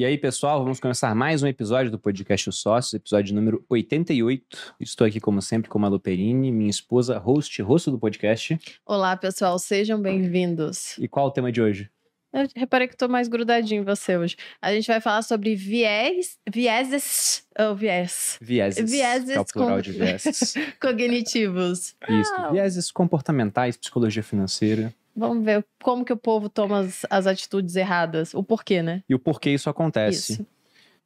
E aí, pessoal, vamos começar mais um episódio do podcast Os Sócios, episódio número 88. Estou aqui, como sempre, com a Malu Perini, minha esposa, host, rosto do podcast. Olá, pessoal, sejam bem-vindos. E qual é o tema de hoje? Eu reparei que estou mais grudadinho em você hoje. A gente vai falar sobre viés, vieses, ou viés. Vieses. Vieses é o plural com- de vieses. cognitivos. Isso, vieses comportamentais, psicologia financeira. Vamos ver como que o povo toma as, as atitudes erradas, o porquê, né? E o porquê isso acontece. Isso.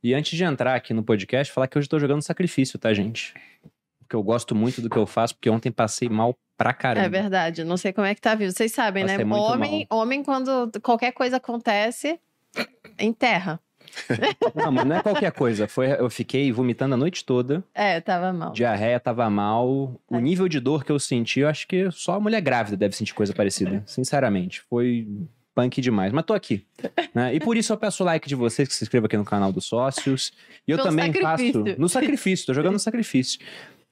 E antes de entrar aqui no podcast, falar que hoje estou jogando sacrifício, tá, gente? Porque eu gosto muito do que eu faço, porque ontem passei mal pra caramba. É verdade, não sei como é que tá vivo. Vocês sabem, Passei né? Homem, homem, quando qualquer coisa acontece, enterra. Não, mas não é qualquer coisa. Foi, eu fiquei vomitando a noite toda. É, tava mal. Diarreia tava mal. O nível de dor que eu senti, eu acho que só a mulher grávida deve sentir coisa parecida. Sinceramente. Foi punk demais. Mas tô aqui. né? E por isso eu peço o like de vocês, que se inscrevam aqui no canal dos sócios. E eu Pelo também sacrifício. faço. No sacrifício, tô jogando no sacrifício.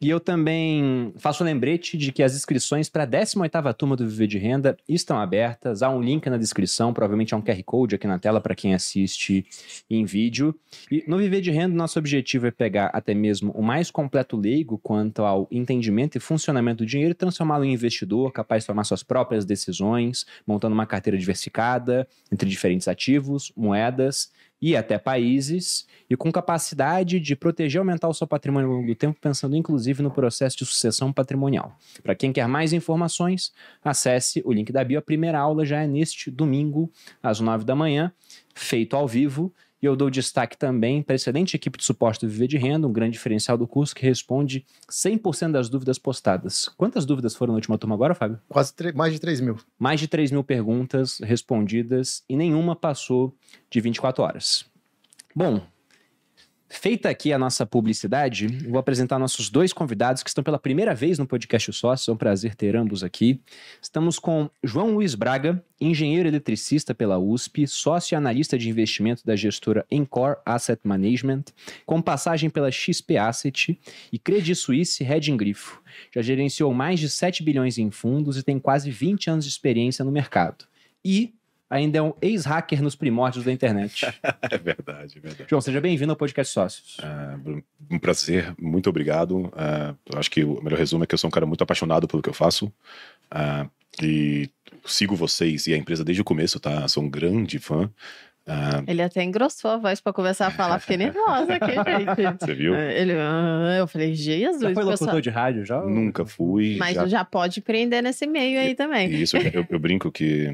E eu também faço o lembrete de que as inscrições para a 18ª turma do Viver de Renda estão abertas. Há um link na descrição, provavelmente há um QR Code aqui na tela para quem assiste em vídeo. E no Viver de Renda, nosso objetivo é pegar até mesmo o mais completo leigo quanto ao entendimento e funcionamento do dinheiro e transformá-lo em investidor capaz de tomar suas próprias decisões, montando uma carteira diversificada entre diferentes ativos, moedas e até países, e com capacidade de proteger e aumentar o seu patrimônio ao longo do tempo, pensando inclusive no processo de sucessão patrimonial. Para quem quer mais informações, acesse o link da bio. A primeira aula já é neste domingo, às 9 da manhã, feito ao vivo. E eu dou destaque também para a excelente equipe de suporte do Viver de Renda, um grande diferencial do curso que responde 100% das dúvidas postadas. Quantas dúvidas foram na última turma agora, Fábio? Quase mais de 3 mil. Mais de 3 mil perguntas respondidas e nenhuma passou de 24 horas. Bom, feita aqui a nossa publicidade, vou apresentar nossos dois convidados que estão pela primeira vez no podcast O Sócio. É um prazer ter ambos aqui. Estamos com João Luiz Braga, engenheiro eletricista pela USP, sócio e analista de investimento da gestora Encore Asset Management, com passagem pela XP Asset e Credit Suisse Hedging Grifo. Já gerenciou mais de 7 bilhões em fundos e tem quase 20 anos de experiência no mercado. E ainda é um ex-hacker nos primórdios da internet. É verdade, é verdade. João, seja bem-vindo ao podcast Sócios. Ah, um prazer, muito obrigado. Ah, eu acho que o melhor resumo é que eu sou um cara muito apaixonado pelo que eu faço. Ah, e sigo vocês e a empresa desde o começo, tá? Sou um grande fã. Ah, Ele até engrossou a voz pra começar a falar. Fiquei nervosa aqui, gente. você viu? Ele, ah, eu falei, Jesus, Já foi pessoal. locutor de rádio? Já? Nunca fui. Mas já, já pode empreender nesse meio aí também. isso, eu, eu brinco que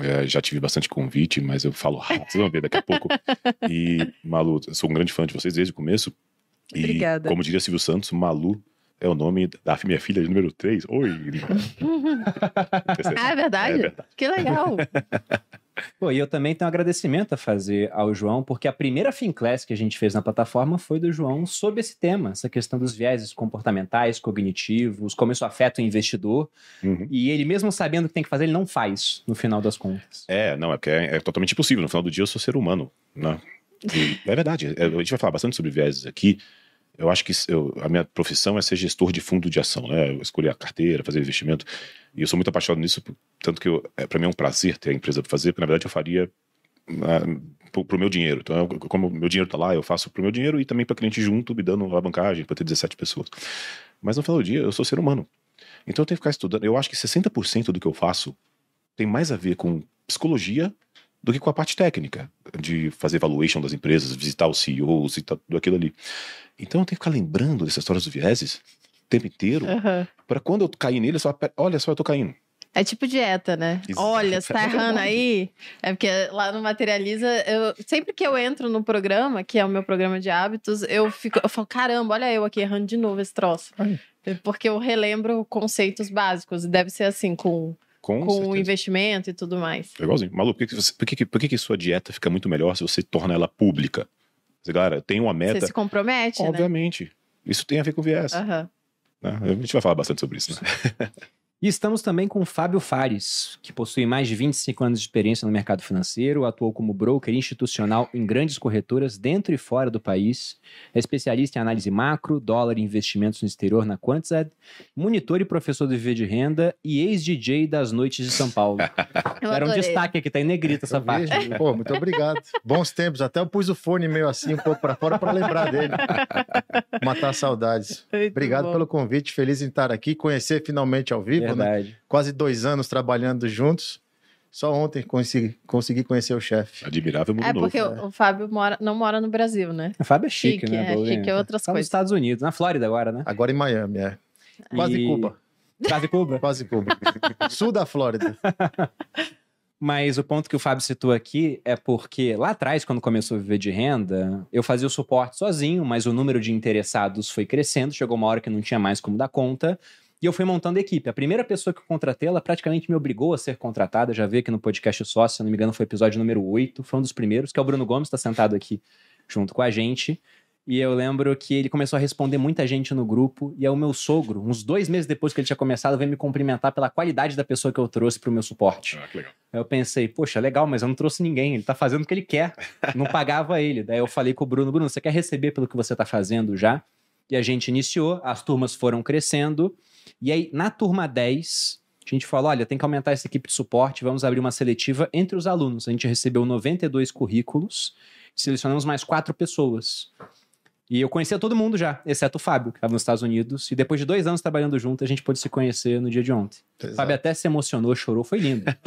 é, já tive bastante convite, mas eu falo rápido, vocês vão ver daqui a pouco. E, Malu, eu sou um grande fã de vocês desde o começo. E, Obrigada. como diria Silvio Santos, Malu é o nome da minha filha número 3. Oi! Ah, é verdade? É verdade. Que legal. Pô, e eu também tenho um agradecimento a fazer ao João, porque a primeira Finclass que a gente fez na plataforma foi do João sobre esse tema, essa questão dos vieses comportamentais, cognitivos, como isso afeta o investidor. Uhum. E ele, mesmo sabendo o que tem que fazer, ele não faz, no final das contas. É, não, é porque é, é totalmente impossível. No final do dia eu sou ser humano. Né? E é verdade. é, a gente vai falar bastante sobre vieses aqui. Eu acho que eu- a minha profissão é ser gestor de fundo de ação, né? Eu escolher a carteira, fazer investimento. E eu sou muito apaixonado nisso, tanto que é, para mim é um prazer ter a empresa para fazer, porque na verdade eu faria ah, pro, pro meu dinheiro. Então, eu- como o meu dinheiro tá lá, eu faço pro meu dinheiro e também para cliente junto, me dando alavancagem para ter 17 pessoas. Mas no final do dia, eu sou ser humano. Então eu tenho que ficar estudando. Eu acho que 60% do que eu faço tem mais a ver com psicologia do que com a parte técnica, de fazer valuation das empresas, visitar os CEOs e tudo aquilo ali. Então eu tenho que ficar lembrando dessas histórias dos vieses o tempo inteiro, Aham. para quando eu cair nele, eu só, olha só, eu tô caindo. É tipo dieta, né? Exato. Olha, você tá É errando aí. É porque lá no Materializa, eu, sempre que eu entro no programa, que é o meu programa de hábitos, eu fico, eu falo, caramba, olha eu aqui errando de novo esse troço. Ai. Porque eu relembro conceitos básicos. Deve ser assim, com, Com, com o investimento e tudo mais. É igualzinho. Malu, por que, você- por que, por que, que sua dieta fica muito melhor se você torna ela pública? Você, galera, tem uma Você meta. se compromete, né? Obviamente. Isso tem a ver com viés. Aham. Né? A gente vai falar bastante sobre isso. Né? E estamos também com o Fábio Fares, que possui mais de 25 anos de experiência no mercado financeiro, atuou como broker institucional em grandes corretoras dentro e fora do país, é especialista em análise macro, dólar e investimentos no exterior na Quantzed, monitor e professor do Viver de Renda e ex-DJ das noites de São Paulo. Eu Era um destaque aqui, tá em negrito essa parte. vejo. Pô, muito obrigado. Bons tempos. Até eu pus o fone meio assim, um pouco para fora, para lembrar dele. Matar saudades. Muito Obrigado bom. pelo convite. Feliz em estar aqui. Conhecer finalmente ao vivo, né? Verdade. Quase dois anos trabalhando juntos. Só ontem consegui, consegui conhecer o chefe. Admirável mundo É novo. porque o o Fábio mora, não mora no Brasil, né? O Fábio é chique, Chique, né? é, chique é outras tá nos coisas. Estados Unidos, na Flórida agora, né? Agora em Miami, é. Quase E- Cuba. Quase Cuba. Quase Cuba. Sul da Flórida. Mas o ponto que o Fábio citou aqui é porque lá atrás, quando começou a viver de renda, eu fazia o suporte sozinho, mas o número de interessados foi crescendo, chegou uma hora que não tinha mais como dar conta. E eu fui montando a equipe. A primeira pessoa que eu contratei, ela praticamente me obrigou a ser contratada. Já vi aqui no podcast Sócio, se não me engano, foi o episódio número 8, foi um dos primeiros, que é o Bruno Gomes, está sentado aqui junto com a gente. E eu lembro que ele começou a responder muita gente no grupo. E aí o meu sogro, uns dois meses depois que ele tinha começado, veio me cumprimentar pela qualidade da pessoa que eu trouxe para o meu suporte. Ah, que legal. Aí eu pensei, poxa, legal, mas eu não trouxe ninguém, ele tá fazendo o que ele quer. Não pagava ele. Daí eu falei com o Bruno, Bruno, você quer receber pelo que você tá fazendo já? E a gente iniciou, as turmas foram crescendo. E aí, na turma 10, a gente falou, olha, tem que aumentar essa equipe de suporte, vamos abrir uma seletiva entre os alunos. A gente recebeu 92 currículos, selecionamos mais quatro pessoas. E eu conhecia todo mundo já, exceto o Fábio, que estava nos Estados Unidos. E depois de dois anos trabalhando junto, a gente pôde se conhecer no dia de ontem. O Fábio até se emocionou, chorou, foi lindo.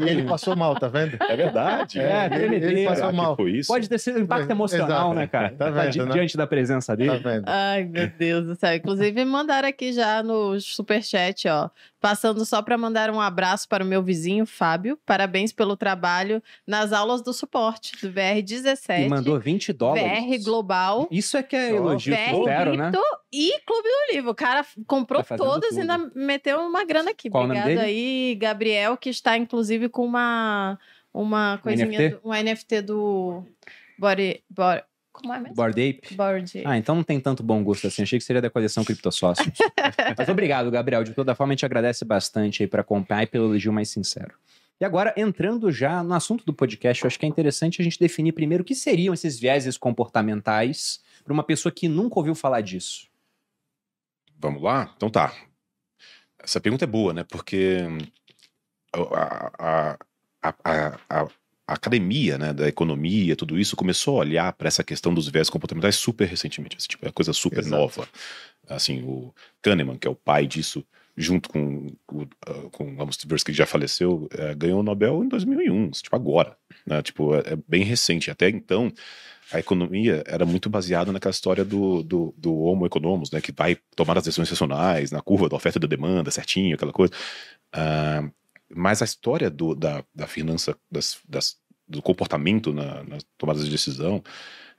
E, e ele passou mal, tá vendo? É verdade. É, ele, ele tremedeira. passou mal. foi isso? Pode ter sido um impacto É, emocional, exato. né, cara? Tá vendo, di- né? Diante da presença Tá dele. vendo? Ai, meu Deus do céu. Inclusive, mandaram aqui já no superchat, ó. Passando só para mandar um abraço para o meu vizinho, Fábio. Parabéns pelo trabalho nas aulas do suporte do VR17. E mandou 20 dólares. VR Global. Isso é que é elogio sincero, né? E Clube do Livro. O cara comprou Tá todas e ainda meteu uma grana aqui. Qual Obrigado aí, Gabriel, que está inclusive com uma, uma coisinha, NFT? do, um NFT do Body. body como é mesmo? Board Ape. Board. Ah, então não tem tanto bom gosto assim. Achei que seria da coleção Criptosócios. Mas obrigado, Gabriel. De toda forma, a gente agradece bastante aí para acompanhar e pelo elogio mais sincero. E agora, entrando já no assunto do podcast, eu acho que é interessante a gente definir primeiro o que seriam esses vieses comportamentais para uma pessoa que nunca ouviu falar disso. Vamos lá? Então tá. Essa pergunta é boa, né? Porque a, a, a, a, a- academia né, da economia, tudo isso, começou a olhar para essa questão dos viés comportamentais super recentemente. Assim, tipo, é coisa super Exato. nova. Assim, o Kahneman, que é o pai disso, junto com uh, com Amos Tversky, que já faleceu, eh, ganhou o Nobel em 2001, tipo agora. Né? Tipo, é, é bem recente. Até então, a economia era muito baseada naquela história do, do, do homo economos, né, que vai tomar as decisões racionais, na curva da oferta e da demanda, certinho, aquela coisa. Ah, mas a história do, da, da finança, das, das- do comportamento na, nas tomadas de decisão,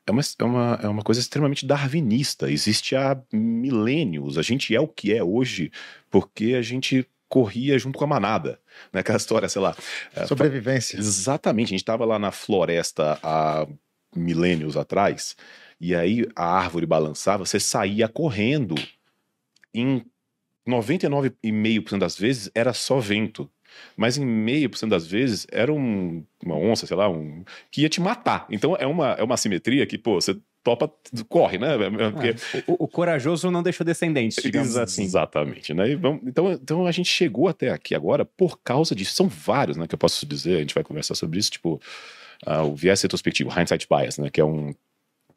é uma, é, uma, é uma coisa extremamente darwinista. Existe há milênios. A gente é o que é hoje porque a gente corria junto com a manada. Né? Aquela história, sei lá. eh, Sobrevivência. Exatamente, a gente estava lá na floresta há milênios atrás, e aí a árvore balançava, você saía correndo. Em 99,5% das vezes era só vento. Mas em meio por cento das vezes era um- uma onça, sei lá, um, que ia te matar. Então é uma, é uma assimetria que, pô, você topa, corre, né? Porque, Ah, o, o corajoso não deixou descendentes, digamos Ex- assim. Exatamente, né? Vamos- então, então a gente chegou até aqui agora por causa disso. São vários, né? Que eu posso dizer, a gente vai conversar sobre isso, tipo, ah, o viés retrospectivo, hindsight bias, né? Que é um.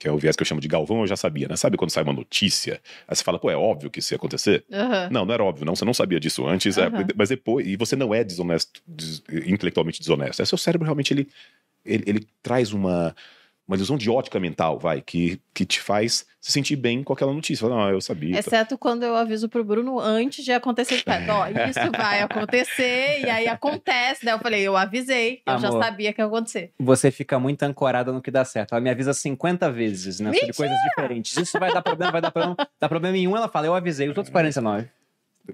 Que é o viés que eu chamo de Galvão, eu já sabia, né? Sabe quando sai uma notícia, aí você fala, pô, é óbvio que isso ia acontecer? Aham. Não, não era óbvio, não. Você não sabia disso antes, é, Aham. mas depois. E você não é desonesto, des- intelectualmente desonesto. É seu cérebro realmente ele, ele, ele traz uma, uma ilusão de ótica mental, vai, que, que te faz se sentir bem com aquela notícia. Fala, não, eu sabia. Exceto quando eu aviso pro Bruno antes de acontecer. Tipo, ó, isso vai acontecer, e aí acontece. Daí eu falei, eu avisei, eu já sabia que ia acontecer. Você fica muito ancorada no que dá certo. Ela me avisa 50 vezes, né? Sobre coisas diferentes. Isso vai dar problema, vai dar problema. Dá problema em um, ela fala, eu avisei. Os outros 49.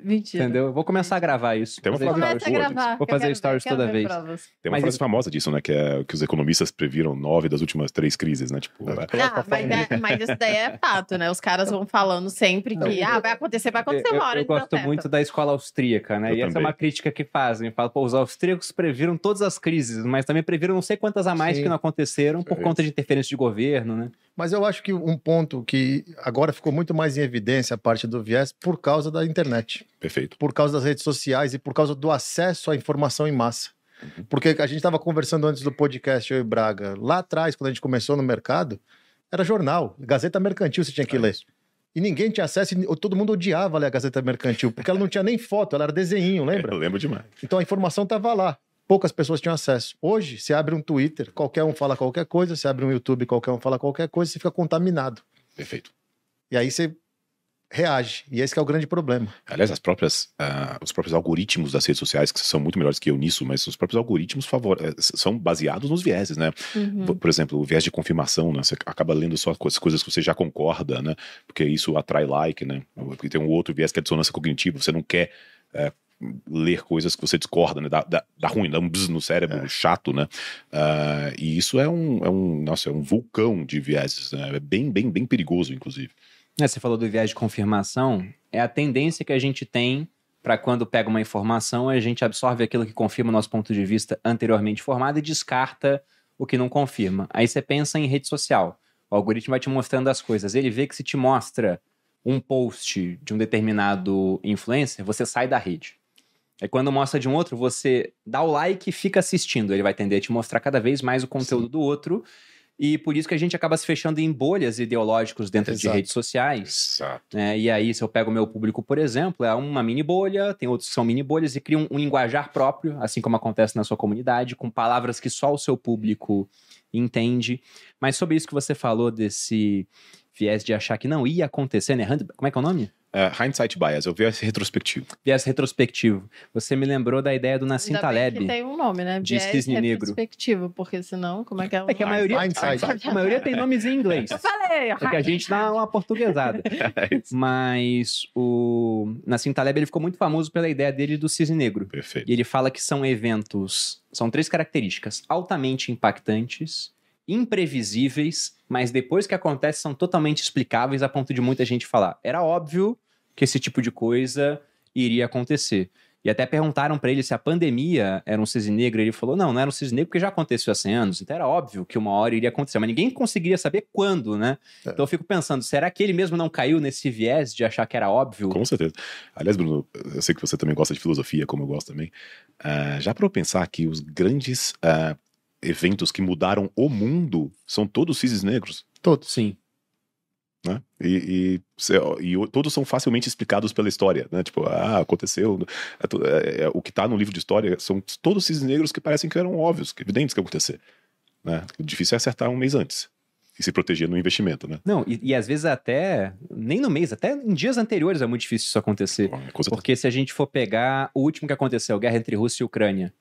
Mentira. Entendeu? Eu Vou começar a gravar isso. Tem uma frase- stories. Começa a gravar. Vou eu fazer stories ver, toda vez. provas. Tem uma Mas frase isso- famosa disso, né? Que é que os economistas previram nove das últimas três crises, né? Tipo, é, Ah, mas, é- mas isso daí é fato, né? Os caras vão falando sempre que ah, vai acontecer, vai acontecer Eu, uma hora. eu dão gosto certo. muito da escola austríaca, né? Eu e essa é também. uma crítica que fazem. Fala, pô, os austríacos previram todas as crises, mas também previram não sei quantas a mais Sim. que não aconteceram por É conta de interferência de governo, né? Mas eu acho que um ponto que agora ficou muito mais em evidência a parte do viés por causa da internet, perfeito. por causa das redes sociais e por causa do acesso à informação em massa. Porque a gente estava conversando antes do podcast, eu e Braga, lá atrás, quando a gente começou no mercado, era jornal, Gazeta Mercantil você tinha que ler. E ninguém tinha acesso, e todo mundo odiava ler a Gazeta Mercantil, porque ela não tinha nem foto, ela era desenho, lembra? Eu lembro demais. Então a informação estava lá. Poucas pessoas tinham acesso. Hoje, você abre um Twitter, qualquer um fala qualquer coisa, você abre um YouTube, qualquer um fala qualquer coisa, você fica contaminado. Perfeito. E aí você reage. E esse que é o grande problema. Aliás, as próprias, ah, os próprios algoritmos das redes sociais, que são muito melhores que eu nisso, mas os próprios algoritmos favor eh, são baseados nos vieses, né? Uhum. Por- exemplo, o viés de confirmação, né? Você acaba lendo só as coisas que você já concorda, né? Porque isso atrai like, né? Porque tem um outro viés que é dissonância cognitiva. Você não quer eh, ler coisas que você discorda, né? Dá, dá, dá ruim, dá um bzz no cérebro chato, né? Ah, e isso é um, é um, nossa, é um vulcão de vieses, né? É bem, bem, bem perigoso, inclusive. É, você falou do viés de confirmação, é a tendência que a gente tem para quando pega uma informação, a gente absorve aquilo que confirma o nosso ponto de vista anteriormente formado e descarta o que não confirma. Aí você pensa em rede social. O algoritmo vai te mostrando as coisas. Ele vê que se te mostra um post de um determinado influencer, você sai da rede. Aí quando mostra de um outro, você dá o like e fica assistindo. Ele vai tender a te mostrar cada vez mais o conteúdo do outro. E por isso que a gente acaba se fechando em bolhas ideológicas dentro de Exato. redes sociais. Exato. né? E aí, se eu pego o meu público, por exemplo, é uma mini bolha, tem outros que são mini bolhas e criam um linguajar próprio, assim como acontece na sua comunidade, com palavras que só o seu público entende. Mas sobre isso que você falou desse viés de achar que não ia acontecer, né? Como é que é o nome? É, hindsight bias, eu vi esse retrospectivo. Viés retrospectivo. Você me lembrou da ideia do Nassim Ainda Taleb. que tem um nome, né? de Viés cisne negro. retrospectivo, porque senão, como é que é o É que a maioria, a maioria tem nomes em inglês. Eu falei! É que a gente dá uma portuguesada. Mas o Nassim Taleb ele ficou muito famoso pela ideia dele do cisne negro. Perfeito. E ele fala que são eventos, são três características: altamente impactantes, imprevisíveis, mas depois que acontece são totalmente explicáveis a ponto de muita gente falar. Era óbvio que esse tipo de coisa iria acontecer. E até perguntaram pra ele se a pandemia era um cisne negro. Ele falou: não, não era um cisne negro porque já aconteceu há 100 anos. Então era óbvio que uma hora iria acontecer. Mas ninguém conseguiria saber quando, né? É. Então eu fico pensando: será que ele mesmo não caiu nesse viés de achar que era óbvio? Com certeza. Aliás, Bruno, eu sei que você também gosta de filosofia, como eu gosto também. Ah, já para eu pensar que os grandes ah, eventos que mudaram o mundo são todos cisnes negros, Todos. Sim. Né? E, e, e todos são facilmente explicados pela história, né? Tipo, ah, aconteceu. é to- é- é- o que tá no livro de história são todos cisnes negros que parecem que eram óbvios, que evidentes que ia acontecer. Né? O difícil é acertar um mês antes e se proteger no investimento, né? Não, e, e às vezes até, nem no mês, até em dias anteriores é muito difícil isso acontecer. Certeza. Porque se a gente for pegar o último que aconteceu, guerra entre Rússia e Ucrânia,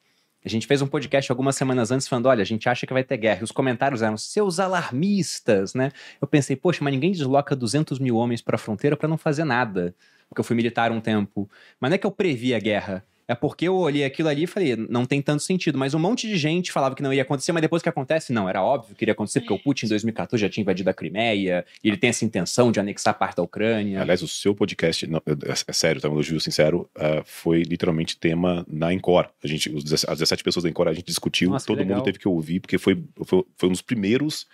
a gente fez um podcast algumas semanas antes falando, olha, a gente acha que vai ter guerra. E os comentários eram seus alarmistas, né? Eu pensei, poxa, mas ninguém desloca 200 mil homens pra fronteira pra não fazer nada. Porque eu fui militar um tempo. Mas não é que eu previ a guerra. É porque eu olhei aquilo ali e falei, não tem tanto sentido. Mas um monte de gente falava que não ia acontecer, mas depois que acontece, não, era óbvio que iria acontecer, porque o Putin em 2014 já tinha invadido a Crimeia, e ele tem essa intenção de anexar parte da Ucrânia. Aliás, o seu podcast, não, é, é sério, tá? Um elogio sincero, ah, foi literalmente tema na Encore. A gente, os 17 as 17 pessoas da Encore, a gente discutiu, Nossa, que todo mundo teve que ouvir, porque foi, foi, foi um dos primeiros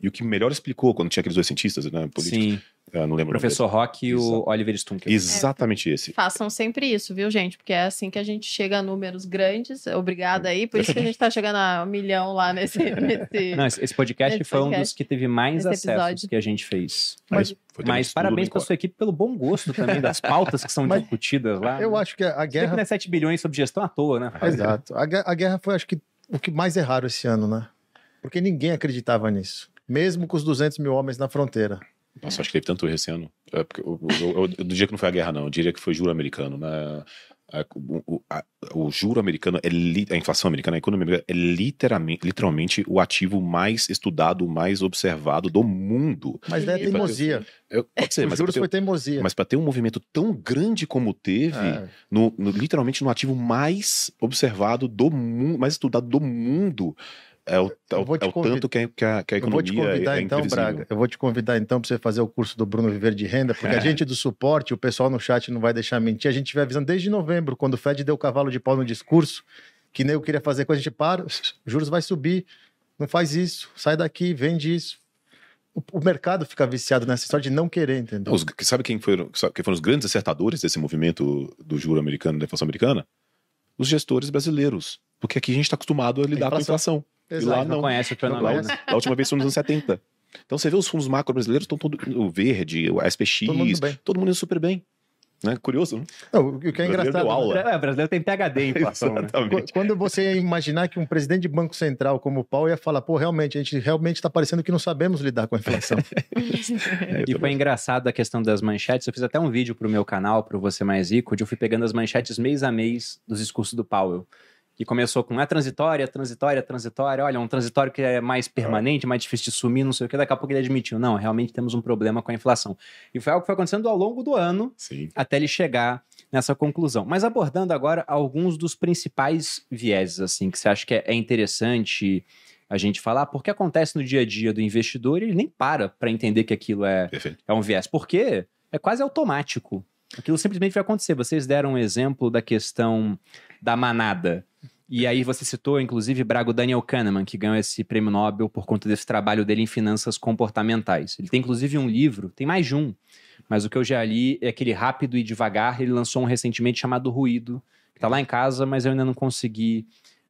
e o que melhor explicou quando tinha aqueles dois cientistas, né? Políticos, Sim, ah, não o lembro. professor Rock e o. Oliver. Stunkel. Exatamente esse. Façam sempre isso, viu, gente? Porque é assim que a gente chega a números grandes. Obrigada aí. Por isso que a gente tá chegando a um milhão lá nesse. nesse... Não, esse esse podcast Esse foi um podcast. dos que teve mais Esse acessos episódio. que a gente fez. Mas, Mas parabéns Encore. sua equipe pelo bom gosto também das pautas que são Mas discutidas lá. Eu acho que a guerra. não é 7 bilhões sobre gestão à toa, né? Exato. A guerra foi, acho que, o que mais erraram esse ano, né? Porque ninguém acreditava nisso. Mesmo com os 200 mil homens na fronteira. Nossa, acho que teve tanto erro esse ano. É, eu, eu, eu, não diria que não foi a guerra, não. Eu diria que foi juro americano, né? A, o, a, o juro americano, é li, a inflação americana, a economia americana é literalmente, literalmente o ativo mais estudado, mais observado do mundo. Mas é teimosia. Pode ser, Os mas juros pra foi ter, teimosia. mas para ter um movimento tão grande como teve, É. no, no- literalmente no ativo mais observado do mundo, mais estudado do mundo, é o, é o- vou te é o tanto que a, que a, que a Eu vou te economia convidar é então, imprevisível. Braga. Eu vou te convidar então para você fazer o curso do Bruno Viver de Renda, porque a gente do suporte, o pessoal no chat não vai deixar mentir. A gente vai avisando desde novembro, quando o Fed deu o cavalo de pau no discurso, que nem eu queria fazer com a gente para, os juros vai subir. Não faz isso, sai daqui, vende isso. O, o mercado fica viciado nessa história de não querer, entendeu? Os- sabe quem foram, sabe quem foram os grandes acertadores desse movimento do juro americano, da inflação americana? Os gestores brasileiros. Porque aqui a gente está acostumado a lidar com a inflação. E lá Exato. Não, não. conhece o lá, né? a última vez foi nos anos 70. Então você vê os fundos macro brasileiros estão todo o verde, o SPX, Todo mundo bem. todo mundo indo super bem. Né? Curioso, né? Não, o que é engraçado. deu aula. É, o brasileiro tem PHD em inflação. né? Quando você ia imaginar que um presidente de banco central como o Paulo ia falar, pô, realmente, a gente realmente está parecendo que não sabemos lidar com a inflação. É, E foi engraçado a questão das manchetes. Eu fiz até um vídeo pro meu canal, pro Você Mais Rico, onde eu fui pegando as manchetes mês a mês dos discursos do Powell. Que começou com é transitória, transitória, transitória. Olha, um transitório que é mais permanente, mais difícil de sumir, não sei o que. Daqui a pouco ele admitiu, não, realmente temos um problema com a inflação. E foi algo que foi acontecendo ao longo do ano, Sim. até ele chegar nessa conclusão. Mas abordando agora alguns dos principais vieses, assim, que você acha que é é interessante a gente falar, porque acontece no dia a dia do investidor e ele nem para para entender que aquilo é, Perfeito. é um viés, porque é quase automático. Aquilo simplesmente vai acontecer. Vocês deram um exemplo da questão da manada. E aí você citou, inclusive, Brago Daniel Kahneman, que ganhou esse prêmio Nobel por conta desse trabalho dele em finanças comportamentais. Ele tem, inclusive, um livro, tem mais de um, mas o que eu já li é aquele Rápido e Devagar. Ele lançou um recentemente chamado Ruído, que tá lá em casa, mas eu ainda não consegui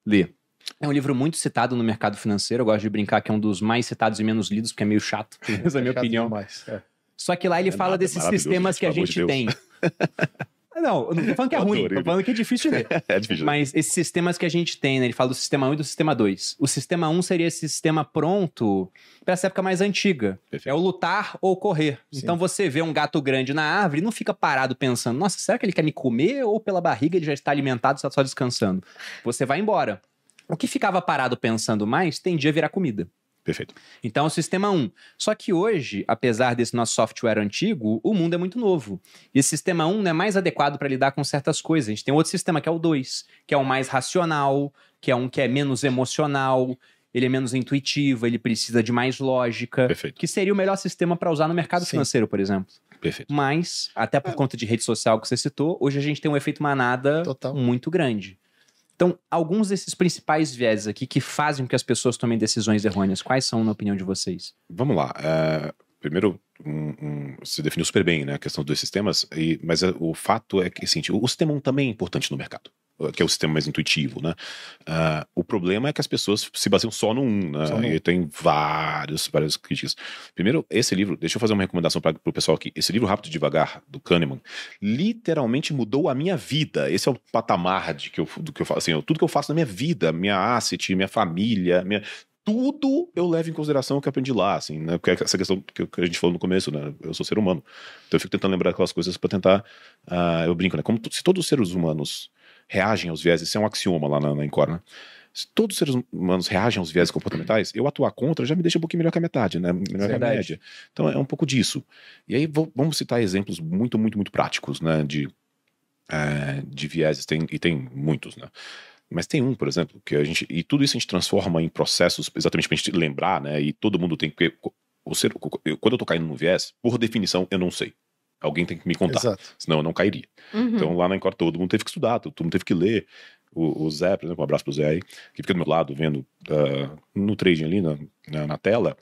ler. É um livro muito citado no mercado financeiro. Eu gosto de brincar que é um dos mais citados e menos lidos, porque é meio chato, essa é a minha opinião. demais, é. Só que lá ele É fala nada, desses sistemas que a gente tem. Não, eu não tô falando que é Eu ruim, tô falando que é difícil de ler. É difícil. Mas esses sistemas que a gente tem, né? Ele fala do sistema 1 e do sistema 2. O sistema 1 seria esse sistema pronto para essa época mais antiga. Perfeito. É o lutar ou correr. Sim. Então você vê um gato grande na árvore e não fica parado pensando, nossa, será que ele quer me comer ou pela barriga ele já está alimentado e está só descansando? Você vai embora. O que ficava parado pensando mais tendia a virar comida. Perfeito. Então, é o sistema 1. Só que hoje, apesar desse nosso software antigo, o mundo é muito novo. E esse sistema 1 não é mais adequado para lidar com certas coisas. A gente tem outro sistema que é o 2, que é o mais racional, que é um que é menos emocional, ele é menos intuitivo, ele precisa de mais lógica, Perfeito. que seria o melhor sistema para usar no mercado Sim. financeiro, por exemplo. Perfeito. Mas, até por conta de rede social que você citou, hoje a gente tem um efeito manada Total. muito grande. Então, alguns desses principais viés aqui que fazem com que as pessoas tomem decisões errôneas, quais são, na opinião de vocês? Vamos lá. é, primeiro, um, um, você definiu super bem né, a questão dos sistemas, e, mas é, o fato é que assim, o, o sistema 1 também é importante no mercado. Que é o sistema mais intuitivo, né? Ah, o problema é que as pessoas se baseiam só no 1, né? Só no um. E tem vários, várias críticas. Primeiro, esse livro, deixa eu fazer uma recomendação para o pessoal aqui. Esse livro Rápido e Devagar, do Kahneman, literalmente mudou a minha vida. Esse é o patamar de que eu, do que eu faço. Assim, tudo que eu faço na minha vida, minha asset, minha família, minha, tudo eu levo em consideração o que eu aprendi lá, assim, né? Porque essa questão que a gente falou no começo, né? Eu sou ser humano. Então eu fico tentando lembrar aquelas coisas para tentar. ah, eu brinco, né? Como se todos os seres humanos reagem aos viéses, isso é um axioma lá na, na né? Se todos os seres humanos reagem aos viéses comportamentais, eu atuar contra já me deixa um pouquinho melhor que a metade, né? Melhor que a Verdade. média. Então é um pouco disso. E aí vou- vamos citar exemplos muito, muito, muito práticos, né? De, eh, de vieses, tem, e tem muitos, né? Mas tem um, por exemplo, que a gente. E tudo isso a gente transforma em processos exatamente pra gente lembrar, né? E todo mundo tem que. O ser, quando eu tô caindo no viés, por definição, eu não sei. Alguém tem que me contar, Exato. senão eu não cairia. Uhum. Então lá na Encore todo mundo teve que estudar, todo mundo teve que ler. O, o Zé, por exemplo, um abraço pro Zé aí, que fica do meu lado vendo ah, no trading ali na, na, na tela,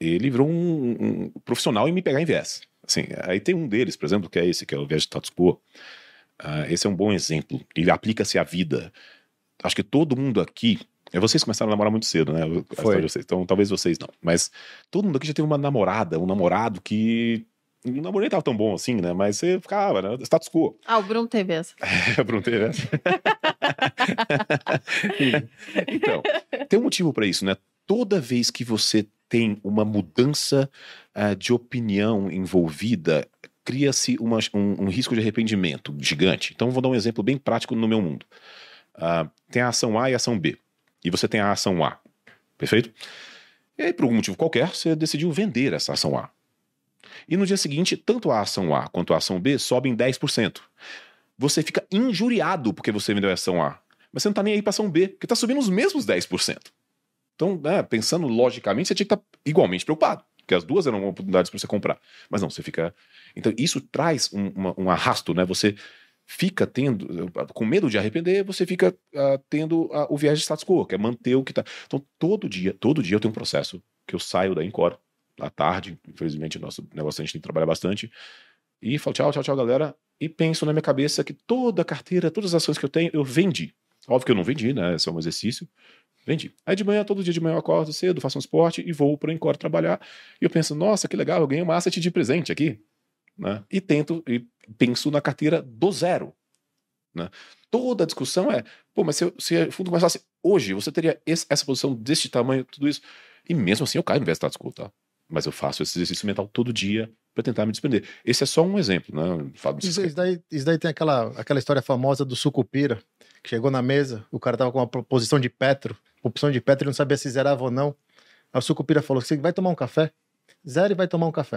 ele virou um, um profissional em me pegar em viés. Assim, aí tem um deles, por exemplo, que é esse, que é o viés de status quo. Ah, esse é um bom exemplo. Ele aplica-se à vida. Acho que todo mundo aqui. é, Vocês começaram a namorar muito cedo, né? Vocês. Então, talvez vocês não. Mas todo mundo aqui já teve uma namorada, um namorado que. O namoro nem tava tão bom assim, né? Mas você ficava, né? Status quo. Ah, o Bruno teve essa. É, perguntei, né? então, tem um motivo para isso, né? Toda vez que você tem uma mudança ah, de opinião envolvida, cria-se um, um risco de arrependimento gigante. Então, vou dar um exemplo bem prático no meu mundo. Ah, tem a ação A e a ação B. E você tem a ação A. Perfeito? E aí, por algum motivo qualquer, você decidiu vender essa ação A. E no dia seguinte, tanto a ação A quanto a ação B sobem 10%. Você fica injuriado porque você vendeu a ação A. Mas você não tá nem aí pra ação B, porque tá subindo os mesmos 10%. Então, né, pensando logicamente, você tinha que estar igualmente preocupado, porque as duas eram oportunidades para você comprar. Mas não, você fica. Então, isso traz um, uma- um arrasto, né? Você fica tendo, com medo de arrepender, você fica ah, tendo ah, o viés de status quo, que é manter o que tá. Então, todo dia, todo dia eu tenho um processo que eu saio da Encore, à tarde, infelizmente, o nosso negócio a gente tem que trabalhar bastante, e falo tchau, tchau, tchau, galera, e penso na minha cabeça que toda a carteira, todas as ações que eu tenho, eu vendi. Óbvio que eu não vendi, né? É um exercício. Vendi. Aí de manhã, todo dia de manhã eu acordo cedo, faço um esporte e vou para o Encore trabalhar. E eu penso, nossa, que legal, eu ganhei uma asset de presente aqui. Né? E tento, e penso na carteira do zero. Né? Toda a discussão é, pô, mas se, o fundo começasse hoje, você teria esse- essa posição deste tamanho, tudo isso. E mesmo assim eu caio no status quo, tá? Mas eu faço esse exercício mental todo dia para tentar me desprender. Esse é só um exemplo, né? Falo Isso, isso daí, isso daí tem aquela, aquela história famosa do sucupira, que chegou na mesa, o cara tava com uma posição de Petro, opção de Petro, e não sabia se zerava ou não. Aí o sucupira falou: Você vai tomar um café? Zero e vai tomar um café.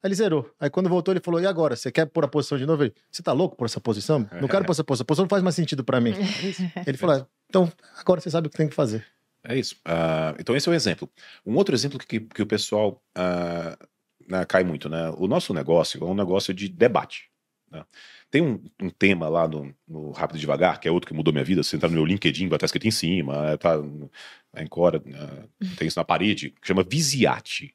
Aí ele zerou. Aí quando voltou, ele falou: E agora? Você quer pôr a posição de novo? Ele, Você tá louco por essa posição? Não quero pôr essa posição. A posição não faz mais sentido pra mim. Ele falou: "Ah, Então, agora você sabe o que tem que fazer. É isso. Ah, então, esse é o exemplo. Um outro exemplo que, que o pessoal ah, né, cai muito, né? O nosso negócio é um negócio de debate. né? Tem um, um tema lá no, no Rápido e Devagar, que é outro que mudou minha vida. Se entrar no meu LinkedIn, vai estar escrito em cima, tá no- a Encore, ah, tem isso na parede, que chama Visiate.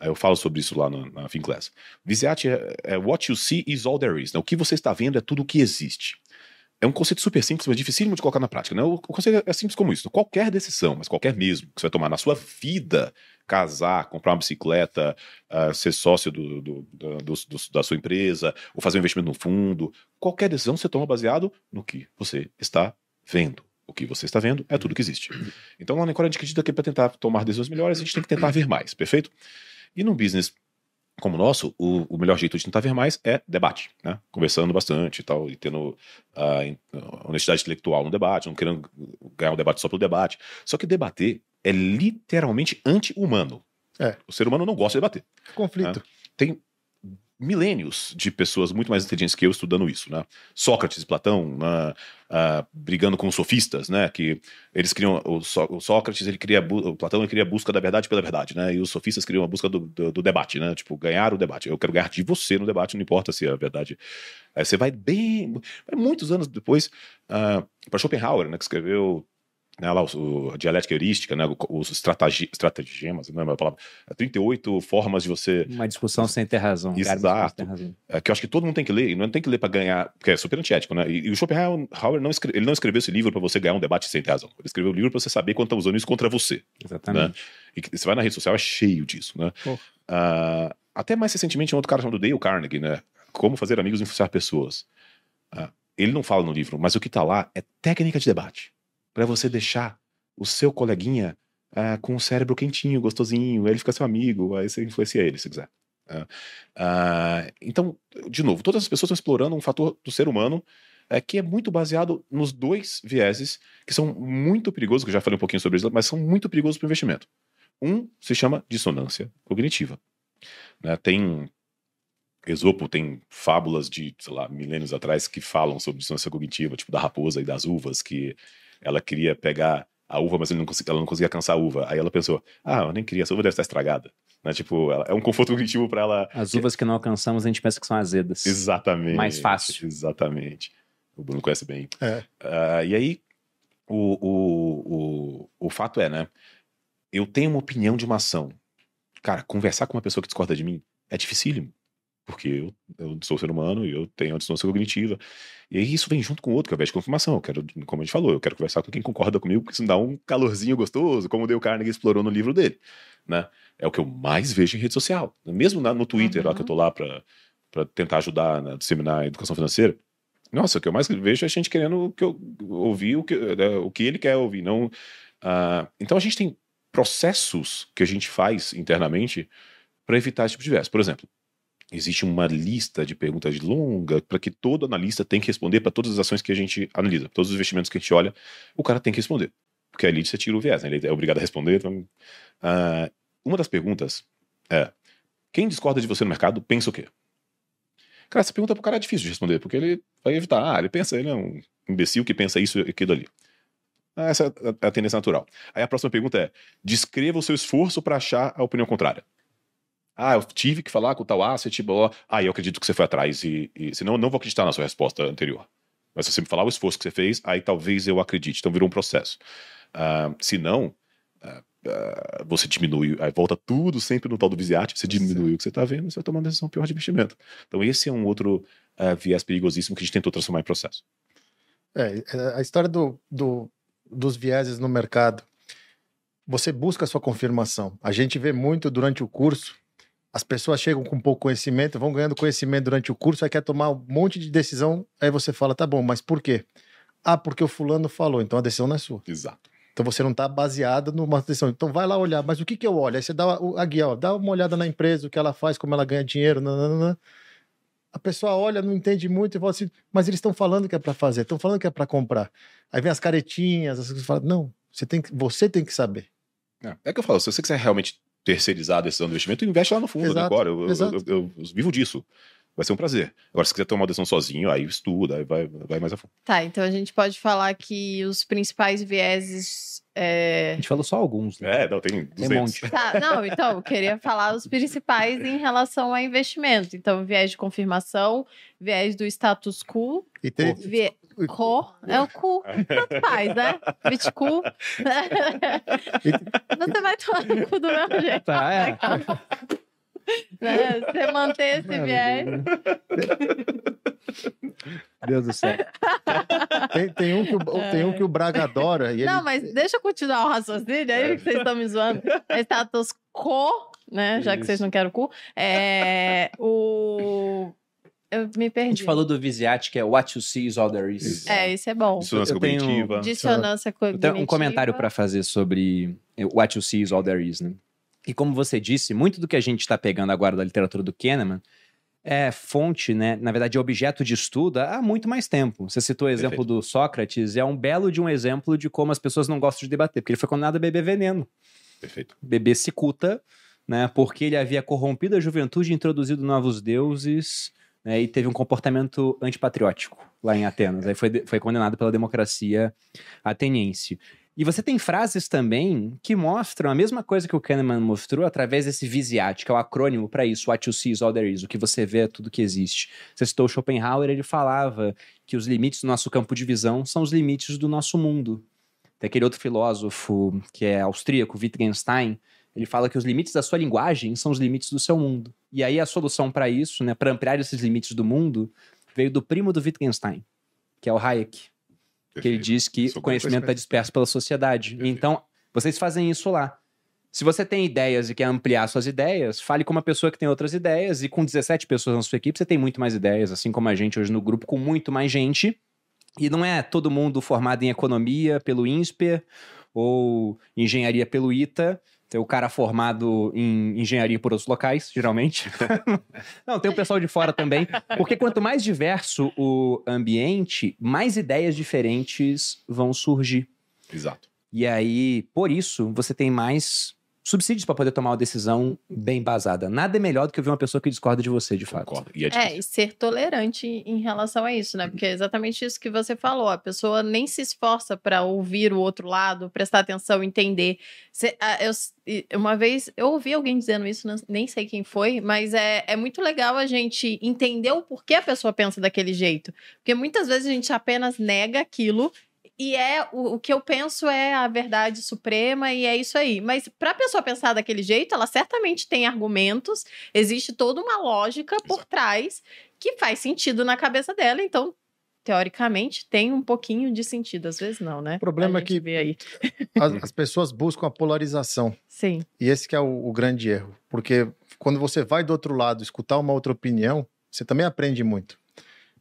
Aí eu falo sobre isso lá na, na Finclass. Visiate é, é what you see is all there is. Né? O que você está vendo é tudo o que existe. É um conceito super simples, mas dificílimo de colocar na prática. Né? O, conceito é simples como isso. Qualquer decisão, mas qualquer mesmo, que você vai tomar na sua vida, casar, comprar uma bicicleta, ah, ser sócio do, do- do- da sua empresa, ou fazer um investimento no fundo, qualquer decisão você toma baseado no que você está vendo. O que você está vendo é tudo que existe. Então, lá na Encore, a gente acredita que para tentar tomar decisões melhores, a gente tem que tentar ver mais, perfeito? E num business como o nosso, o, o melhor jeito de tentar ver mais é debate, né? Conversando bastante e tal, e tendo ah, in- honestidade intelectual no debate, não querendo ganhar um debate só pelo debate. Só que debater é literalmente anti-humano. É. O ser humano não gosta de debater. Conflito. Tem milênios de pessoas muito mais inteligentes que eu estudando isso, né? Sócrates Platão, né? ah, brigando com os sofistas, né? Que eles criam o, Só- o Sócrates, ele cria a o Platão, ele cria a busca da verdade pela verdade, né? E os sofistas criam a busca do, do, do debate, né? Tipo, ganhar o debate. Eu quero ganhar de você no debate, não importa se é verdade. Aí você vai bem, muitos anos depois para Schopenhauer, né? Que escreveu né, lá, o, o- a dialética heurística, né, os estratagi, estratagemas, não é a palavra, 38 formas de você Uma discussão sem ter razão. Cara, Exato. sem ter razão. é, que eu acho que todo mundo tem que ler, e não tem que ler para ganhar, porque é super antiético, né? E, e o Schopenhauer não, escre- ele não escreveu esse livro para você ganhar um debate sem ter razão. Ele escreveu o livro para você saber quando tá usando isso contra você. Exatamente. E que você vai na rede social, é cheio disso, né? Ah, até mais recentemente, um outro cara chamado Dale Carnegie, né? Como fazer amigos e influenciar pessoas. Ah, ele não fala no livro, mas o que tá lá é técnica de debate. Para você deixar o seu coleguinha ah, com o cérebro quentinho, gostosinho, aí ele fica seu amigo, aí você influencia ele, se quiser. Ah, ah, então, de novo, todas as pessoas estão explorando um fator do ser humano é, que é muito baseado nos dois vieses que são muito perigosos, que eu já falei um pouquinho sobre isso, mas são muito perigosos para o investimento. Um se chama dissonância cognitiva. Né? Tem Esopo tem fábulas de, sei lá, milênios atrás que falam sobre dissonância cognitiva, tipo da raposa e das uvas, que ela queria pegar a uva, mas ele não conseguia, ela não conseguia alcançar a uva. Aí ela pensou, ah, eu nem queria, essa uva deve estar estragada. Né? Tipo, ela- é um conforto cognitivo para ela. As uvas que não alcançamos, a gente pensa que são azedas. Exatamente. Mais fácil. Exatamente. O Bruno conhece bem. É. Ah, e aí, o, o, o, o fato é, né? Eu tenho uma opinião de uma ação. Cara, conversar com uma pessoa que discorda de mim é dificílimo. Porque eu, eu sou ser humano e eu tenho a dissonância cognitiva. E aí isso vem junto com o outro, que é o viés de confirmação. Eu quero, como a gente falou, eu quero conversar com quem concorda comigo, porque isso me dá um calorzinho gostoso, como o Dale Carnegie explorou no livro dele. Né? É o que eu mais vejo em rede social. Mesmo na- no Twitter, lá Uhum. que eu tô lá para tentar ajudar a disseminar a educação financeira. Nossa, o que eu mais vejo é a gente querendo que eu ouvir o que, né, o que ele quer ouvir. Não, ah, então a gente tem processos que a gente faz internamente para evitar esse tipo de viés. Por exemplo, existe uma lista de perguntas longa para que todo analista tem que responder para todas as ações que a gente analisa, todos os investimentos que a gente olha, o cara tem que responder. Porque ali você tira o viés, né? ele é obrigado a responder. Então, uh, uma das perguntas é: quem discorda de você no mercado pensa o quê? Cara, essa pergunta pro cara é difícil de responder, porque ele vai evitar. Ah, ele pensa, ele é um imbecil que pensa isso e aquilo ali. Ah, essa é a tendência natural. Aí a próxima pergunta é: descreva o seu esforço para achar a opinião contrária. Ah, eu tive que falar com o tal asset, blá, Ah, eu acredito que você foi atrás e, e senão eu não vou acreditar na sua resposta anterior. Mas se você me falar o esforço que você fez, aí talvez eu acredite. Então virou um processo. Uh, se não, uh, uh, você diminui, aí volta tudo sempre no tal do Visiate, você diminui o que você está vendo, você vai tomar uma decisão pior de investimento. Então esse é um outro viés perigosíssimo que a gente tentou transformar em processo. É, é, a história do, do, dos vieses no mercado. Você busca a sua confirmação. A gente vê muito durante o curso as pessoas chegam com pouco conhecimento, vão ganhando conhecimento durante o curso, aí quer tomar um monte de decisão, aí você fala, tá bom, mas por quê? Ah, porque o fulano falou, então a decisão não é sua. Exato. Então você não está baseado numa decisão. Então vai lá olhar, mas o que, que eu olho? Aí você dá a guia, ó, dá uma olhada na empresa, o que ela faz, como ela ganha dinheiro, nananana. A pessoa olha, não entende muito e fala assim, mas eles estão falando que é para fazer, estão falando que é para comprar. Aí vem as caretinhas, as coisas falam, não, você tem que, você tem que saber. É, é que eu falo, se você quiser realmente terceirizar a decisão do investimento, investe lá no fundo, né, exato, né? Agora, eu, eu, eu, eu, vivo disso. Vai ser um prazer. Agora, se quiser tomar uma decisão sozinho, aí estuda, aí vai, vai mais a fundo. Tá, então a gente pode falar que os principais vieses. É... A gente falou só alguns. Né? É, não, tem, tem um monte. Tá, não, então, eu queria falar os principais em relação a investimento. Então, viés de confirmação, viés do status quo. E tem, vie... Co, é o cu. Tanto faz, né? Bitcu. Você vai tomar no cu do meu jeito. Tá, é. Né? Você manter esse viés. Deus do céu. Tem, tem, um, que o, tem um que o Braga adora. E Não, ele... mas deixa eu continuar o raciocínio aí, que vocês estão me zoando. É status quo, né? Já que vocês não querem o cu. É, o eu me perdi. A gente falou do Visiat, que é What You See is All There Is. É, isso é bom. Dissonância eu cognitiva. Tenho... Dissonância cognitiva. Eu tenho um comentário para fazer sobre What You See is All There Is, né? E como você disse, muito do que a gente está pegando agora da literatura do Kahneman é fonte, né? Na verdade, é objeto de estudo há muito mais tempo. Você citou o exemplo Perfeito. do Sócrates, é um belo de um exemplo de como as pessoas não gostam de debater, porque ele foi condenado a beber veneno. Perfeito. Beber cicuta, né? Porque ele havia corrompido a juventude e introduzido novos deuses né, e teve um comportamento antipatriótico lá em Atenas. Aí foi, foi condenado pela democracia ateniense. E você tem frases também que mostram a mesma coisa que o Kahneman mostrou através desse VISIAT, que é o acrônimo para isso, What you see is all there is, o que você vê é tudo que existe. Você citou Schopenhauer, ele falava que os limites do nosso campo de visão são os limites do nosso mundo. Tem aquele outro filósofo que é austríaco, Wittgenstein, ele fala que os limites da sua linguagem são os limites do seu mundo. E aí a solução para isso, né, para ampliar esses limites do mundo, veio do primo do Wittgenstein, que é o Hayek. Perfeito. Que ele diz que o conhecimento está disperso pela sociedade. Perfeito. Então, vocês fazem isso lá. Se você tem ideias e quer ampliar suas ideias, fale com uma pessoa que tem outras ideias. E com 17 pessoas na sua equipe, você tem muito mais ideias, assim como a gente hoje no grupo, com muito mais gente. E não é todo mundo formado em economia pelo INSPER ou engenharia pelo ITA tem o cara formado em engenharia por outros locais, geralmente. Não, tem o pessoal de fora também. Porque quanto mais diverso o ambiente, mais ideias diferentes vão surgir. Exato. E aí, por isso, você tem mais subsídios para poder tomar uma decisão bem basada. Nada é melhor do que ouvir uma pessoa que discorda de você, de fato. Concordo. E é, é, e ser tolerante em relação a isso, né? Porque é exatamente isso que você falou. A pessoa nem se esforça para ouvir o outro lado, prestar atenção, entender. eu, uma vez eu ouvi alguém dizendo isso, nem sei quem foi, mas é, é muito legal a gente entender o porquê a pessoa pensa daquele jeito. Porque muitas vezes a gente apenas nega aquilo e é o, o, que eu penso é a verdade suprema e é isso aí. Mas para a pessoa pensar daquele jeito, ela certamente tem argumentos, existe toda uma lógica por trás que faz sentido na cabeça dela. Então, teoricamente, tem um pouquinho de sentido. Às vezes não, né? O problema é que aí. As, as, pessoas buscam a polarização. Sim. E esse é o, o grande erro. Porque quando você vai do outro lado escutar uma outra opinião, você também aprende muito.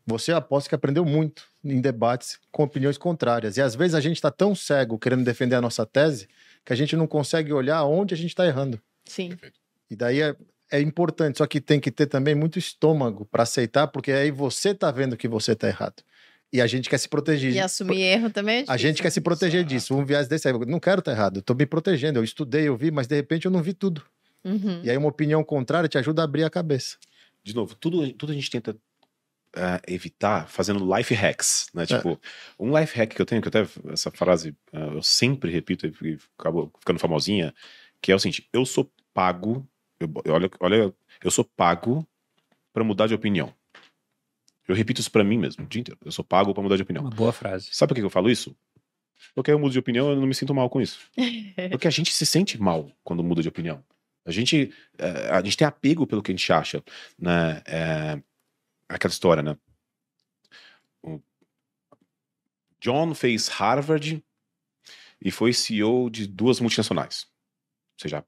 Você aposta que aprendeu muito em debates com opiniões contrárias. E às vezes a gente está tão cego querendo defender a nossa tese que a gente não consegue olhar onde a gente está errando. Sim. E daí é, é importante, só que tem que ter também muito estômago para aceitar, porque aí você tá vendo que você tá errado. E a gente quer se proteger. E assumir erro também é A gente quer se proteger Exato. disso. Um viés desse aí, eu não quero estar errado, eu tô me protegendo. Eu estudei, eu vi, mas de repente eu não vi tudo. Uhum. E aí uma opinião contrária te ajuda a abrir a cabeça. de novo, tudo, tudo a gente tenta ah, evitar fazendo life hacks, né? Tipo, um life hack que eu tenho, que até essa frase ah, eu sempre repito e acabou ficando famosinha, que é o seguinte: eu sou pago, eu, eu- olha, olha, eu sou pago para mudar de opinião. Eu repito isso para mim mesmo, o dia inteiro. Eu sou pago para mudar de opinião. Uma boa frase. Sabe por que eu falo isso? Porque eu mudo de opinião eu não me sinto mal com isso. Porque a gente se sente mal quando muda de opinião. A gente, a gente tem apego pelo que a gente acha, né? É, aquela história, né? O John fez Harvard e foi CEO de duas multinacionais. Você já,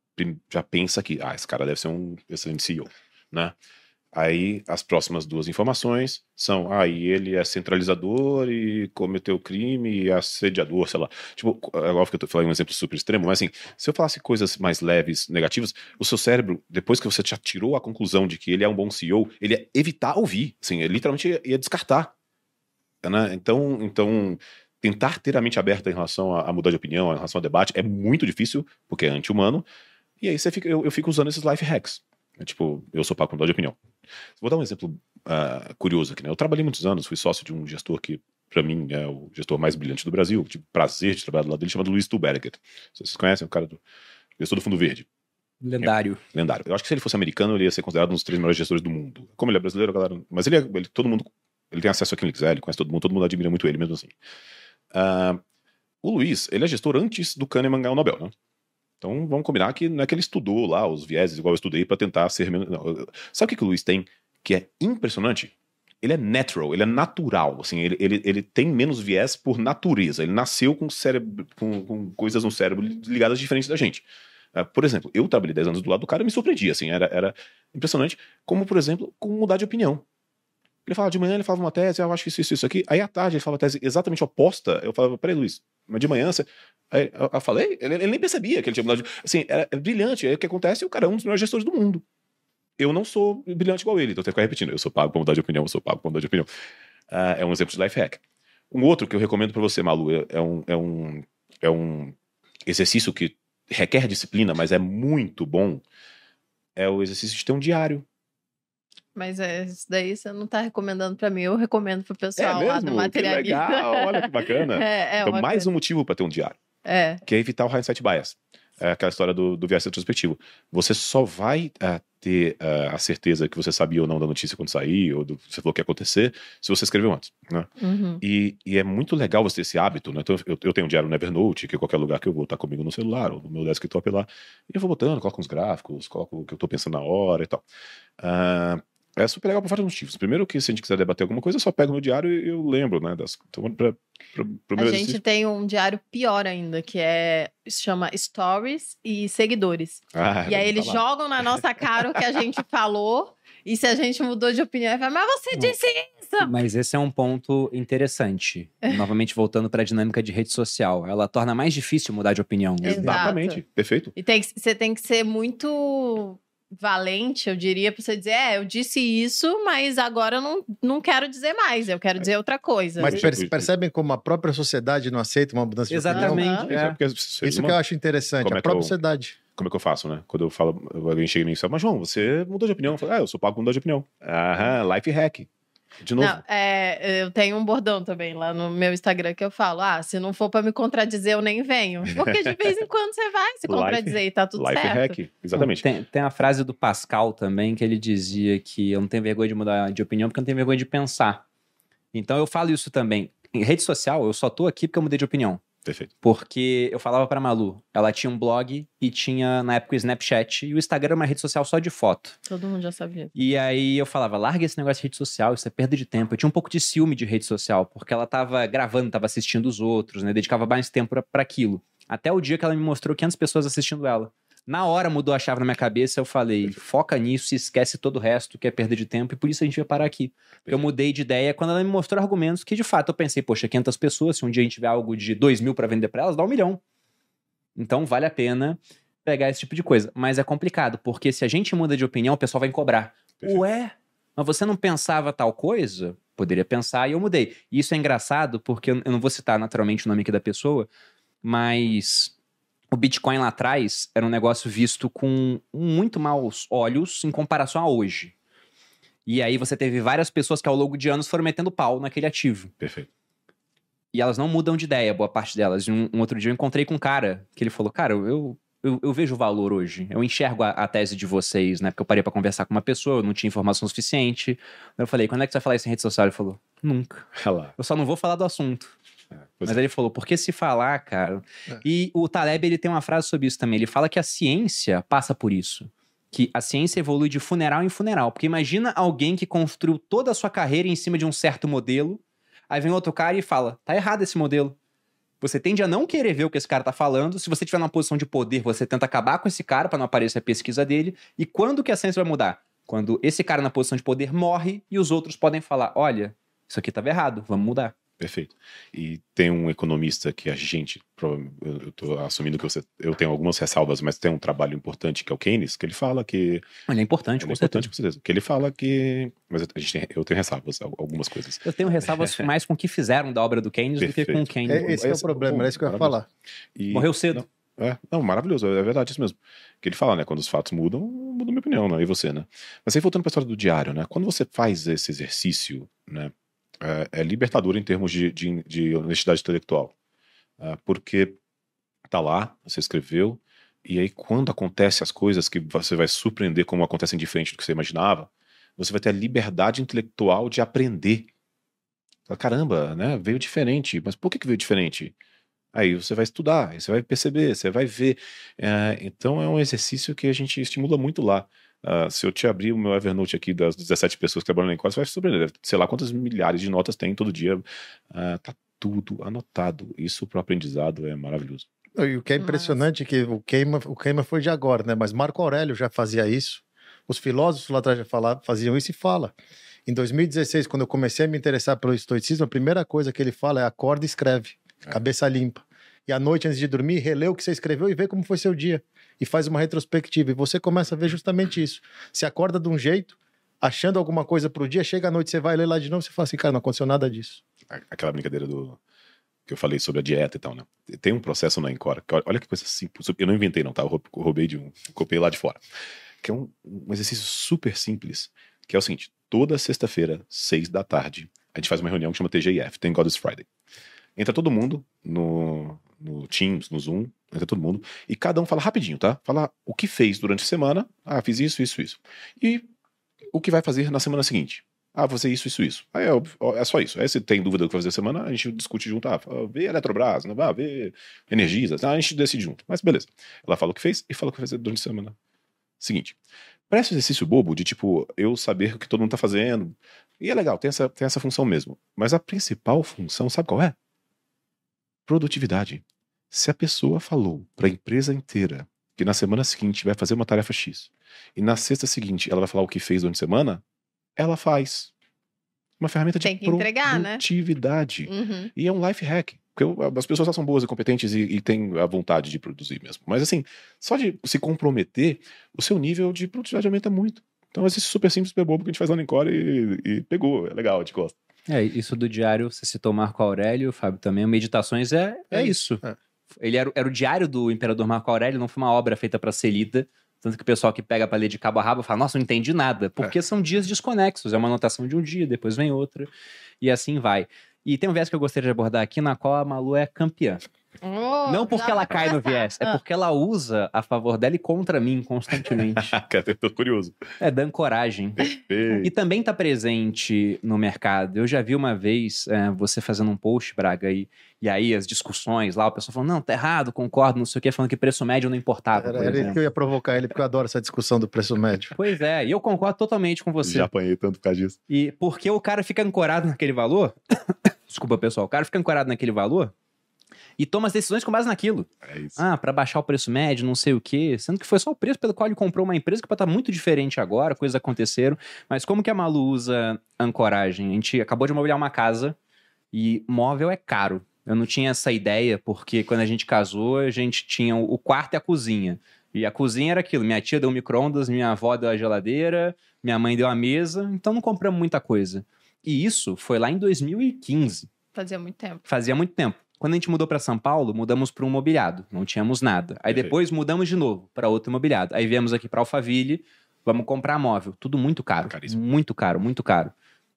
já pensa que, ah, esse cara deve ser um excelente CEO, né? Aí as próximas duas informações são, ah, ele é centralizador e cometeu crime e é assediador, sei lá. Tipo, é óbvio que eu tô falando um exemplo super extremo, mas assim, se eu falasse coisas mais leves, negativas, o seu cérebro, depois que você já tirou a conclusão de que ele é um bom CEO, ele ia evitar ouvir, assim, ele literalmente ia, ia descartar. Né? Então, então, tentar ter a mente aberta em relação a, a mudar de opinião, em relação ao debate, é muito difícil, porque é anti-humano, e aí você fica, eu, eu fico usando esses life hacks. É tipo, eu sou pago para mudar de opinião. Vou dar um exemplo ah, curioso aqui, né? Eu trabalhei muitos anos, fui sócio de um gestor que, para mim, é o gestor mais brilhante do Brasil. Tive prazer de trabalhar do lado dele, chamado Luiz Tuberger. Vocês conhecem o cara do gestor do Fundo Verde, Lendário. lendário. Eu acho que se ele fosse americano, ele ia ser considerado um dos três melhores gestores do mundo. Como ele é brasileiro, a galera. Mas ele é. ele- todo mundo. Ele tem acesso a quem ele quiser, ele conhece todo mundo, todo mundo admira muito ele mesmo assim. Ah, o Luiz, ele é gestor antes do Kahneman ganhar o Nobel, né? Então vamos combinar que não é que ele estudou lá os vieses igual eu estudei para tentar ser menos. não, Sabe o que, que o Luiz tem que é impressionante? Ele é natural, ele é natural, assim, ele, ele, ele tem menos viés por natureza. Ele nasceu com cérebro, com, com coisas no cérebro ligadas diferentes da gente. Ah, por exemplo, eu trabalhei 10 anos do lado do cara e me surpreendi, assim, era, era impressionante. Como, por exemplo, com mudar de opinião. Ele falava de manhã, ele falava uma tese, "Ah, eu acho que isso, isso, isso aqui. Aí à tarde ele falava a tese exatamente oposta. Eu falava, peraí, Luiz, mas de manhã você. Aí eu, eu falei, ele, ele nem percebia que ele tinha mudado de. Assim, era, era brilhante. Aí o que acontece? O cara é um dos melhores gestores do mundo. Eu não sou brilhante igual ele, então eu tenho que ficar repetindo. Eu sou pago pra mudar de opinião, eu sou pago pra mudar de opinião. Ah, é um exemplo de life hack. Um outro que eu recomendo pra você, Malu, é, é um, é, um, é um exercício que requer disciplina, mas é muito bom. É o exercício de ter um diário. Mas é, isso daí você não tá recomendando pra mim, eu recomendo pro pessoal é lá mesmo? do Que materialista. legal, olha que bacana. É, é então, mais coisa. um motivo para ter um diário, É, que é evitar o hindsight bias. É aquela história do, do viés retrospectivo. Você só vai ah, ter ah, a certeza que você sabia ou não da notícia quando sair, ou do que você falou que ia acontecer, se você escreveu antes. Né? uhum. E, e é muito legal você ter esse hábito. Né? Então, eu, eu tenho um diário no Evernote, que qualquer lugar que eu vou tá comigo no celular, ou no meu desktop lá. E eu vou botando, coloco uns gráficos, coloco o que eu tô pensando na hora e tal. Ah, é super legal por vários motivos. Primeiro que se a gente quiser debater alguma coisa, eu só pego meu diário e eu lembro, né? Das, então, pra, pra, meu A gente exercício- tem um diário pior ainda, que é se chama Stories e Seguidores. Ah, e aí eles falar. jogam na nossa cara o que a gente falou. E se a gente mudou de opinião, fala, mas você Hum. disse isso! Mas esse é um ponto interessante. Novamente voltando para a dinâmica de rede social. Ela torna mais difícil mudar de opinião. Exatamente, perfeito. E tem que- você tem que ser muito valente, eu diria, pra você dizer, é, eu disse isso, mas agora eu não, não quero dizer mais, eu quero dizer outra coisa. Mas perce- percebem como a própria sociedade não aceita uma mudança de opinião? Exatamente. É. Isso é Isso que eu acho interessante, Como é a que própria eu- sociedade. Como é que eu faço, né? Quando eu falo, alguém chega em mim e fala, mas João, você mudou de opinião. Eu falo, ah, eu sou pago pra mudar de opinião. Aham, life hack. De novo. Não, é, eu tenho um bordão também lá no meu Instagram que eu falo: ah, se não for pra me contradizer, eu nem venho. Porque de vez em quando você vai se Life- contradizer e tá tudo life certo. hack, exatamente. Tem, tem a frase do Pascal também, que ele dizia que eu não tenho vergonha de mudar de opinião porque eu não tenho vergonha de pensar. Então eu falo isso também. Em rede social, eu só tô aqui porque eu mudei de opinião. Perfeito. Porque eu falava pra Malu, ela tinha um blog e tinha na época o Snapchat, e o Instagram era uma rede social só de foto. Todo mundo já sabia. E aí eu falava, larga esse negócio de rede social, isso é perda de tempo. Eu tinha um pouco de ciúme de rede social, porque ela tava gravando, tava assistindo os outros, né? Dedicava mais tempo pra- pra aquilo. Até o dia que ela me mostrou 500 pessoas assistindo ela. Na hora mudou a chave na minha cabeça, eu falei, foca nisso e esquece todo o resto, que é perda de tempo, e por isso a gente vai parar aqui. Eu mudei de ideia quando ela me mostrou argumentos que, de fato, eu pensei, poxa, 500 pessoas, se um dia a gente tiver algo de 2 mil pra vender pra elas, dá um milhão. Então, vale a pena. pegar esse tipo de coisa. Mas é complicado, porque se a gente muda de opinião, o pessoal vai cobrar. Perfeito. Ué, mas você não pensava tal coisa? Poderia pensar e eu mudei. E isso é engraçado, porque eu eu não vou citar naturalmente o nome aqui da pessoa, mas o Bitcoin lá atrás era um negócio visto com muito maus olhos em comparação a hoje. E aí você teve várias pessoas que ao longo de anos foram metendo pau naquele ativo. Perfeito. E elas não mudam de ideia, boa parte delas. E um, um outro dia eu encontrei com um cara que ele falou: Cara, eu, eu, eu vejo o valor hoje. Eu enxergo a, a tese de vocês, né? Porque eu parei pra conversar com uma pessoa, eu não tinha informação suficiente. Eu falei: Quando é que você vai falar isso em rede social? Ele falou: Nunca. Eu só não vou falar do assunto. É, Mas ele falou, porque se falar, cara. É. E o Taleb ele tem uma frase sobre isso também. Ele fala que a ciência passa por isso. Que a ciência evolui de funeral em funeral. Porque imagina alguém que construiu toda a sua carreira em cima de um certo modelo. Aí vem outro cara e fala: tá errado esse modelo. Você tende a não querer ver o que esse cara tá falando. Se você estiver numa posição de poder, você tenta acabar com esse cara para não aparecer a pesquisa dele. E quando que a ciência vai mudar? Quando esse cara na posição de poder morre e os outros podem falar: olha, isso aqui tava errado, vamos mudar. Perfeito. E tem um economista que a gente, eu estou assumindo que você, eu tenho algumas ressalvas, mas tem um trabalho importante que é o Keynes, que ele fala que Ele é importante, ele com é certeza. importante com certeza, que ele fala que, mas a gente tem, eu tenho ressalvas, al- algumas coisas. Eu tenho ressalvas mais com o que fizeram da obra do Keynes do que com o Perfeito. Keynes. É, esse é o Esse- problema, pô, era isso que eu ia falar. E, Morreu cedo. É, não, maravilhoso, é verdade isso mesmo. Que ele fala, né, quando os fatos mudam, muda a minha opinião, né, e você, né. Mas aí voltando para a história do diário, né, quando você faz esse exercício, né, é, é libertador em termos de, de, de honestidade intelectual. É, porque tá lá, você escreveu, e aí quando acontece as coisas que você vai surpreender como acontecem diferente do que você imaginava, você vai ter a liberdade intelectual de aprender. Caramba, né, veio diferente, mas por que, que veio diferente? Aí você vai estudar, você vai perceber, você vai ver. É, então é um exercício que a gente estimula muito lá. Ah, se eu te abrir o meu Evernote aqui das 17 pessoas que trabalham na Encore, você vai se surpreender. Sei lá quantas milhares de notas tem todo dia. Ah, tá tudo anotado. Isso pro aprendizado é maravilhoso. E o que é impressionante é que o queima, o queima foi de agora, né? Mas Marco Aurélio já fazia isso. Os filósofos lá atrás já falavam, faziam isso e fala. Em 2016, quando eu comecei a me interessar pelo estoicismo, a primeira coisa que ele fala é acorda e escreve, É. cabeça limpa. E à noite, antes de dormir, relê o que você escreveu e vê como foi seu dia. E faz uma retrospectiva. E você começa a ver justamente isso. Você acorda de um jeito, achando alguma coisa pro dia, chega à noite, você vai ler lá de novo, você fala assim, cara, não aconteceu nada disso. Aquela brincadeira do que eu falei sobre a dieta e tal, né? Tem um processo na Encore, que olha- que coisa simples. Eu não inventei, não, tá? Eu roub- roubei de um. Copiei lá de fora. Que é um, um exercício super simples, que é o seguinte: toda sexta-feira, seis da tarde, a gente faz uma reunião que chama TGIF, Thank God It's Friday. Entra todo mundo no, no Teams, no Zoom, entra todo mundo, e cada um fala rapidinho, tá? Fala o que fez durante a semana. Ah, fiz isso, isso, isso. E o que vai fazer na semana seguinte. Ah, fazer isso, isso, isso. Aí é, é só isso. Aí se tem dúvida do que fazer a semana, a gente discute junto. Ah, vê Eletrobras, não vai ver Energisa. Ah, a gente decide junto. Mas beleza. Ela fala o que fez e fala o que vai fazer durante a semana. Seguinte. Parece um exercício bobo de, tipo, eu saber o que todo mundo tá fazendo. E é legal, tem essa, tem essa função mesmo. Mas a principal função, sabe qual é? Produtividade. Se a pessoa falou para a empresa inteira que na semana seguinte vai fazer uma tarefa X e na sexta seguinte ela vai falar o que fez durante a semana, ela faz. Uma ferramenta de que entregar, né? produtividade. Uhum. E é um life hack. Porque eu- as pessoas são boas e competentes e, e têm a vontade de produzir mesmo. Mas assim, só de se comprometer, o seu nível de produtividade aumenta muito. Então, esse super simples, super bobo que a gente faz lá no Encore e, e pegou. É legal, a gente gosta. É, isso do diário, você citou Marco Aurélio, o Fábio também. Meditações é, é É isso. é. Ele era, o- era o diário do imperador Marco Aurélio, não foi uma obra feita para ser lida. Tanto que o pessoal que pega para ler de cabo a rabo fala, nossa, não entendi nada. Porque são dias desconexos. É uma anotação de um dia, depois vem outra. E assim vai. E tem um viés que eu gostaria de abordar aqui, na qual a Malu é campeã. Oh, não porque ela cai no viés, é Ah. porque ela usa a favor dela e contra mim constantemente. Cara, eu tô curioso. é dando coragem. E também tá presente no mercado. Eu já vi uma vez é, você fazendo um post, Braga, e, e aí as discussões lá, o pessoal falando, não, tá errado, concordo, não sei o quê, falando que preço médio não importava, Era, por era isso exemplo. que eu ia provocar ele, porque eu adoro essa discussão do preço médio. Pois é, e eu concordo totalmente com você. Já apanhei tanto por causa disso. E porque o cara fica ancorado naquele valor, desculpa pessoal, o cara fica ancorado naquele valor e toma as decisões com base naquilo. É isso. Ah, pra baixar o preço médio, não sei o quê. Sendo que foi só o preço pelo qual ele comprou uma empresa que pode estar muito diferente agora, coisas aconteceram. Mas como que a Malu usa ancoragem? A gente acabou de mobiliar uma casa e móvel é caro. Eu não tinha essa ideia, porque quando a gente casou, a gente tinha o quarto e a cozinha. E a cozinha era aquilo. Minha tia deu um micro-ondas, minha avó deu a geladeira, minha mãe deu a mesa, então não compramos muita coisa. E isso foi lá em 2015. Fazia muito tempo. Fazia muito tempo. Quando a gente mudou para São Paulo, mudamos para um mobiliado, não tínhamos nada. Aí depois mudamos de novo para outro mobiliado. Aí viemos aqui para Alphaville, vamos comprar móvel, tudo muito caro, Caríssimo. muito caro, muito caro.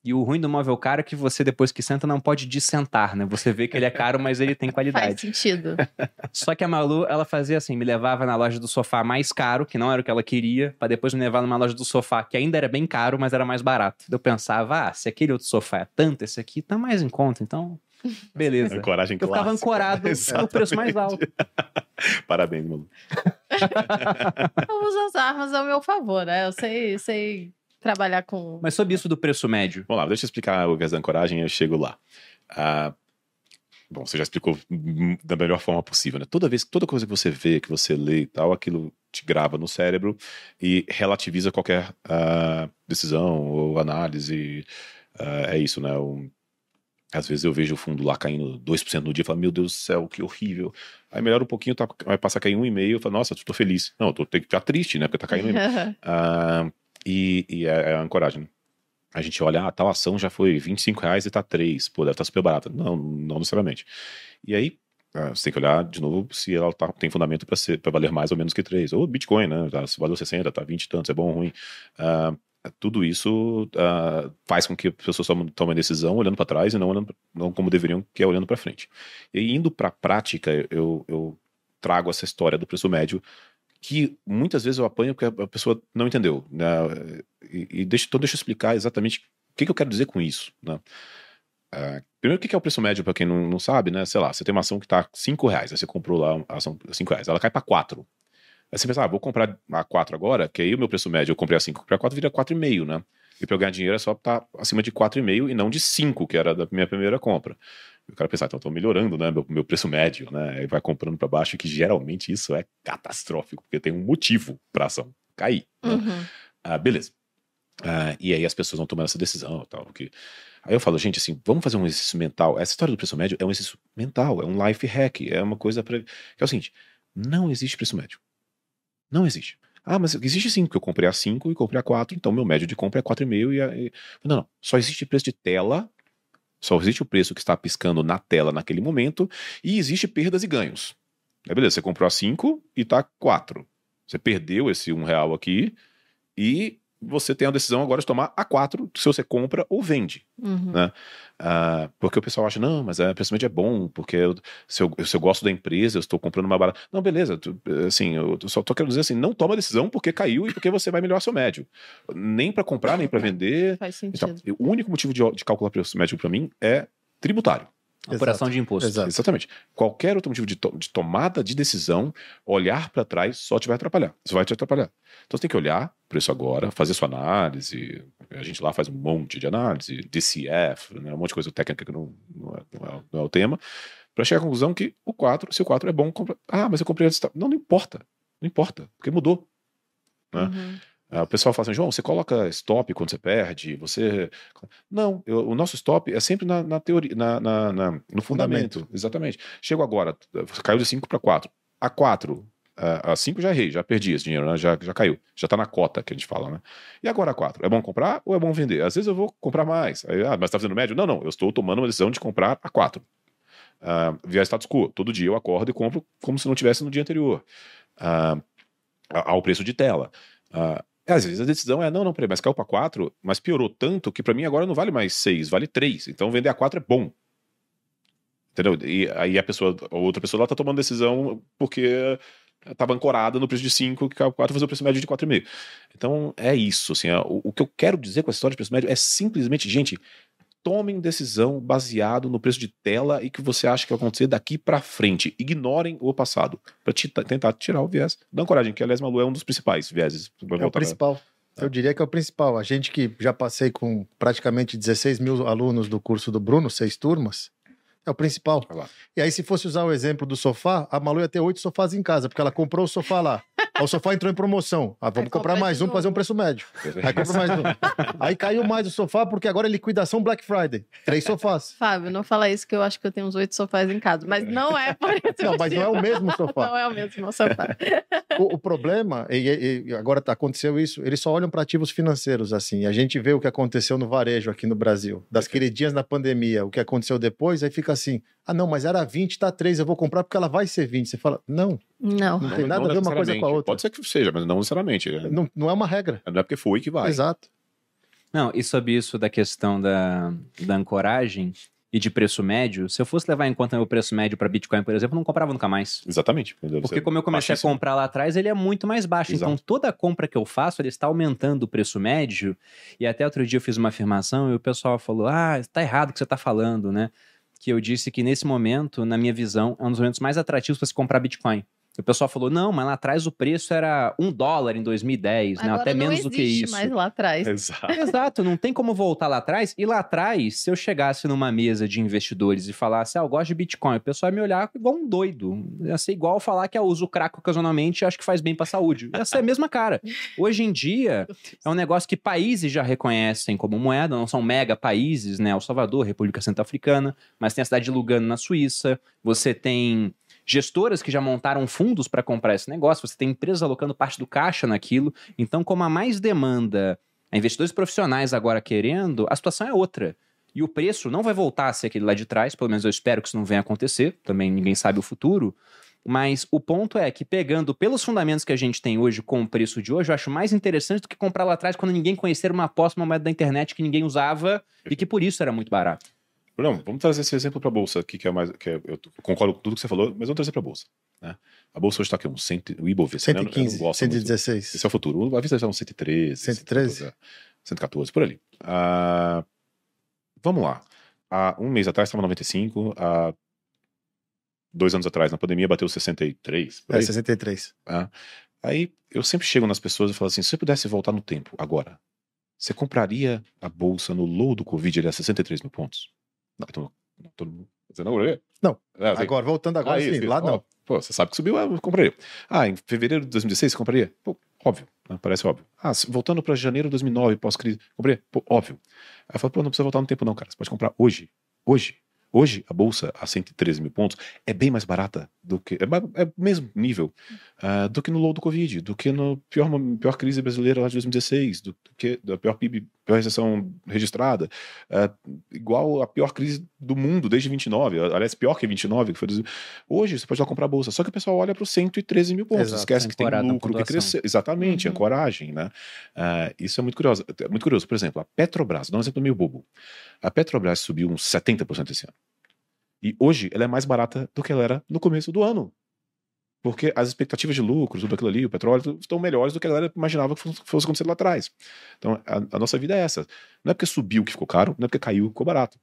E o ruim do móvel caro é que você depois que senta não pode dissentar, né? Você vê que ele é caro, mas ele tem Faz qualidade. sentido. Só que a Malu, ela fazia assim, me levava na loja do sofá mais caro, que não era o que ela queria, pra depois me levar numa loja do sofá que ainda era bem caro, mas era mais barato. Eu pensava, ah, se aquele outro sofá é tanto, esse aqui tá mais em conta, então beleza. Ancoragem Eu ficava clássica. ancorado no preço mais alto. Parabéns, Malu. Eu uso as armas ao meu favor, né? Eu sei, sei trabalhar com. Mas sobre isso do preço médio, Vamos lá, deixa eu explicar o viés da ancoragem e eu chego lá. Ah, bom, você já explicou da melhor forma possível, né? Toda vez, toda coisa que você vê, que você lê e tal, aquilo te grava no cérebro e relativiza qualquer ah, decisão ou análise. Ah, é isso, né? Um- às vezes eu vejo o fundo lá caindo 2% no dia e falo, meu Deus do céu, que horrível. Aí melhora um pouquinho, tá, vai passar a cair 1,5%, eu falo, nossa, tô feliz. Não, eu tô, tenho que ficar triste, né? Porque tá caindo 1,5%. Ah, e, e é, é a ancoragem. A gente olha, ah, tal ação já foi 25 reais e tá 3. Pô, deve estar super barata. Não, não necessariamente. E aí, ah, você tem que olhar de novo se ela tá- tem fundamento para valer mais ou menos que 3. Ou Bitcoin, né? Tá, se valeu 60, tá 20 e tantos, é bom ou ruim. Ah, tudo isso ah, faz com que as pessoas tomem, decisão olhando para trás e não, olhando, não como deveriam, que é olhando para frente. E indo para a prática, eu, eu trago essa história do preço médio que muitas vezes eu apanho porque a pessoa não entendeu. Né? E, e deixa, então deixa eu explicar exatamente o que, que eu quero dizer com isso. Né? Ah, primeiro, o que que é o preço médio para quem não, não sabe, né? Sei lá, você tem uma ação que está 5 reais, aí você comprou lá a ação 5 reais, ela cai para 4. Aí você pensa, ah, vou comprar a 4 agora, que aí o meu preço médio, eu comprei a 5, comprei a 4, vira 4,5, né? E para eu ganhar dinheiro é só estar acima de 4,5 e não de 5, que era da minha primeira compra. E o cara pensa, então estou melhorando, né? Meu, meu preço médio, né? Aí vai comprando para baixo, que geralmente isso é catastrófico, porque tem um motivo para a ação cair. né? Uhum. Ah, beleza. Ah, e aí as pessoas vão tomando essa decisão e tal. Que... Aí eu falo, gente, assim, vamos fazer um exercício mental. Essa história do preço médio é um exercício mental, é um life hack, é uma coisa para. Que é o seguinte: não existe preço médio. Não existe. Ah, mas existe sim, porque eu comprei a 5 e comprei a 4, então meu médio de compra é 4,5 e, e. Não, não. Só existe preço de tela, só existe o preço que está piscando na tela naquele momento, e existe perdas e ganhos. Aí beleza, você comprou a 5 e tá 4. Você perdeu esse um real aqui e você tem a decisão agora de tomar a 4 se você compra ou vende. Uhum. Né? Ah, porque o pessoal acha, não, mas a preço médio é bom, porque eu- se, eu, se eu gosto da empresa, eu estou comprando uma barata. Não, beleza, tu- assim, eu só tô querendo dizer assim, não toma decisão porque caiu e porque você vai melhorar seu médio. Nem para comprar, nem para vender. Faz Então, sentido. o único motivo de, de calcular preço médio para mim é tributário. Apuração de imposto. Exato. Exatamente. Qualquer outro motivo de, to- de tomada de decisão, olhar para trás só te vai atrapalhar. Só vai te atrapalhar. Então você tem que olhar para isso agora, fazer sua análise. A gente lá faz um monte de análise, DCF, né, um monte de coisa técnica que não, não, é, não é- não é o tema, para chegar à conclusão que o 4, se o 4 é bom, compra... ah, mas eu comprei antes. Não, não importa. Não importa, porque mudou. né? Uhum. Ah, o pessoal fala assim, João, você coloca stop quando você perde, você... Não, eu- o nosso stop é sempre na, na teoria, na, na- na- no fundamento. Exatamente. Chego agora, caiu de 5 para 4. A 4, a 5 já errei, já perdi esse dinheiro, né? já, já caiu. Já tá na cota que a gente fala, né? E agora a 4? É bom comprar ou é bom vender? Às vezes eu vou comprar mais. Aí, ah, mas tá fazendo médio? Não, não, eu estou tomando uma decisão de comprar a 4. Uh, via status quo. Todo dia eu acordo e compro como se não tivesse no dia anterior. Ah, ao preço de tela. Ah, às vezes a decisão é, não, não, peraí, mas caiu para 4, mas piorou tanto que para mim agora não vale mais 6, vale 3. Então vender a 4 é bom. Entendeu? E aí a pessoa, a outra pessoa lá tá tomando decisão porque estava ancorada no preço de 5, que caiu para 4 fazer o preço médio de 4,5. Então é isso, assim, ó, o, o que eu quero dizer com essa história de preço médio é simplesmente, gente, tomem decisão baseado no preço de tela e que você acha que vai acontecer daqui para frente. Ignorem o passado para tentar tirar o viés da ancoragem, que aliás, Malu é um dos principais vieses. É o principal. Eu diria que é o principal. A gente que já passei com praticamente 16 mil alunos do curso do Bruno, seis turmas, é o principal. E aí, se fosse usar o exemplo do sofá, a Malu ia ter oito sofás em casa, porque ela comprou o sofá lá. Aí o sofá entrou em promoção. Ah, vamos Aí comprar compra mais um, fazer um preço médio. Aí compra mais um. Aí caiu mais o sofá, porque agora é liquidação Black Friday. Três sofás. Fábio, não fala isso que eu acho que eu tenho uns oito sofás em casa. Mas não é por esse Não, mas não é o mesmo sofá. Não é o mesmo sofá. O, o problema, e, e- e agora tá- aconteceu isso, eles só olham para ativos financeiros, assim. A gente vê o que aconteceu no varejo aqui no Brasil, das queridinhas na pandemia, o que aconteceu depois, aí fica assim: ah, não, mas era 20, tá 3, eu vou comprar porque ela vai ser 20. Você fala, não, Não. não tem nada a ver uma coisa com a outra. Pode ser que seja, mas não necessariamente. Não, não é uma regra. Não é porque foi que vai. Exato. Não, e sobre isso da questão da, da ancoragem e de preço médio, se eu fosse levar em conta meu preço médio para Bitcoin, por exemplo, eu não comprava nunca mais. Exatamente. Porque como eu comecei a comprar lá atrás, ele é muito mais baixo. Exato. Então toda compra que eu faço, ele está aumentando o preço médio. E até outro dia eu fiz uma afirmação e o pessoal falou: "Ah, está errado o que você está falando, né?" Que eu disse que nesse momento, na minha visão, é um dos momentos mais atrativos para se comprar Bitcoin. O pessoal falou: "Não, mas lá atrás o preço era um dólar em 2010, né? Até não menos do que isso." mais lá atrás. Exato. Exato, não tem como voltar lá atrás. E lá atrás, se eu chegasse numa mesa de investidores e falasse, ah, eu gosto de Bitcoin, o pessoal ia me olhar igual um doido. Ia ser igual falar que eu uso crack ocasionalmente e acho que faz bem pra saúde. Ia ser a mesma cara. Hoje em dia, é um negócio que países já reconhecem como moeda, não são mega países, né? El Salvador, República Centro-Africana, mas tem a cidade de Lugano na Suíça, você tem gestoras que já montaram fundos para comprar esse negócio, você tem empresas alocando parte do caixa naquilo. Então, como há mais demanda, há investidores profissionais agora querendo, a situação é outra. E o preço não vai voltar a ser aquele lá de trás, pelo menos eu espero que isso não venha a acontecer, também ninguém sabe o futuro. Mas o ponto é que, pegando pelos fundamentos que a gente tem hoje com o preço de hoje, eu acho mais interessante do que comprar lá atrás quando ninguém conhecer uma aposta, uma moeda da internet que ninguém usava e que por isso era muito barato. Não, vamos trazer esse exemplo para a bolsa aqui, que é mais. Que é- eu concordo com tudo que você falou, mas vamos trazer para a bolsa. Né? A bolsa hoje está aqui, um cento, o Ibovespa. né? Eu não- eu não 115, gosto muito. 116. Esse é o futuro. A vista está um 113. 113? 114, por ali. Ah, vamos lá. Há um mês atrás estava 95, há dois anos atrás, na pandemia, bateu 63. por É, aí. 63. Aí eu sempre chego nas pessoas e falo assim: se você pudesse voltar no tempo, agora, você compraria a bolsa no low do Covid ele é 63 mil pontos? Não, então, todo. Você não? Não. É, sei. Agora, voltando agora, Ah, sim, isso, lá isso. não. Ó, pô, você sabe que subiu, eu compraria. Ah, em fevereiro de 2016 você compraria? Pô, óbvio, né? parece óbvio. Ah, voltando para janeiro de 2009, pós-crise, compraria? Pô, óbvio. Aí eu falo, pô, não precisa voltar no tempo não, cara. Você pode comprar hoje. Hoje. Hoje, a bolsa a 113 mil pontos é bem mais barata do que. É, é mesmo nível ah, do que no low do Covid, do que no pior, pior crise brasileira lá de 2016, do, do que da pior PIB, pior recessão registrada, ah, igual a pior crise do mundo desde 29, aliás, pior que 29, que foi. dos- Hoje você pode lá comprar a bolsa, só que o pessoal olha para os 113 mil pontos, Exato, esquece que tem lucro, que cresceu. Exatamente, Uhum. ancoragem, né? Ah, isso é muito curioso. É muito curioso. Por exemplo, a Petrobras, dá um exemplo meio bobo. A Petrobras subiu uns 70% esse ano. E hoje ela é mais barata do que ela era no começo do ano. Porque as expectativas de lucro, tudo aquilo ali, o petróleo, estão melhores do que a galera imaginava que fosse, acontecer lá atrás. Então, a, a nossa vida é essa. Não é porque subiu que ficou caro, não é porque caiu que ficou barato.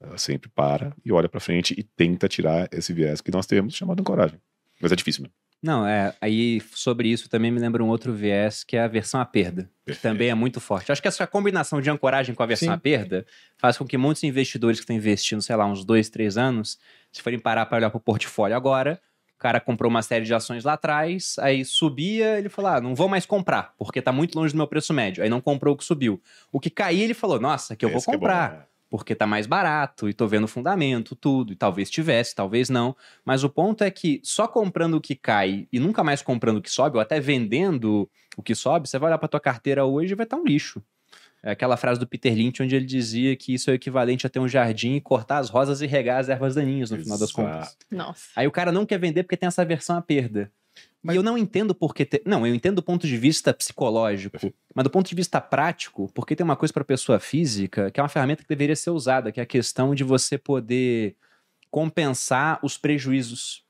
Ela sempre para e olha para frente e tenta tirar esse viés que nós temos, chamado ancoragem. Mas é difícil mesmo. Não, é. Aí sobre isso também me lembra um outro viés que é a versão à perda. Que também é muito forte. Acho que essa combinação de ancoragem com a versão Sim. à perda faz com que muitos investidores que estão investindo, sei lá, uns dois, três anos, se forem parar para olhar para o portfólio agora, o cara comprou uma série de ações lá atrás, aí subia, ele falou: ah, não vou mais comprar, porque tá muito longe do meu preço médio. Aí não comprou o que subiu. O que caía, ele falou: nossa, que eu vou Esse que é bom, comprar né? porque tá mais barato e tô vendo fundamento, tudo, e talvez tivesse, talvez não. Mas o ponto é que só comprando o que cai e nunca mais comprando o que sobe, ou até vendendo o que sobe, você vai olhar pra tua carteira hoje e vai estar um lixo. É aquela frase do Peter Lynch onde ele dizia que isso é o equivalente a ter um jardim e cortar as rosas e regar as ervas daninhas no final das contas. Nossa. Aí o cara não quer vender porque tem essa versão à perda. Mas- E eu não entendo porque. Te... Não, eu entendo do ponto de vista psicológico, mas do ponto de vista prático, porque tem uma coisa para pessoa física que é uma ferramenta que deveria ser usada, que é a questão de você poder compensar os prejuízos.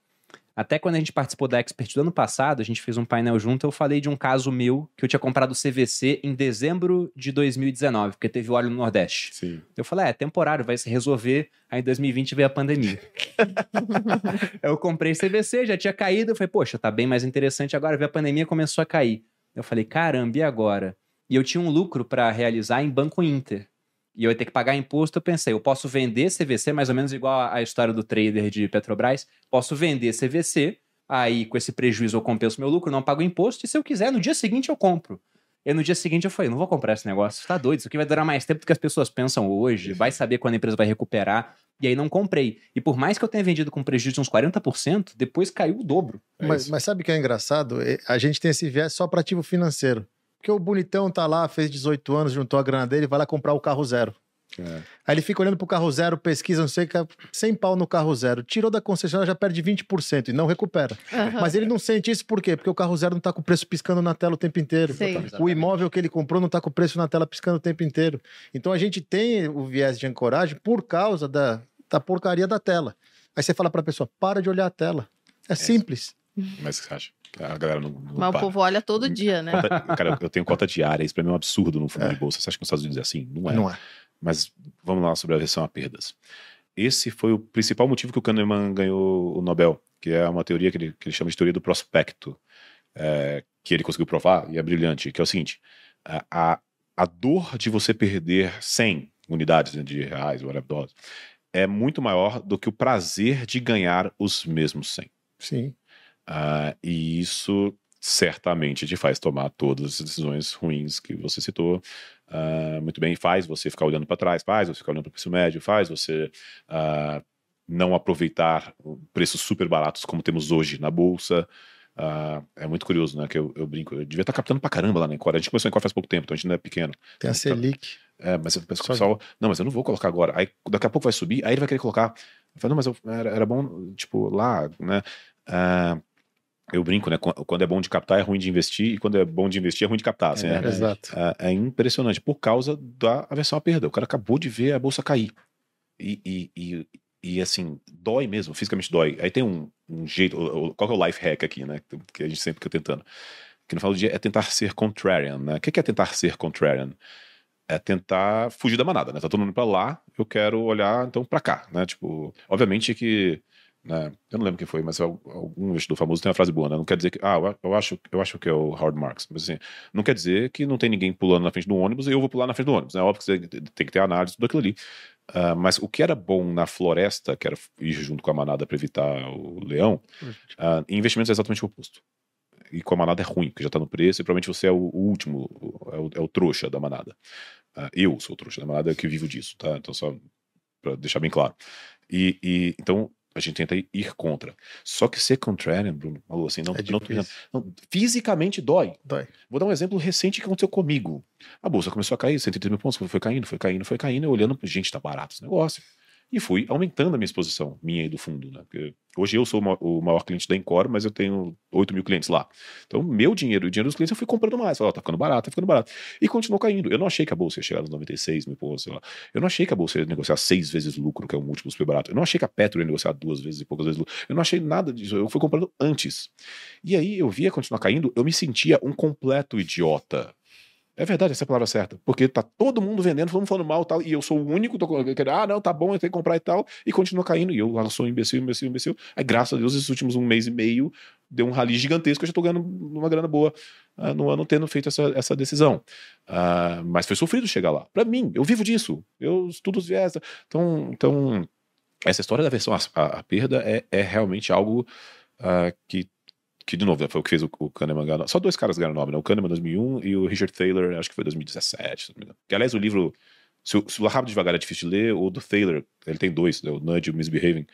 Até quando a gente participou da Expert do ano passado, a gente fez um painel junto, eu falei de um caso meu que eu tinha comprado CVC em dezembro de 2019, porque teve óleo no Nordeste. Sim. Eu falei, é, é temporário, vai se resolver. Aí em 2020 veio a pandemia. eu comprei CVC, já tinha caído. Eu falei, poxa, tá bem mais interessante agora. Veio a pandemia, começou a cair. Eu falei, caramba, e agora? E eu tinha um lucro para realizar em Banco Inter. E eu ia ter que pagar imposto. Eu pensei, eu posso vender CVC, mais ou menos igual a história do trader de Petrobras. Posso vender CVC, Aí, com esse prejuízo, eu compenso meu lucro, não pago imposto, e se eu quiser, no dia seguinte eu compro. E no dia seguinte eu falei, não vou comprar esse negócio, tá doido, isso aqui vai durar mais tempo do que as pessoas pensam hoje, vai saber quando a empresa vai recuperar. E aí não comprei. E por mais que eu tenha vendido com prejuízo de uns 40%, depois caiu o dobro. É mas, mas sabe o que é engraçado? A gente tem esse viés só para ativo financeiro. Porque o bonitão tá lá, fez 18 anos, juntou a grana dele, vai lá comprar o carro zero. É. Aí ele fica olhando pro carro zero, pesquisa, não sei o que, 100 pau no carro zero. Tirou da concessionária, já perde 20% e não recupera. Aham. Mas ele não sente isso por quê? Porque o carro zero não tá com o preço piscando na tela o tempo inteiro. Sim. O imóvel que ele comprou não tá com o preço na tela piscando o tempo inteiro. Então a gente tem o viés de ancoragem por causa da, da porcaria da tela. Aí você fala pra pessoa, para de olhar a tela. É simples. Mas você acha? A galera não, não Mas o para. povo olha todo dia, né? Cara, eu tenho cota diária, isso pra mim é um absurdo no fundo É. de bolsa. Você acha que nos Estados Unidos é assim? Não é. Não é. Mas vamos lá sobre a versão a perdas. Esse foi o principal motivo que o Kahneman ganhou o Nobel, que é uma teoria que ele, que ele chama de teoria do prospecto, é, que ele conseguiu provar e é brilhante, que é o seguinte: a, a, a dor de você perder 100 unidades né, de reais, whatever, dólares, é muito maior do que o prazer de ganhar os mesmos 100. Sim. Ah, e isso certamente te faz tomar todas as decisões ruins que você citou. Ah, muito bem, faz você ficar olhando para trás, faz você ficar olhando para o preço médio, faz você ah, não aproveitar preços super baratos como temos hoje na bolsa. Ah, é muito curioso, né? Que eu, eu brinco. Eu devia estar captando pra caramba lá na Encore. A gente começou em Encore faz pouco tempo, então a gente não é pequeno. Tem a Selic. É, mas eu penso que o pessoal, não, mas eu não vou colocar agora. Aí daqui a pouco vai subir, aí ele vai querer colocar. Eu falo, não, mas eu- era, era bom, tipo, lá, né? Eu brinco, né? Qu- Quando é bom de captar, é ruim de investir, e quando é bom de investir, é ruim de captar. Assim, é, verdade. Exato. é- é impressionante, por causa da aversão à perda. O cara acabou de ver a bolsa cair. E, e, e, e, assim, dói mesmo, fisicamente dói. Aí tem um, um jeito. Qual é o life hack aqui, né? Que a gente sempre fica tentando. Que no final do dia é tentar ser contrarian, né? O que que é tentar ser contrarian? é tentar fugir da manada, né? Tá todo mundo pra lá, eu quero olhar então pra cá, né? Tipo, obviamente que, né? Eu não lembro quem foi, mas al- algum investidor famoso tem uma frase boa, né? Não quer dizer que, ah, eu eu acho, eu acho que é o Howard Marks, mas assim, não quer dizer que não tem ninguém pulando na frente do ônibus e eu vou pular na frente do ônibus, né? Óbvio que você tem que ter análise tudo aquilo ali. Ah, mas o que era bom na floresta, que era ir junto com a manada para evitar o leão, ah, em investimentos é exatamente o oposto. E com a manada é ruim, porque já tá no preço e provavelmente você é o, o último, é o, é o trouxa da manada. Ah, eu sou o trouxa da manada que vivo disso, tá? Então, só para deixar bem claro. E, e- então a gente tenta ir contra. Só que ser contrarian, Bruno, Malu, assim, não, É não, não- fisicamente dói. Dói. Vou dar um exemplo recente que aconteceu comigo. A bolsa começou a cair, 130 mil pontos, foi caindo, foi caindo, foi caindo, eu olhando, gente, tá barato esse negócio. E fui aumentando a minha exposição, minha e do fundo, né? Porque hoje eu sou o ma- o maior cliente da Encore, mas eu tenho 8 mil clientes lá. Então, meu dinheiro e o dinheiro dos clientes eu fui comprando mais. Falei, ó, tá ficando barato, tá ficando barato. E continuou caindo. Eu não achei que a bolsa ia chegar nos 96 mil pontos, sei lá. Eu não achei que a bolsa ia negociar seis vezes lucro, que é um múltiplo super barato. Eu não achei que a Petro ia negociar duas vezes e poucas vezes lucro. Eu não achei nada disso. Eu fui comprando antes. E aí eu via continuar caindo, eu me sentia um completo idiota. É verdade, essa é a palavra certa. Porque tá todo mundo vendendo, todo mundo falando mal tal, e eu sou o único tô ah, não, tá bom, eu tenho que comprar e tal, e continua caindo. E eu lá sou um imbecil, imbecil, imbecil. Aí, graças a Deus, esses últimos um mês e meio deu um rally gigantesco, eu já tô ganhando uma grana boa ah, no ano tendo feito essa, essa decisão. Ah, mas foi sofrido chegar lá. Pra mim, eu vivo disso. Eu estudo os viés. Então, então essa história da versão à, à- à perda é, é realmente algo ah, que que de novo né, foi o que fez o, o Kahneman ganhar. Só dois caras ganharam o nome, né? O Kahneman em 2001 e o Richard Thaler, acho que foi 2017. se não me engano. Que aliás o livro, se se o Rápido Devagar é difícil de ler, o do Thaler, ele tem dois, né? o Nudge e o Misbehaving,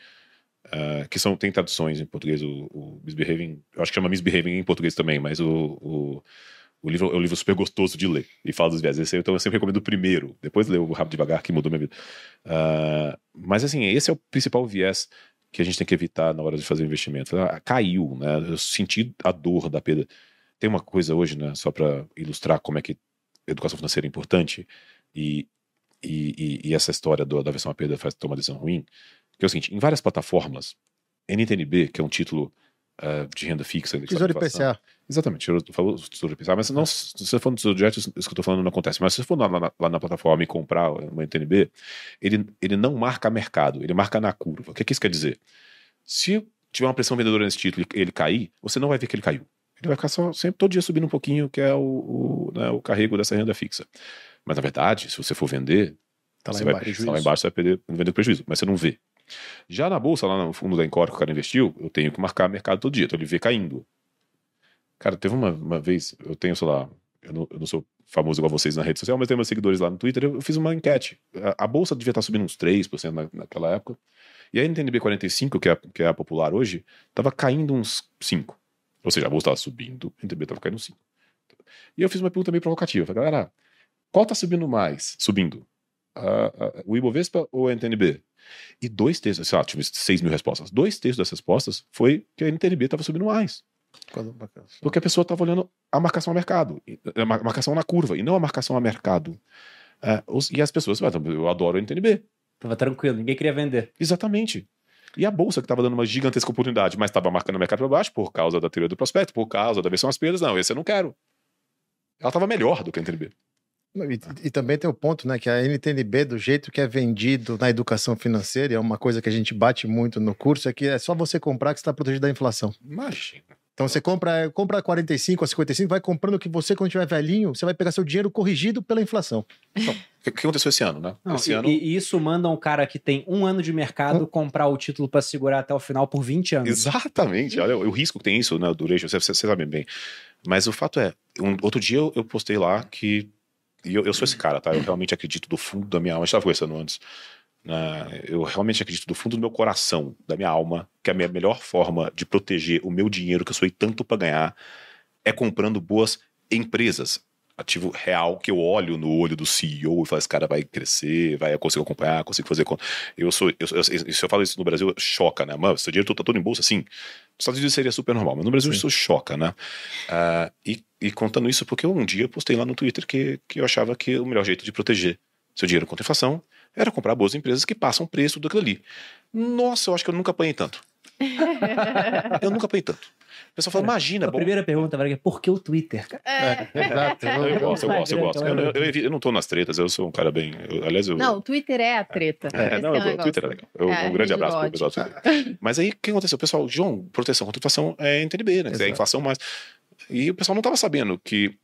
ah, que são tem traduções em português. O, o Misbehaving, eu acho que chama Misbehaving em português também, mas o, o o livro é um livro super gostoso de ler e fala dos viés. Então eu sempre recomendo o primeiro, depois ler o Rápido Devagar, que mudou minha vida. Ah, mas assim, esse é o principal viés que a gente tem que evitar na hora de fazer investimento. Ah, Caiu, né? Eu senti a dor da perda. Tem uma coisa hoje, né? Só para ilustrar como é que educação financeira é importante e, e, e- e essa história do- da versão à perda faz tomar decisão ruim, que é o seguinte: em várias plataformas, NTNB, que é um título ah, de renda fixa, Tesouro inflação, IPCA. Exatamente, eu falo Tesouro IPCA, mas não, se você for no Tesouro Direto, isso que eu estou falando não acontece. Mas se você for lá na, lá na plataforma e comprar uma NTNB, ele, ele não marca mercado, ele marca na curva. O que, que isso quer dizer? Se tiver uma pressão vendedora nesse título e ele cair, você não vai ver que ele caiu. Ele vai ficar só, sempre todo dia subindo um pouquinho, que é o, o, né, o carrego dessa renda fixa. Mas na verdade, se você for vender, Tá lá você vai, embaixo. tá lá embaixo, você vai perder, vender com prejuízo, mas você não vê. Já na bolsa, lá no fundo da Encore que o cara investiu, eu tenho que marcar mercado todo dia, então ele vê caindo. Cara, teve uma, uma vez, eu tenho, sei lá, eu não, eu não sou famoso igual vocês na rede social, mas tenho meus seguidores lá no Twitter, eu, fiz uma enquete. A, a, bolsa devia estar subindo uns 3% na, naquela época. E a NTNB 45, que é, que é a popular hoje, estava caindo uns 5%. Ou seja, a bolsa estava subindo, a NTNB estava caindo uns 5%. E eu fiz uma pergunta meio provocativa. Falei, galera, qual está subindo mais? Subindo? O Ibovespa ou a NTNB? E dois terços, sei lá, tive 6 mil respostas. Dois terços dessas respostas foi que a NTNB estava subindo mais. Porque a pessoa estava olhando a marcação a mercado, a marcação na curva, e não a marcação a mercado. É, os, e as pessoas, ah, eu adoro o NTNB. Tava tranquilo, ninguém queria vender. Exatamente. E a bolsa que estava dando uma gigantesca oportunidade, mas estava marcando o mercado para baixo por causa da teoria do prospecto, por causa da versão às perdas, não, esse eu não quero. Ela estava melhor do que a NTNB. E, e, também tem o ponto, né, que a NTNB, do jeito que é vendido na educação financeira, é uma coisa que a gente bate muito no curso, é que é só você comprar que você está protegido da inflação. Imagina. Então você compra, compra 45 a 55, vai comprando que você, quando tiver velhinho, você vai pegar seu dinheiro corrigido pela inflação. Então, o que aconteceu esse ano, né? Não, esse e, ano... e, isso manda um cara que tem um ano de mercado comprar o título para segurar até o final por 20 anos. Exatamente. Olha o risco que tem isso, né? O duration, você, você sabe bem. Mas o fato é, um, outro dia eu, eu, postei lá que. E eu, eu, sou esse cara, tá? Eu realmente acredito do fundo da minha alma. A gente estava conversando antes. Né? Eu realmente acredito do fundo do meu coração, da minha alma, que a minha melhor forma de proteger o meu dinheiro que eu sou tanto para ganhar é comprando boas empresas. Ativo real que eu olho no olho do CEO e falo: esse cara vai crescer, vai, eu consigo acompanhar, consigo fazer conta. Eu sou, eu, eu, se eu falo isso no Brasil, choca, né? Mano, seu dinheiro tá todo em bolsa, sim. Nos Estados Unidos seria super normal, mas no Brasil sim. isso choca, né? Uh, e, e contando isso porque eu um dia postei lá no Twitter que, que eu achava que o melhor jeito de proteger seu dinheiro contra a inflação era comprar boas empresas que passam preço daquilo ali. Nossa, eu acho que eu nunca apanhei tanto. Eu nunca apanhei tanto. O pessoal fala, imagina. A bom... primeira pergunta, Vargas, por que o Twitter? É. é exato. Eu, eu gosto, eu gosto, eu gosto. Eu, eu, eu, não tô nas tretas, eu sou um cara bem. aliás, eu. Não, o Twitter é a treta. É, não, é o Twitter é legal. É, um grande abraço pro pessoal do Twitter. Mas aí, o que aconteceu? O pessoal, João, proteção contra inflação é NTNB, né? É inflação mais. E o pessoal não estava sabendo que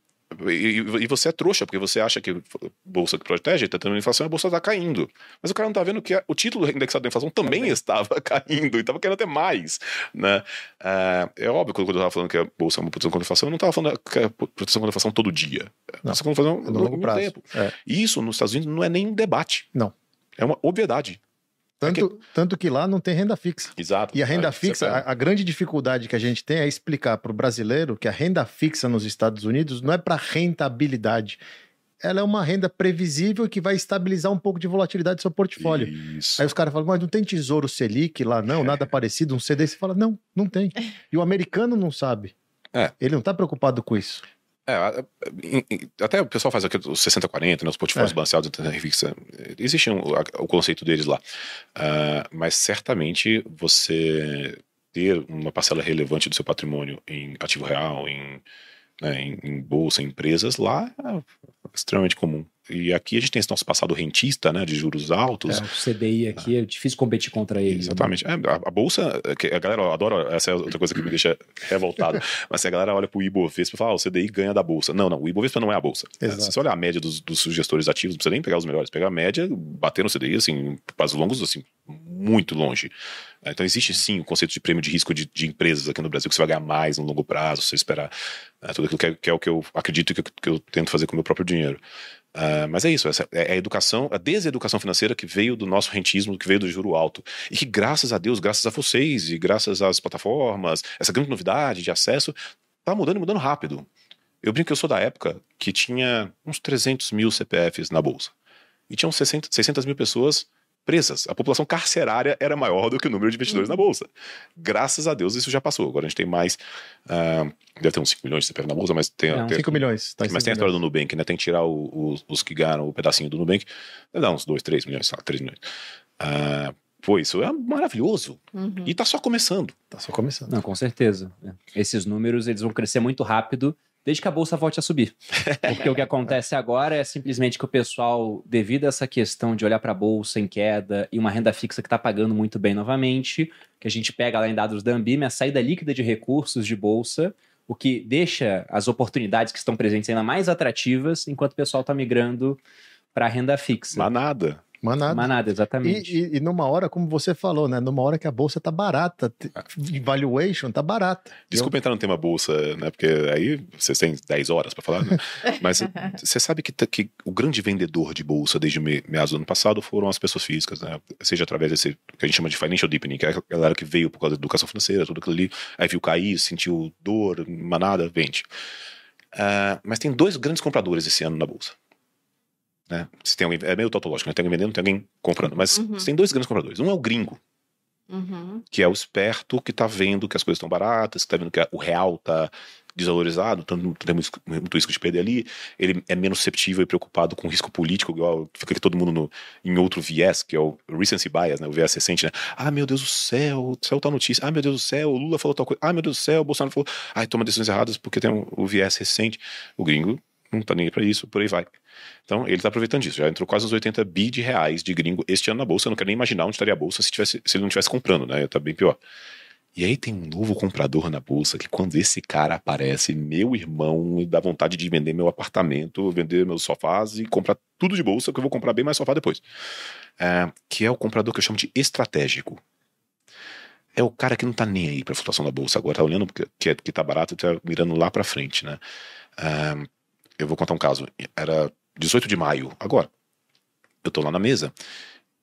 e, e, você é trouxa, porque você acha que bolsa que protege está tendo inflação e a bolsa está caindo. Mas o cara não está vendo que a, o título indexado da inflação também, também. estava caindo e estava querendo até mais. Né? É, é óbvio que quando eu estava falando que a bolsa é uma proteção contra a inflação, eu não estava falando que é proteção contra a inflação todo dia. É proteção contra a inflação no longo prazo. Tempo. É. E isso nos Estados Unidos não é nem debate. Não. É uma obviedade. Tanto, é que... tanto que lá não tem renda fixa. Exato. E a renda é, fixa, a, a, grande dificuldade que a gente tem é explicar para o brasileiro que a renda fixa nos Estados Unidos não é para rentabilidade. Ela é uma renda previsível que vai estabilizar um pouco de volatilidade do seu portfólio. Isso. Aí os caras falam, mas não tem tesouro Selic lá, não, é. nada parecido, um CD. Você fala, não, não tem. E o americano não sabe. É. Ele não está preocupado com isso. É, até o pessoal faz aqui os 60-40, né, os portfólios é. balanceados da fixa. Existe um, o conceito deles lá. Uh, mas certamente você ter uma parcela relevante do seu patrimônio em ativo real, em, né, em, em bolsa, em empresas, lá é extremamente comum. E aqui a gente tem esse nosso passado rentista, né, de juros altos. É, o CDI aqui é difícil competir contra ele. Né? Exatamente. Né? É, a, a, bolsa, a galera adora, essa é outra coisa que me deixa revoltado. mas se a galera olha pro Ibovespa e fala, ah, o CDI ganha da bolsa. Não, não, o Ibovespa não é a bolsa. Exato. Se você olhar a média dos, dos gestores ativos, não precisa nem pegar os melhores, pegar a média, bater no CDI, assim, para longos, assim, muito longe. Então existe sim o conceito de prêmio de risco de, de, empresas aqui no Brasil, que você vai ganhar mais no longo prazo, se você esperar né, tudo aquilo que é, que é, o que eu acredito que eu, que eu tento fazer com o meu próprio dinheiro. Uh, mas é isso, essa é a educação, a deseducação financeira que veio do nosso rentismo, que veio do juro alto. E que, graças a Deus, graças a vocês e graças às plataformas, essa grande novidade de acesso, tá mudando e mudando rápido. Eu brinco que eu sou da época que tinha uns 300 mil CPFs na bolsa. E tinham 60, 600 mil pessoas presas. A população carcerária era maior do que o número de investidores uhum. na bolsa. Graças a Deus isso já passou. Agora a gente tem mais. Uh, deve ter uns 5 milhões de CPF na bolsa, mas tem. Não, 5 milhões. Tá mas tem a história do Nubank, né? Tem que tirar o, o, os que ganharam o pedacinho do Nubank. Deve dar uns 2, 3 milhões, sei lá, 3 milhões. Uh, Pô, isso é maravilhoso. Uhum. E tá só começando. Tá só começando. Não, com certeza. Esses números, eles vão crescer muito rápido desde que a bolsa volte a subir. Porque o que acontece agora é simplesmente que o pessoal, devido a essa questão de olhar para a bolsa em queda e uma renda fixa que está pagando muito bem novamente, que a gente pega lá em dados da Ambima, a saída líquida de recursos de bolsa, o que deixa as oportunidades que estão presentes ainda mais atrativas, enquanto o pessoal está migrando para a renda fixa. Mas nada. Manada. Manada, exatamente. E, e, e numa hora, como você falou, né? Numa hora que a bolsa tá barata, te- valuation tá barata. Desculpa entrar no tema bolsa, né? Porque aí vocês têm 10 horas para falar, né? Mas você sabe que, que o grande vendedor de bolsa desde meados do ano passado foram as pessoas físicas, né? Seja através desse que a gente chama de financial deepening, que é a galera que veio por causa da educação financeira, tudo aquilo ali, aí viu cair, sentiu dor, manada, vende. Ah, mas tem dois grandes compradores esse ano na bolsa. Né? Se tem alguém, é meio tautológico, né? Tem alguém vendendo, tem alguém comprando. Mas Uhum. você tem dois grandes compradores. Um é o gringo, Uhum. que é o esperto que tá vendo que as coisas estão baratas, que tá vendo que o real tá desvalorizado, então não tem muito muito risco de perder ali. Ele é menos susceptível e preocupado com risco político, igual fica aqui todo mundo no, em outro viés, que é o recency bias, né? O viés recente, né? Ah, meu Deus do céu, o céu tá notícia. Ah, meu Deus do céu, o Lula falou tal coisa. Ah, meu Deus do céu, o Bolsonaro falou. Ai, toma decisões erradas porque tem o viés recente. O gringo não tá nem aí pra isso, por aí vai. Então, ele tá aproveitando disso. Já entrou quase uns 80 bi de reais de gringo este ano na bolsa. Eu não quero nem imaginar onde estaria a bolsa se, tivesse, se ele não estivesse comprando, né? Tá bem pior. E aí tem um novo comprador na bolsa que quando esse cara aparece, meu irmão, dá vontade de vender meu apartamento, vender meus sofás e comprar tudo de bolsa, que eu vou comprar bem mais sofá depois. É, que é o comprador que eu chamo de estratégico. É o cara que não tá nem aí pra flutuação da bolsa agora, tá olhando que, é- que tá barato e tá mirando lá pra frente, né? É, eu vou contar um caso. Era 18 de maio, agora. Eu tô lá na mesa.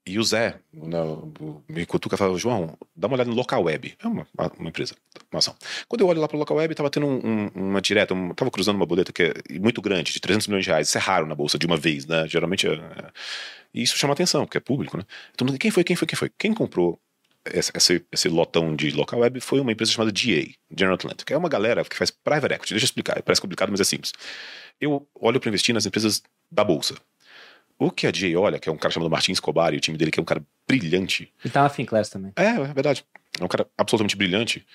E o Zé o- me cutuca e fala: João, dá uma olhada no Local Web. É uma, uma empresa, uma ação. Quando eu olho lá pro Local Web, tava tendo um- um- uma direta, um, tava cruzando uma boleta que é muito grande, de 300 milhões de reais. Isso é raro na bolsa de uma vez, né? Geralmente é, é- e isso chama atenção, porque é público, né? Então, quem foi, quem foi, quem foi? Quem comprou esse, esse, lotão de Local Web foi uma empresa chamada GA, General Atlantic, é uma galera que faz private equity. Deixa eu explicar, parece complicado, mas é simples. Eu olho para investir nas empresas da bolsa. O que a GA olha, que é um cara chamado Martin Escobar e o time dele, que é um cara brilhante, E tá na Finclass também. é, é verdade. É um cara absolutamente brilhante.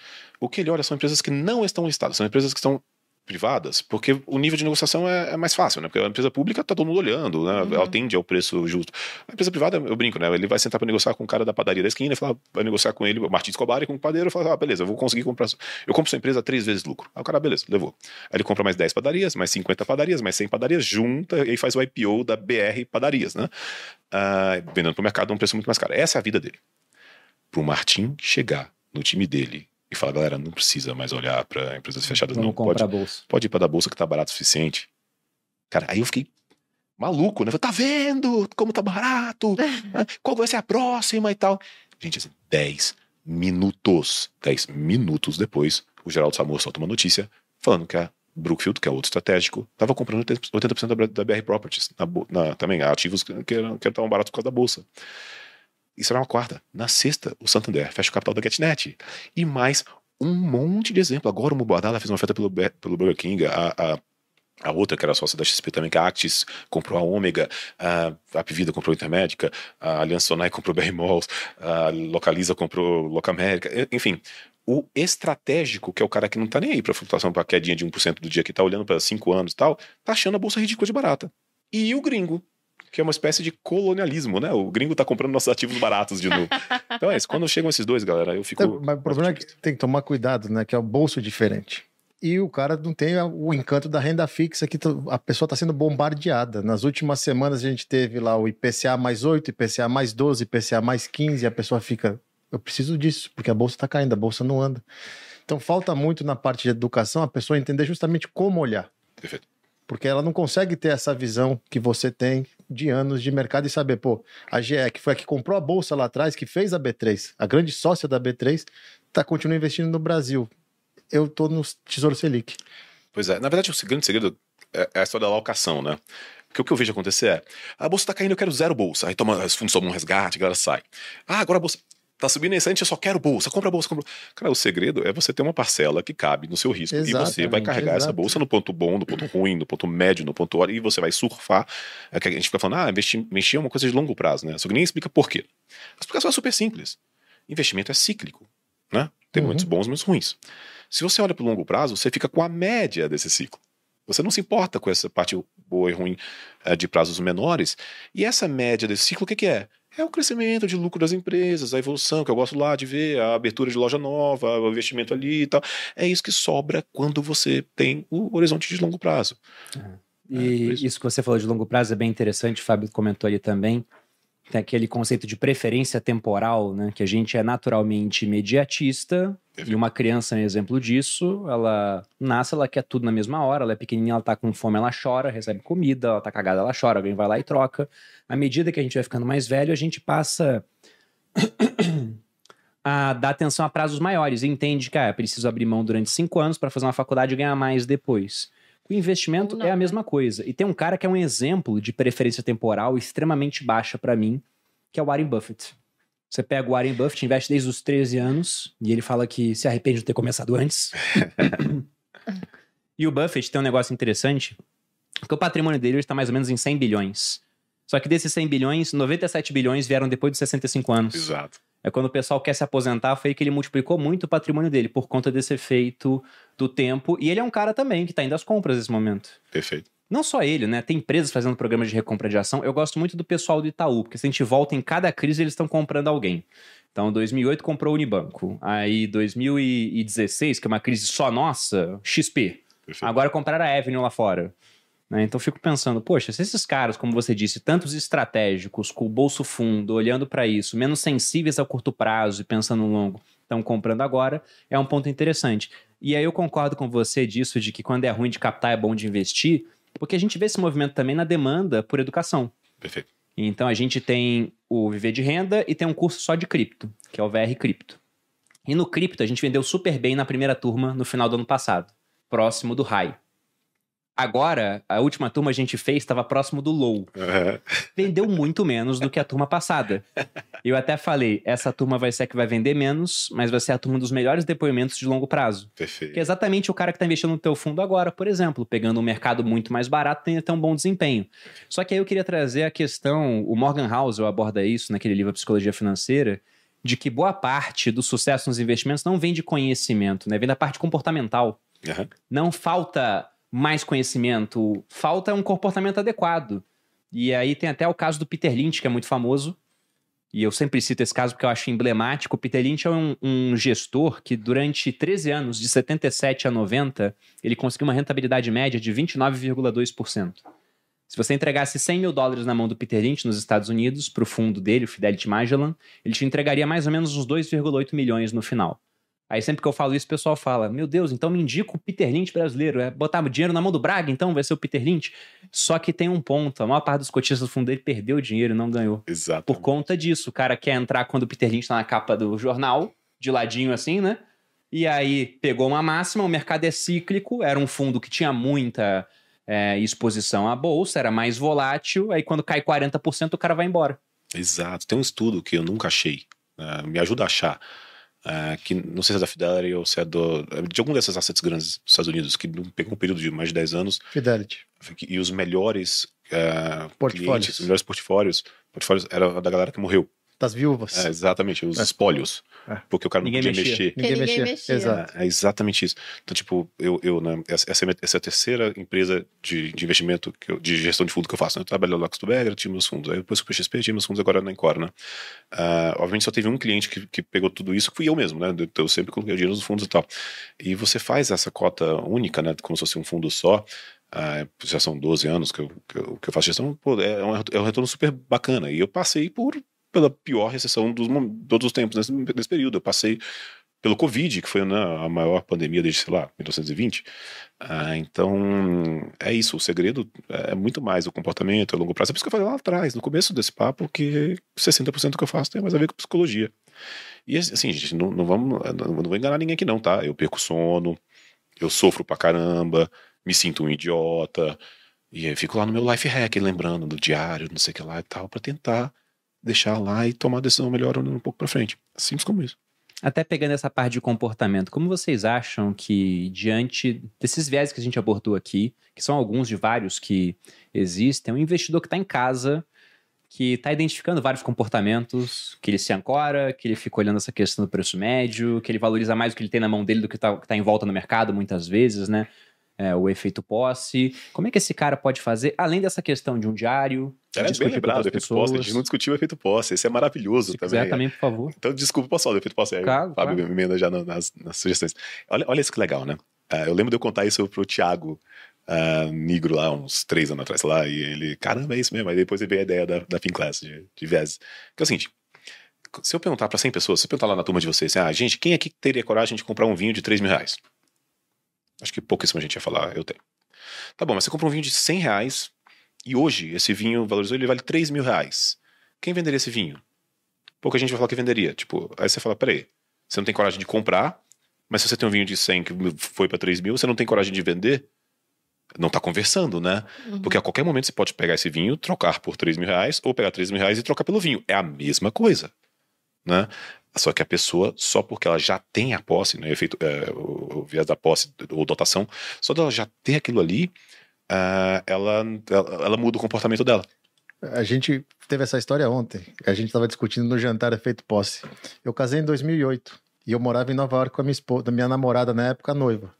O que ele olha são empresas que não estão listadas, são empresas que estão privadas, porque o nível de negociação é, é mais fácil, né? Porque a empresa pública tá todo mundo olhando, né? Uhum. Ela atende ao preço justo. A empresa privada, eu brinco, né? Ele vai sentar para negociar com o cara da padaria da esquina e falar, vai negociar com ele, o Martins Escobar e com o padeiro, fala, ah, beleza, eu vou conseguir comprar. Eu compro sua empresa três vezes lucro. Aí o cara, beleza, levou. Aí ele compra mais 10 padarias, mais 50 padarias, mais 100 padarias, junta e aí faz o IPO da BR Padarias, né? Ah, vendendo pro mercado a um preço muito mais caro. Essa é a vida dele. Pro Martim chegar no time dele e falar, galera, não precisa mais olhar para empresas fechadas, Vamos não. Pode, a bolsa. pode ir para da bolsa que tá barato o suficiente. Cara, aí eu fiquei maluco, né? Falei, Tá vendo como tá barato? Ah, Qual vai ser a próxima e tal? Gente, assim, 10 minutos, 10 minutos depois, o Geraldo Samor solta uma notícia falando que a Brookfield, que é outro estratégico, estava comprando 80% da, BR Properties, na, na- também ativos que que eram- que estavam baratos por causa da bolsa. Isso era uma quarta. Na sexta, o Santander fecha o capital da GetNet. E mais um monte de exemplo. Agora o Mubadala fez uma oferta pelo, pelo Burger King, a, a, a outra, que era sócia da XP também, que é a Actis, comprou a Ômega, a Apivida comprou a Intermédica, a Aliança Sonai comprou BR Malls, a Localiza comprou Locamérica, enfim. O estratégico, que é o cara que não tá nem aí pra flutuação, pra quedinha de 1% do dia, que tá olhando para 5 anos e tal, tá achando a bolsa ridícula de barata. E o gringo, que é uma espécie de colonialismo, né? O gringo tá comprando nossos ativos baratos de novo. Então é isso. Quando chegam esses dois, galera, eu fico. Então, mas o problema é que tem que tomar cuidado, né? Que é o bolso diferente. E o cara não tem o encanto da renda fixa, que a pessoa está sendo bombardeada. Nas últimas semanas a gente teve lá o IPCA mais 8, IPCA mais 12, IPCA mais 15, e a pessoa fica, eu preciso disso, porque a bolsa está caindo, a bolsa não anda. Então falta muito na parte de educação a pessoa entender justamente como olhar. Perfeito. Porque ela não consegue ter essa visão que você tem de anos de mercado e saber, pô, a GE, que foi a que comprou a bolsa lá atrás, que fez a B3, a grande sócia da B3, tá continua investindo no Brasil. Eu tô no Tesouro Selic. Pois é. Na verdade, o grande segredo é é a história da alocação, né? Porque o que eu vejo acontecer é: a bolsa tá caindo, eu quero zero bolsa. Aí toma, os fundos tomam um resgate, a galera sai. Ah, agora a bolsa tá subindo incente, eu só quero bolsa, compra bolsa, compra. Cara, o segredo é você ter uma parcela que cabe no seu risco. e você vai Exatamente, carregar essa bolsa no ponto bom, no ponto ruim, no ponto médio, no ponto ótimo, e você vai surfar. É que a gente fica falando, ah, investir, investir é uma coisa de longo prazo, né? Só que ninguém explica por quê. A explicação é super simples. Investimento é cíclico, né? Tem Uhum. momentos bons e momentos ruins. Se você olha para o longo prazo, você fica com a média desse ciclo. Você não se importa com essa parte boa e ruim eh, de prazos menores. E essa média desse ciclo, o que, que é? É o crescimento de lucro das empresas, a evolução que eu gosto lá de ver, a abertura de loja nova, o investimento ali e tal. É isso que sobra quando você tem o horizonte de longo prazo. E por isso. isso que você falou de longo prazo é bem interessante, o Fábio comentou ali também. Tem aquele conceito de preferência temporal, né? Que a gente é naturalmente imediatista. E uma criança é um exemplo disso. Ela nasce, ela quer tudo na mesma hora. Ela é pequenininha, ela tá com fome, ela chora, recebe comida. Ela tá cagada, ela chora. Alguém vai lá e troca. À medida que a gente vai ficando mais velho, a gente passa a dar atenção a prazos maiores e entende que ah, preciso abrir mão durante cinco anos para fazer uma faculdade e ganhar mais depois. O investimento não, é a mesma coisa. E tem um cara que é um exemplo de preferência temporal extremamente baixa para mim, que é o Warren Buffett. Você pega o Warren Buffett, investe desde os 13 anos, e ele fala que se arrepende de ter começado antes. e o Buffett tem um negócio interessante, que o patrimônio dele está mais ou menos em 100 bilhões. Só que desses 100 bilhões, 97 bilhões vieram depois de 65 anos. Exato. É quando o pessoal quer se aposentar, foi aí que ele multiplicou muito o patrimônio dele, por conta desse efeito do tempo. E ele é um cara também que tá indo às compras nesse momento. Perfeito. Não só ele, né? Tem empresas fazendo programas de recompra de ação. Eu gosto muito do pessoal do Itaú, porque se a gente volta em cada crise, eles estão comprando alguém. Então, 2008 comprou o Unibanco. Aí, 2016, que é uma crise só nossa, XP. Perfeito. Agora compraram a Avenue lá fora. Né? Então, eu fico pensando, poxa, se esses caras, como você disse, tantos estratégicos, com o bolso fundo, olhando para isso, menos sensíveis ao curto prazo e pensando no longo, estão comprando agora, é um ponto interessante. E aí eu concordo com você disso, de que quando é ruim de captar, é bom de investir, porque a gente vê esse movimento também na demanda por educação. Perfeito. Então a gente tem o Viver de Renda e tem um curso só de cripto, que é o VR Cripto. E no cripto a gente vendeu super bem na primeira turma no final do ano passado, próximo do high. Agora, a última turma a gente fez estava próximo do low. É, Vendeu muito menos do que a turma passada. Eu até falei, essa turma vai ser a que vai vender menos, mas vai ser a turma dos melhores depoimentos de longo prazo. perfeito. Que é exatamente o cara que está investindo no teu fundo agora, por exemplo, pegando um mercado muito mais barato, tem até um bom desempenho. Só que aí eu queria trazer a questão, o Morgan Housel aborda isso naquele livro Psicologia Financeira, de que boa parte do sucesso nos investimentos não vem de conhecimento, né? Vem da parte comportamental. Aham. Não falta mais conhecimento, falta um comportamento adequado. E aí tem até o caso do Peter Lynch, que é muito famoso. E eu sempre cito esse caso porque eu acho emblemático. O Peter Lynch é um, um gestor que, durante 13 anos, de 77 a 90, ele conseguiu uma rentabilidade média de 29,2%. Se você entregasse 100 mil dólares na mão do Peter Lynch nos Estados Unidos, para o fundo dele, o Fidelity Magellan, ele te entregaria mais ou menos uns 2,8 milhões no final. Aí sempre que eu falo isso, o pessoal fala: Meu Deus, então me indica o Peter Lynch brasileiro. É botar dinheiro na mão do Braga, então vai ser o Peter Lynch. Só que tem um ponto: a maior parte dos cotistas do fundo dele perdeu dinheiro e não ganhou. Exato. Por conta disso, o cara quer entrar quando o Peter Lynch tá na capa do jornal, de ladinho assim, né? E aí pegou uma máxima, o mercado é cíclico, era um fundo que tinha muita é, exposição à bolsa, era mais volátil, aí quando cai 40%, o cara vai embora. Exato. Tem um estudo que eu nunca achei. né, me ajuda a achar. Eh, que não sei se é da Fidelity ou se é do, de algum desses assets grandes dos Estados Unidos, que pegou um período de mais de 10 anos, Fidelity. e os melhores eh, Portfólios. clientes, os melhores portfólios, portfólios era da galera que morreu. Das viúvas. É, exatamente, os É. espólios. É. Porque o cara não Ninguém podia mexia. mexer. Ninguém, ninguém mexia. mexia. Exato. É, é exatamente isso. Então, tipo, eu, eu né, essa, essa é a é terceira empresa de, de investimento, que eu- de gestão de fundo que eu faço. Né? Eu trabalho lá com o Stuberger, tinha meus fundos. Aí depois com o XP, tinha meus fundos agora na Encore, né? Ah, obviamente só teve um cliente que, que pegou tudo isso, que fui eu mesmo, né? Eu sempre coloquei o dinheiro nos fundos e tal. E você faz essa cota única, né? Como se fosse um fundo só. Ah, já são 12 anos que eu, que eu, que eu faço gestão, pô, é, um, é um retorno super bacana. E eu passei por pela pior recessão dos todos os tempos nesse, nesse período. Eu passei pelo Covid, que foi né, a maior pandemia desde, sei lá, 1920. Ah, então, é isso. O segredo é muito mais o comportamento a longo prazo. É por isso que eu falei lá atrás, no começo desse papo, que 60% do que eu faço tem mais a ver com psicologia. E assim, gente, não, não vamos, não, não vou enganar ninguém aqui não, tá? Eu perco sono, eu sofro pra caramba, me sinto um idiota, e eu fico lá no meu life hack, lembrando do diário, não sei o que lá e tal, pra tentar deixar lá e tomar a decisão melhor um pouco pra frente. Simples como isso. Até pegando essa parte de comportamento, como vocês acham que, diante desses viés que a gente abordou aqui, que são alguns de vários que existem, um investidor que está em casa, que está identificando vários comportamentos, que ele se ancora, que ele fica olhando essa questão do preço médio, que ele valoriza mais o que ele tem na mão dele do que está tá em volta no mercado, muitas vezes, né? É, o efeito posse. Como é que esse cara pode fazer, além dessa questão de um diário? É, bem lembrado, o efeito posse. A gente não discutiu o efeito posse. Esse é maravilhoso Se também. quiser também, por favor. Então, desculpa, posso falar do efeito posse? Claro, Fábio claro. me emenda já na- nas, nas sugestões. Olha, olha isso que legal, né? Ah, eu lembro de eu contar isso pro Thiago uh, negro lá, uns três anos atrás lá, e ele, caramba, é isso mesmo. Aí depois ele veio a ideia da, da Finclass, de, de viés. Que é o seguinte, se eu perguntar para 100 pessoas, se eu perguntar lá na turma de vocês, assim, ah, gente, quem aqui teria coragem de comprar um vinho de 3 mil reais? Acho que pouquíssima gente ia falar, eu tenho. Tá bom, mas você compra um vinho de 100 reais e hoje esse vinho valorizou, ele vale 3 mil reais. Quem venderia esse vinho? Pouca gente vai falar que venderia. Tipo, aí você fala, peraí, você não tem coragem de comprar, mas se você tem um vinho de 100 que foi para 3 mil, você não tem coragem de vender? Não tá conversando, né? Uhum. Porque a qualquer momento você pode pegar esse vinho, trocar por 3 mil reais, ou pegar 3 mil reais e trocar pelo vinho. É a mesma coisa, né? Só que a pessoa, só porque ela já tem a posse, né, efeito, é, o, o viés da posse ou dotação, só dela já ter aquilo ali, uh, ela, ela, ela muda o comportamento dela. A gente teve essa história ontem. A gente estava discutindo no jantar efeito posse. Eu casei em 2008 e eu morava em Nova York com a minha esposa, minha namorada na época noiva.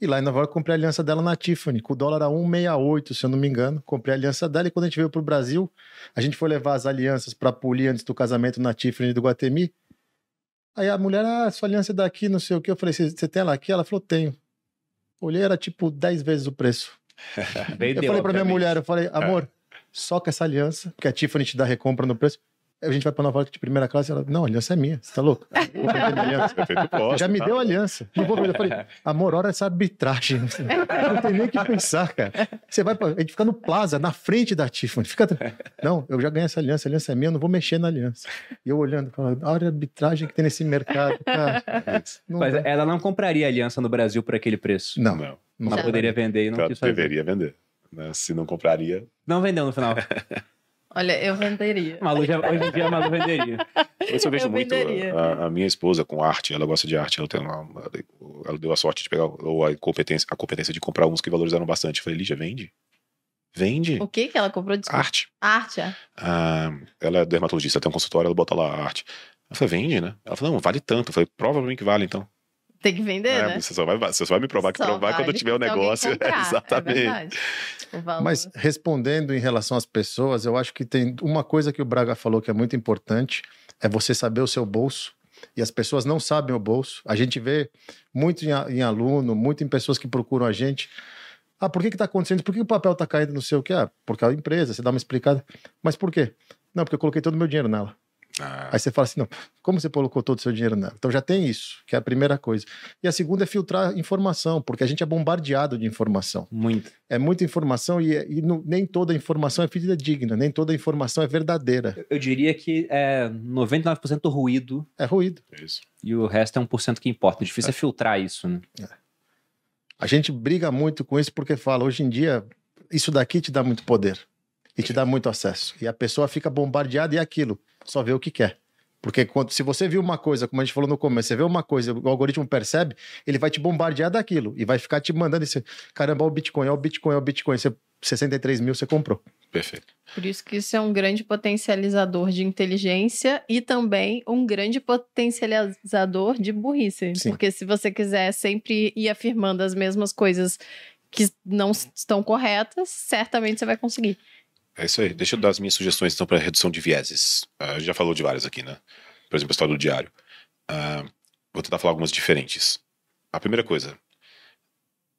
E lá em Nova York comprei a aliança dela na Tiffany, com o dólar a 1,68, se eu não me engano. Comprei a aliança dela e quando a gente veio para o Brasil, a gente foi levar as alianças para polir antes do casamento na Tiffany do Guatemi. Aí a mulher, ah, sua aliança é daqui, não sei o que. Eu falei, você tem ela aqui? Ela falou, tenho. Olhei, era tipo 10 vezes o preço. eu falei para minha mulher, eu falei, amor, soca essa aliança, porque a Tiffany te dá recompra no preço a gente vai para Nova York de primeira classe, ela, não, a aliança é minha, você tá louco? Já me deu a aliança. Não vou. Eu falei, amor, hora essa arbitragem. Não tem nem o que pensar, cara. Você vai pra, a gente fica no Plaza, na frente da Tiffany. Fica, não, eu já ganhei essa aliança, a aliança é minha, eu não vou mexer na aliança. E eu olhando, falando, olha a arbitragem que tem nesse mercado, cara. Mas dá. ela não compraria aliança no Brasil por aquele preço. Não. não. Ela não. poderia vender e não ela quis fazer. Deveria vender. Né? Se não compraria. Não vendeu no final. Olha, eu venderia. Malu já, hoje em dia a Malu venderia. Isso eu vejo eu muito. A, a, minha esposa com arte, ela gosta de arte, ela, tem uma, ela deu a sorte de pegar ou a competência, a competência de comprar uns que valorizaram bastante. Eu falei, Lígia, vende. Vende. O que que ela comprou? Desculpa. Arte. Arte, é. Ah, ela é dermatologista, ela tem um consultório, ela bota lá a arte. Eu falei, vende, né? Ela falou, não, vale tanto. Eu falei, provavelmente que vale, então. Tem que vender, é, né? Você só, vai, você só vai me provar que só provar vale quando tiver o negócio. É, exatamente. É Mas respondendo em relação às pessoas, eu acho que tem uma coisa que o Braga falou que é muito importante, é você saber o seu bolso. E as pessoas não sabem o bolso. A gente vê muito em, em aluno, muito em pessoas que procuram a gente. Ah, por que está acontecendo? Por que o papel está caindo no seu que? Ah, porque a empresa, você dá uma explicada. Mas por quê? Não, porque eu coloquei todo o meu dinheiro nela. Ah. Aí você fala assim, não, como você colocou todo o seu dinheiro nela? Então já tem isso, que é a primeira coisa. E a segunda é filtrar informação, porque a gente é bombardeado de informação. Muito. É muita informação e, e não, nem toda informação é fidedigna, nem toda informação é verdadeira. Eu, eu diria que é 99% ruído. É ruído. Isso. E o resto é 1% que importa. O difícil é, é filtrar isso, né? É. A gente briga muito com isso porque fala, hoje em dia, isso daqui te dá muito poder e te dá muito acesso. E a pessoa fica bombardeada e é aquilo só vê o que quer. Porque quando, se você viu uma coisa, como a gente falou no começo, você vê uma coisa, o algoritmo percebe, ele vai te bombardear daquilo e vai ficar te mandando esse. Caramba, o Bitcoin, é o Bitcoin, é o Bitcoin. Você, 63 mil você comprou. Perfeito. Por isso que isso é um grande potencializador de inteligência e também um grande potencializador de burrice. Sim. Porque se você quiser sempre ir afirmando as mesmas coisas que não estão corretas, certamente você vai conseguir. É isso aí. Deixa eu dar as minhas sugestões então para redução de vieses. Uh, já falou de várias aqui, né? Por exemplo, a história do diário. Uh, vou tentar falar algumas diferentes. A primeira coisa,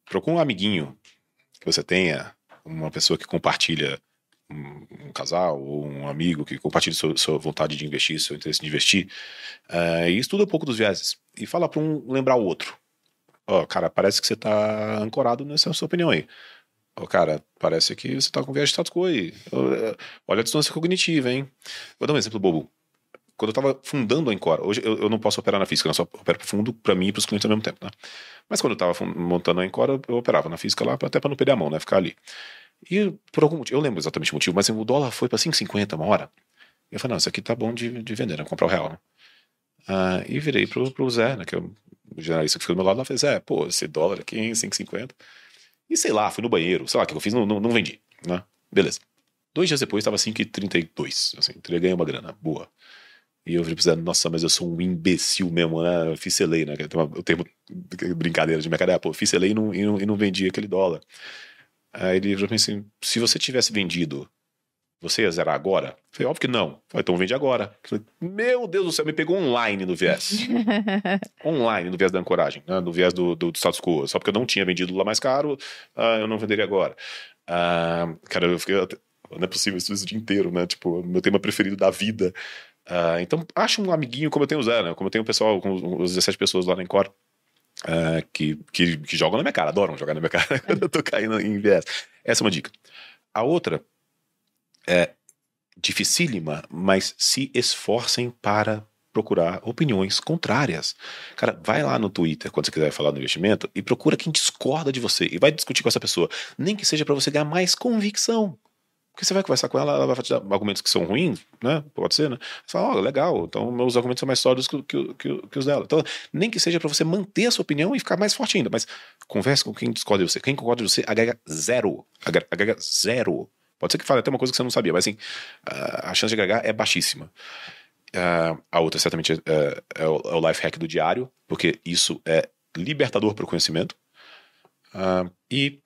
procure um amiguinho que você tenha, uma pessoa que compartilha um, um casal ou um amigo que compartilha sua, sua, vontade de investir, seu interesse de investir, uh, e estuda um pouco dos vieses e fala para um lembrar o outro. Ó, oh, cara, parece que você está ancorado nessa sua opinião aí. Oh, cara, parece que você tá com viagem de status quo aí. Olha a distância cognitiva, hein? Vou dar um exemplo bobo. Quando eu tava fundando a Encore, hoje eu, eu não posso operar na física, eu só opero pro fundo para mim e pros clientes ao mesmo tempo, né? Mas quando eu tava montando a Encore, eu, operava na física lá, até para não perder a mão, né? Ficar ali. E por algum motivo, eu lembro exatamente o motivo, mas o dólar foi para 5,50 uma hora. E eu falei, não, isso aqui tá bom de, de vender, né? Comprar o real, né? Ah, e virei pro, pro Zé, né? Que é o generalista que ficou do meu lado, lá falei, Zé, pô, esse dólar aqui em 5,50 e sei lá, fui no banheiro, sei lá o que eu fiz, não, não, não vendi, né? Beleza. Dois dias depois estava 5,32, assim, ganhei uma grana boa. E eu falei pra nossa, mas eu sou um imbecil mesmo, né? Ficelei, né? Tem uma, o termo brincadeira de mercadeira, pô, ficelei e não, e não, e não vendi aquele dólar. Aí ele falou assim: se você tivesse vendido Você ia zerar agora? Falei, óbvio que não. Falei, então vende agora. Falei, meu Deus do céu, me pegou online no viés. online no viés da ancoragem, né? no viés do, do, do status quo. Só porque eu não tinha vendido lá mais caro, ah, eu não venderia agora. Ah, cara, eu fiquei. Não é possível isso o dia inteiro, né? Tipo, meu tema preferido da vida. Ah, então, acha um amiguinho como eu tenho o Zé, né? Como eu tenho o pessoal, com os 17 pessoas lá na Encore. Uh, que, que, que, jogam na minha cara, adoram jogar na minha cara quando eu tô caindo em viés. Essa é uma dica. A outra é dificílima, mas se esforcem para procurar opiniões contrárias. Cara, vai lá no Twitter quando você quiser falar do investimento e procura quem discorda de você e vai discutir com essa pessoa, nem que seja para você ganhar mais convicção. Porque você vai conversar com ela, ela vai te dar argumentos que são ruins, né? Pode ser, né? Você fala, ó, oh, legal, então meus argumentos são mais sólidos que, que, que, que os dela. Então, nem que seja para você manter a sua opinião e ficar mais forte ainda, mas converse com quem discorda de você. Quem concorda de você agrega zero. Agrega zero. Pode ser que fale até uma coisa que você não sabia, mas assim, a chance de agregar é baixíssima. a outra, certamente, é, é, o, é o life hack do diário, porque isso é libertador para o conhecimento. e,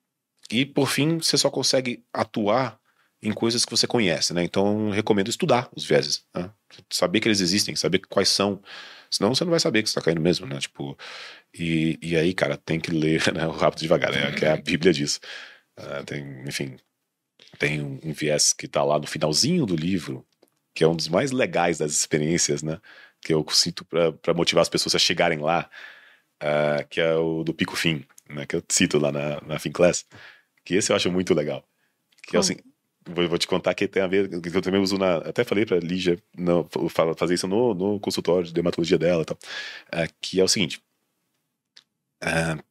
e, por fim, você só consegue atuar em coisas que você conhece, né? Então, recomendo estudar os vieses, né? saber que eles existem, saber quais são. Senão você não vai saber que está caindo mesmo, né? Tipo, e, e aí, cara, tem que ler né, o Rápido Devagar, né? Que é a bíblia disso. Uh, tem, enfim, tem um, um viés que está lá no finalzinho do livro, que é um dos mais legais das experiências, né? Que eu sinto para motivar as pessoas a chegarem lá, uh, que é o do Pico Fim, né? Que eu cito lá na, na Fin Class. Que esse eu acho muito legal. Que é assim, Vou, vou, te contar que tem a ver, que eu também uso na. Até falei pra Lígia não, fazer isso no, no consultório de dermatologia dela e tal. Uh, que é o seguinte. Uh,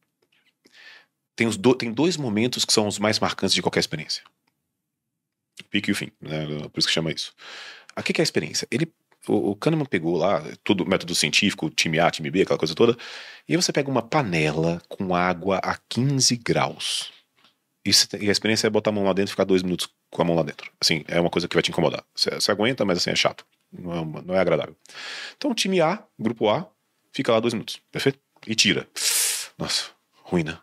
tem, os do, tem dois momentos que são os mais marcantes de qualquer experiência. Pico e o fim, né? Por isso que chama isso. O que é a experiência? Ele o, o Kahneman pegou lá, tudo método científico, time A, time B, aquela coisa toda, e aí você pega uma panela com água a 15 graus. E, a experiência é botar a mão lá dentro e ficar dois minutos com a mão lá dentro. Assim, é uma coisa que vai te incomodar. Você, você aguenta, mas assim, é chato. Não é, não é agradável. Então, time A, grupo A, fica lá dois minutos, perfeito? E tira. Nossa, ruim, né?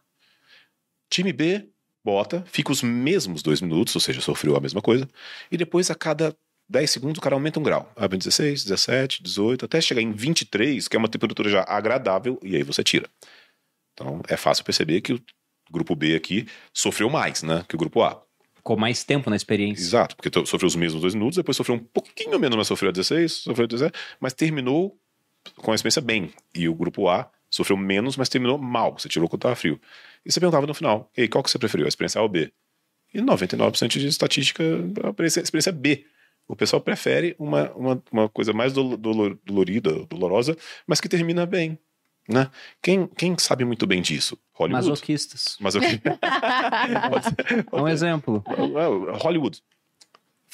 Time B, bota, fica os mesmos dois minutos, ou seja, sofreu a mesma coisa, e depois a cada 10 segundos o cara aumenta um grau. Abre em 16, 17, 18, até chegar em 23, que é uma temperatura já agradável, e aí você tira. Então é fácil perceber que o grupo B aqui sofreu mais, né, que o grupo A ficou mais tempo na experiência. Exato, porque sofreu os mesmos dois minutos, depois sofreu um pouquinho menos, mas sofreu a 16, sofreu a 17, mas terminou com a experiência bem. E o grupo A sofreu menos, mas terminou mal. Você tirou quando estava frio. E você perguntava no final, ei, qual que você preferiu, a experiência A ou B? E 99% de estatística, a experiência, a experiência B. O pessoal prefere uma, uma, uma coisa mais dolorida, dolorosa, mas que termina bem. Né? Quem, quem sabe muito bem disso? Hollywood. Masoquistas. Masoquistas. É um exemplo. Hollywood.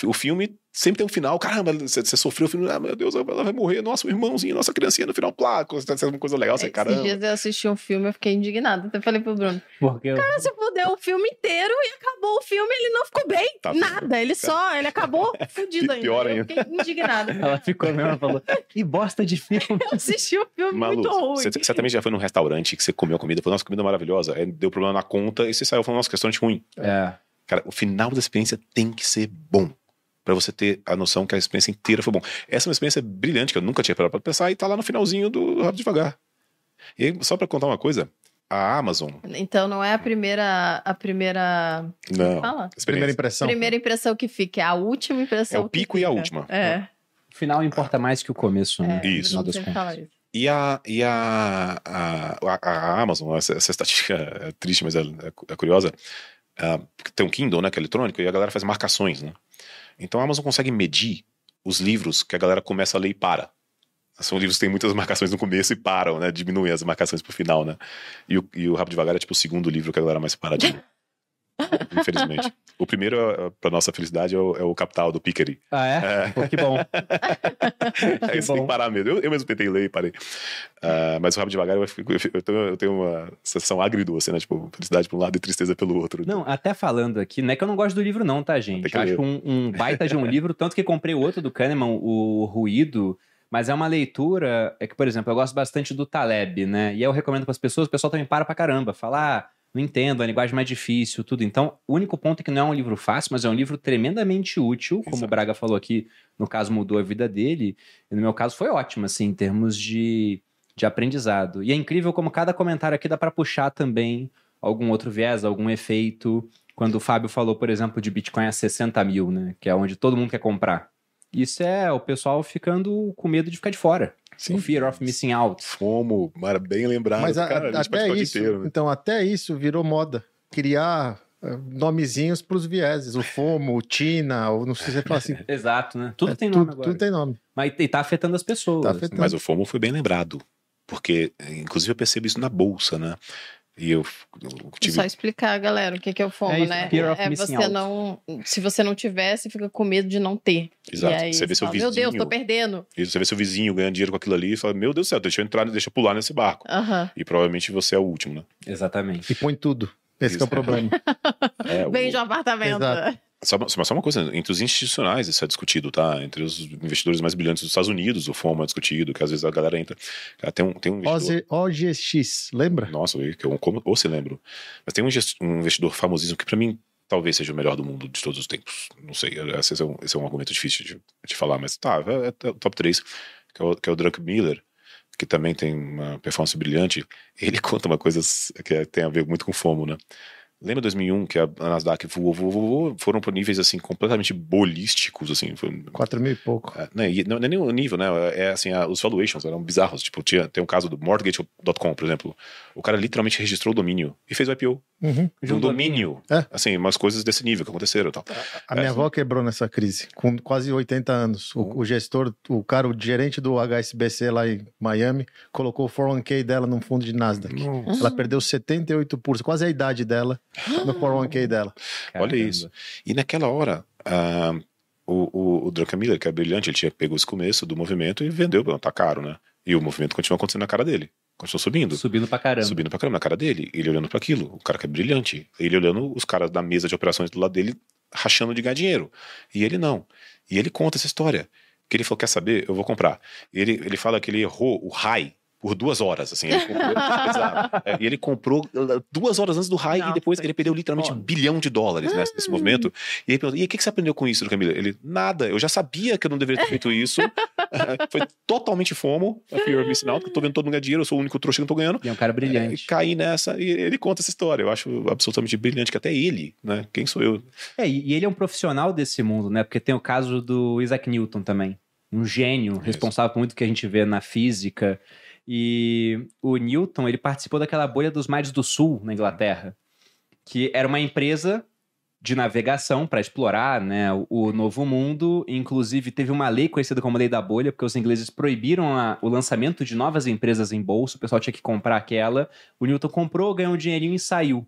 O filme sempre tem um final. Caramba, você, você sofreu o filme. Ah, meu Deus, ela vai morrer. Nossa, o irmãozinho, nossa criancinha no final. Plá, tá sendo uma coisa legal. Você, caramba. Esses dias eu assisti um filme eu fiquei indignado. Até falei pro Bruno. Porque Cara, você fudeu o filme inteiro e acabou o filme ele não ficou bem. Tá Nada. Ele só, ele acabou fudido ainda. Pior ainda. Eu fiquei indignada. Ela ficou mesmo, ela falou, que bosta de filme. Eu assisti o filme Malu, muito ruim. Você, você também já foi num restaurante que você comeu comida, falou, nossa, comida maravilhosa. Aí deu problema na conta e você saiu falando, nossa, restaurante ruim. É. Cara, o final da experiência tem que ser bom para você ter a noção que a experiência inteira foi bom. Essa é uma experiência brilhante que eu nunca tinha parado para pensar e tá lá no finalzinho do Rápido Devagar. E aí, só para contar uma coisa, a Amazon. Então não é a primeira a primeira não. Fala? Primeira impressão. Primeira impressão que fica, é a última impressão. É o pico e a última. É. O final importa mais que o começo, né? É, Isso. E a, e a, a, a Amazon, essa, essa estatística é triste, mas é, é curiosa, uh, tem um Kindle, né, que é eletrônico, e a galera faz marcações, né? Então a Amazon consegue medir os livros que a galera começa a ler e para. São livros que têm muitas marcações no começo e param, né? Diminuem as marcações pro final, né? E o, e o Devagar é tipo o segundo livro que a galera mais para de ler. Infelizmente. O primeiro, é, para nossa felicidade, é o, é o, Capital, do Pickery. Ah, é? é. Pô, que bom. Aí você tem que parar mesmo. Eu, eu, mesmo tentei ler e parei. Uh, mas o Rápido Devagar, eu, eu, tenho, eu uma sensação agridoce, né? Tipo, felicidade por um lado e tristeza pelo outro. Não, até falando aqui, não é que eu não gosto do livro não, tá, gente? Acho um, um, baita de um livro, tanto que comprei o outro do Kahneman, o Ruído, mas é uma leitura, é que, por exemplo, eu gosto bastante do Taleb, né? E eu recomendo para as pessoas, o pessoal também para pra caramba, falar... Ah, não entendo, a linguagem é mais difícil, tudo. Então, o único ponto é que não é um livro fácil, mas é um livro tremendamente útil, como Exato. o Braga falou aqui, no caso mudou a vida dele, e no meu caso foi ótimo, assim, em termos de, de aprendizado. E é incrível como cada comentário aqui dá para puxar também algum outro viés, algum efeito. Quando o Fábio falou, por exemplo, de Bitcoin a 60 mil, né? Que é onde todo mundo quer comprar. Isso é o pessoal ficando com medo de ficar de fora. Sim. O fear of missing out. Fomo, mara, bem lembrado. Mas a- Cara, a até isso, inteiro, né? então até isso virou moda. Criar eh, nomezinhos para os vieses. O FOMO, o TINA, ou não sei se você fala assim. Exato, né? Tudo É, tem nome tudo, agora. tudo tem nome. Mas e tá afetando as pessoas. Tá né? afetando. Mas o FOMO foi bem lembrado. Porque, inclusive, eu percebo isso na bolsa, né? E eu, eu tive. Só explicar, galera, o que que é o FOMO, É isso, né? É você out. não... Se você não tiver, você fica com medo de não ter. Exato. E aí Você vê seu fala, Meu Deus, vizinho. tô perdendo. Você vê seu vizinho ganhando dinheiro com aquilo ali e fala: Meu Deus do céu, deixa eu entrar, deixa eu pular nesse barco. Aham. E provavelmente você é o último, né? Exatamente. E põe tudo. Esse que é o problema. É, o- Vende um apartamento. Exato. Só, só só uma coisa, entre os institucionais isso é discutido, tá? Entre os investidores mais brilhantes dos Estados Unidos, o FOMO é discutido, que às vezes a galera entra. Cara, Tem um, tem um investidor. OG OGX, lembra? Nossa, que eu como, ou se lembro. Mas tem um, um investidor famosíssimo que, pra mim, talvez seja o melhor do mundo de todos os tempos. Não sei, esse é um, esse é um argumento difícil de, de falar, mas tá, é, é o top 3, que é o, que é o Druck Miller, que também tem uma performance brilhante. Ele conta uma coisa que é- tem a ver muito com FOMO, né? Lembra 2001 que a Nasdaq voou, voou, voou, foram por níveis assim completamente bolísticos, assim, foi, 4 mil e pouco. é, né, e não, não é nem o nível, né? É assim, a- os valuations eram bizarros. Tipo, tinha, tem um caso do Mortgage.com, por exemplo. O cara literalmente registrou o domínio e fez o IPO. Uhum. De um domínio. É. Assim, umas coisas desse nível que aconteceram e tal. A minha É, avó quebrou nessa crise, com quase 80 anos. Uhum. O, o gestor, o cara, o gerente do HSBC lá em Miami, colocou o 401k dela num fundo de Nasdaq. Ela perdeu 78%, quase a idade dela, no 401k dela. Olha Caramba. isso. E naquela hora, ah, o, o, o Druckenmiller, que é brilhante, ele tinha pego esse começo do movimento e vendeu, "Bom, tá caro, né? E o movimento continua acontecendo na cara dele. Continuou subindo. Subindo pra caramba. Subindo pra caramba na cara dele, ele olhando para aquilo, o cara que é brilhante, ele olhando os caras da mesa de operações do lado dele rachando de ganhar dinheiro. E ele não. E ele conta essa história. Que ele falou: quer saber? Eu vou comprar. Ele, ele fala que ele errou o high por duas horas, assim. Ele comprou. É, e ele comprou duas horas antes do high e depois ele perdeu literalmente um bilhão de dólares nesse, nesse movimento. E aí perguntou, e o que que você aprendeu com isso, Camila? Ele, nada, eu já sabia que eu não deveria ter feito isso. Foi totalmente fomo, a fear of missing out, que eu tô vendo todo mundo ganhar dinheiro, eu sou o único trouxa que não tô ganhando. E é um cara E brilhante. caí nessa e ele conta essa história. Eu acho absolutamente brilhante, que até ele, né? Quem sou eu? É, e e ele é um profissional desse mundo, né? Porque tem o caso do Isaac Newton também. Um gênio, responsável por muito que a gente vê na física. E o Newton, ele participou daquela bolha dos mares do sul, na Inglaterra. Que era uma empresa de navegação para explorar né, o, novo mundo. Inclusive, teve uma lei conhecida como Lei da Bolha, porque os ingleses proibiram a- o lançamento de novas empresas em bolsa. O pessoal tinha que comprar aquela. O Newton comprou, ganhou um dinheirinho e saiu.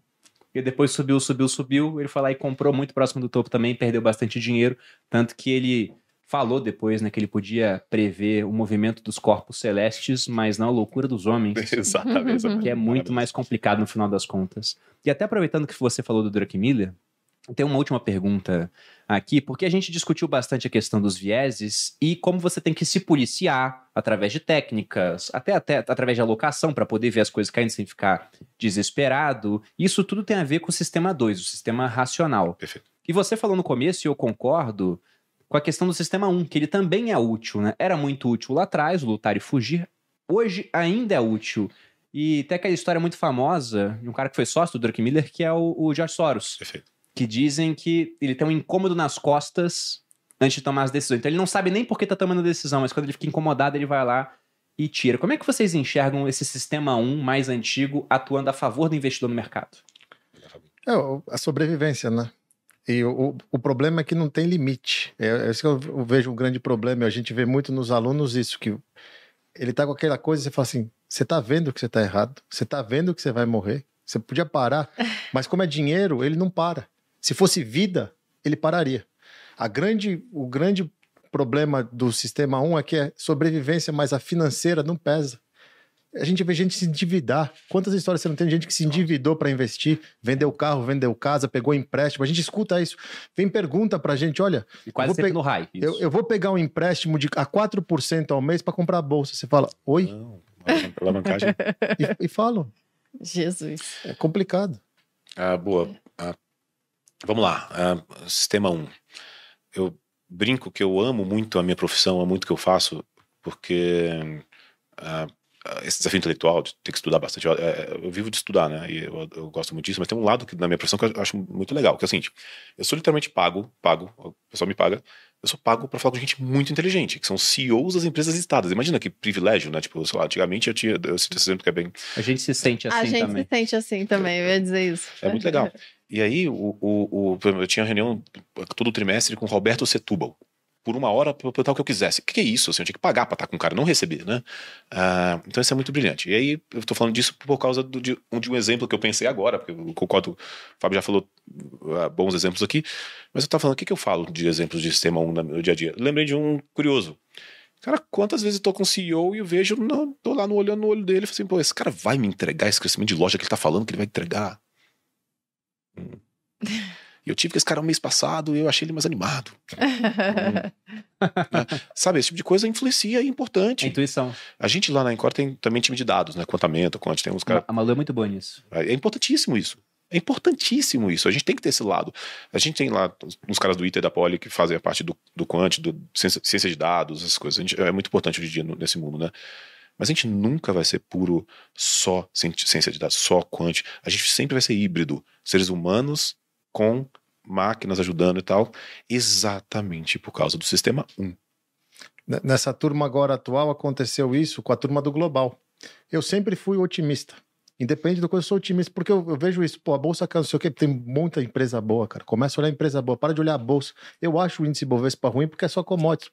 E depois subiu, subiu, subiu. Ele foi lá e comprou muito próximo do topo também, perdeu bastante dinheiro. Tanto que ele falou depois né, que ele podia prever o movimento dos corpos celestes, mas não a loucura dos homens. Exatamente. Que é muito mais complicado no final das contas. E até aproveitando que você falou do Druckmiller, tem uma última pergunta aqui, porque a gente discutiu bastante a questão dos vieses e como você tem que se policiar através de técnicas, até, até através de alocação, para poder ver as coisas caindo sem ficar desesperado. Isso tudo tem a ver com o sistema 2, o sistema racional. Perfeito. E você falou no começo, e eu concordo, com a questão do sistema 1, que ele também é útil, né? Era muito útil lá atrás, lutar e fugir. Hoje ainda é útil. E tem aquela história muito famosa de um cara que foi sócio do Druckmiller, que é o, o George Soros Perfeito. que dizem que ele tem um incômodo nas costas antes de tomar as decisões. Então ele não sabe nem por que tá tomando a decisão, mas quando ele fica incomodado, ele vai lá e tira. Como é que vocês enxergam esse sistema 1 mais antigo atuando a favor do investidor no mercado? É a sobrevivência, né? E o, o problema é que não tem limite. É, é isso que eu, vejo um grande problema. A gente vê muito nos alunos isso, que ele tá com aquela coisa e você fala assim: você tá vendo que você tá errado, você tá vendo que você vai morrer, você podia parar, mas como é dinheiro, ele não para. Se fosse vida, ele pararia. A grande, o grande problema do sistema 1 é que é sobrevivência, mas a financeira não pesa. A gente vê gente se endividar. Quantas histórias você não tem de gente que se endividou para investir, vendeu carro, vendeu casa, pegou empréstimo? A gente escuta isso. Vem pergunta pra gente: olha, E quase vou sempre pe- no raio. eu, eu vou pegar um empréstimo de a 4% ao mês para comprar a bolsa. Você fala, oi? Não, alavancagem. E, e falam. Jesus. É complicado. Ah, boa. Ah, vamos lá. Ah, sistema 1. Eu brinco que eu amo muito a minha profissão, amo muito o que eu faço, porque ah, esse desafio intelectual de ter que estudar bastante. Eu, é, eu vivo de estudar, né? E eu, eu, gosto muito disso, mas tem um lado que, na minha profissão que eu acho muito legal, que é o seguinte: eu sou literalmente pago, pago, o pessoal me paga, eu sou pago para falar com gente muito inteligente, que são CEOs das empresas listadas. Imagina que privilégio, né? Tipo, sei lá, antigamente eu tinha, eu cito esse exemplo que é bem. A gente se sente assim também. A gente também. se sente assim também, eu ia dizer isso. É muito legal. E aí, o, o, o, eu tinha reunião todo trimestre com o Roberto Setúbal por uma hora para o que eu quisesse. O que, que é isso? Assim, eu tinha que pagar para estar com o cara, não receber, né? Uh, então isso é muito brilhante. E aí eu estou falando disso por causa do, de, de, um exemplo que eu pensei agora, porque eu concordo, o Fábio já falou uh, bons exemplos aqui, mas eu estava falando, o que, que eu falo de exemplos de sistema 1 no dia a dia? lembrei de um curioso. Cara, quantas vezes eu tô com o CEO e eu vejo, não, tô lá no olhando no olho dele e falo assim, pô, esse cara vai me entregar esse crescimento de loja que ele tá falando que ele vai entregar? Hum. E eu tive com esse cara o mês passado e eu achei ele mais animado. hum. Sabe, esse tipo de coisa influencia e é importante. A intuição. A gente lá na Encore tem também time de dados, né? Quantamento, quanto tem uns caras. A Malu é muito boa nisso. É importantíssimo isso. É importantíssimo isso. A gente tem que ter esse lado. A gente tem lá uns caras do ITA e da Poli que fazem a parte do, do Quant, do ciência, ciência de dados, essas coisas. Gente, é muito importante hoje em dia nesse mundo, né? Mas a gente nunca vai ser puro só ciência de dados, só quant. A gente sempre vai ser híbrido. Seres humanos com máquinas ajudando e tal, exatamente por causa do sistema 1. Nessa turma agora atual aconteceu isso com a turma do Global. Eu sempre fui otimista. Independente do que eu sou otimista, porque eu, eu, vejo isso, pô, a bolsa caiu, não sei o que, tem muita empresa boa, cara. Começa a olhar a empresa boa, para de olhar a bolsa. Eu acho o índice Bovespa ruim porque é só commodities.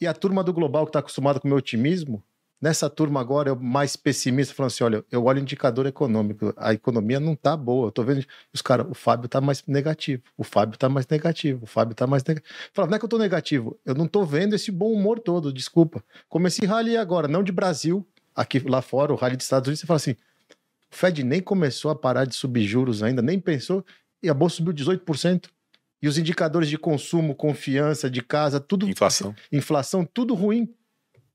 E a turma do Global que está acostumada com o meu otimismo, Nessa turma agora, eu mais pessimista, falando assim: olha, eu olho o indicador econômico, a economia não tá boa. Eu tô vendo os caras, o Fábio tá mais negativo, o Fábio tá mais negativo, o Fábio tá mais negativo. Fala, não é que eu tô negativo, eu não tô vendo esse bom humor todo, desculpa. Como esse rally agora, não de Brasil, aqui lá fora, o rally dos Estados Unidos, você fala assim: o Fed nem começou a parar de subir juros ainda, nem pensou, e a bolsa subiu 18%. E os indicadores de consumo, confiança de casa, tudo. Inflação. Inflação, tudo ruim.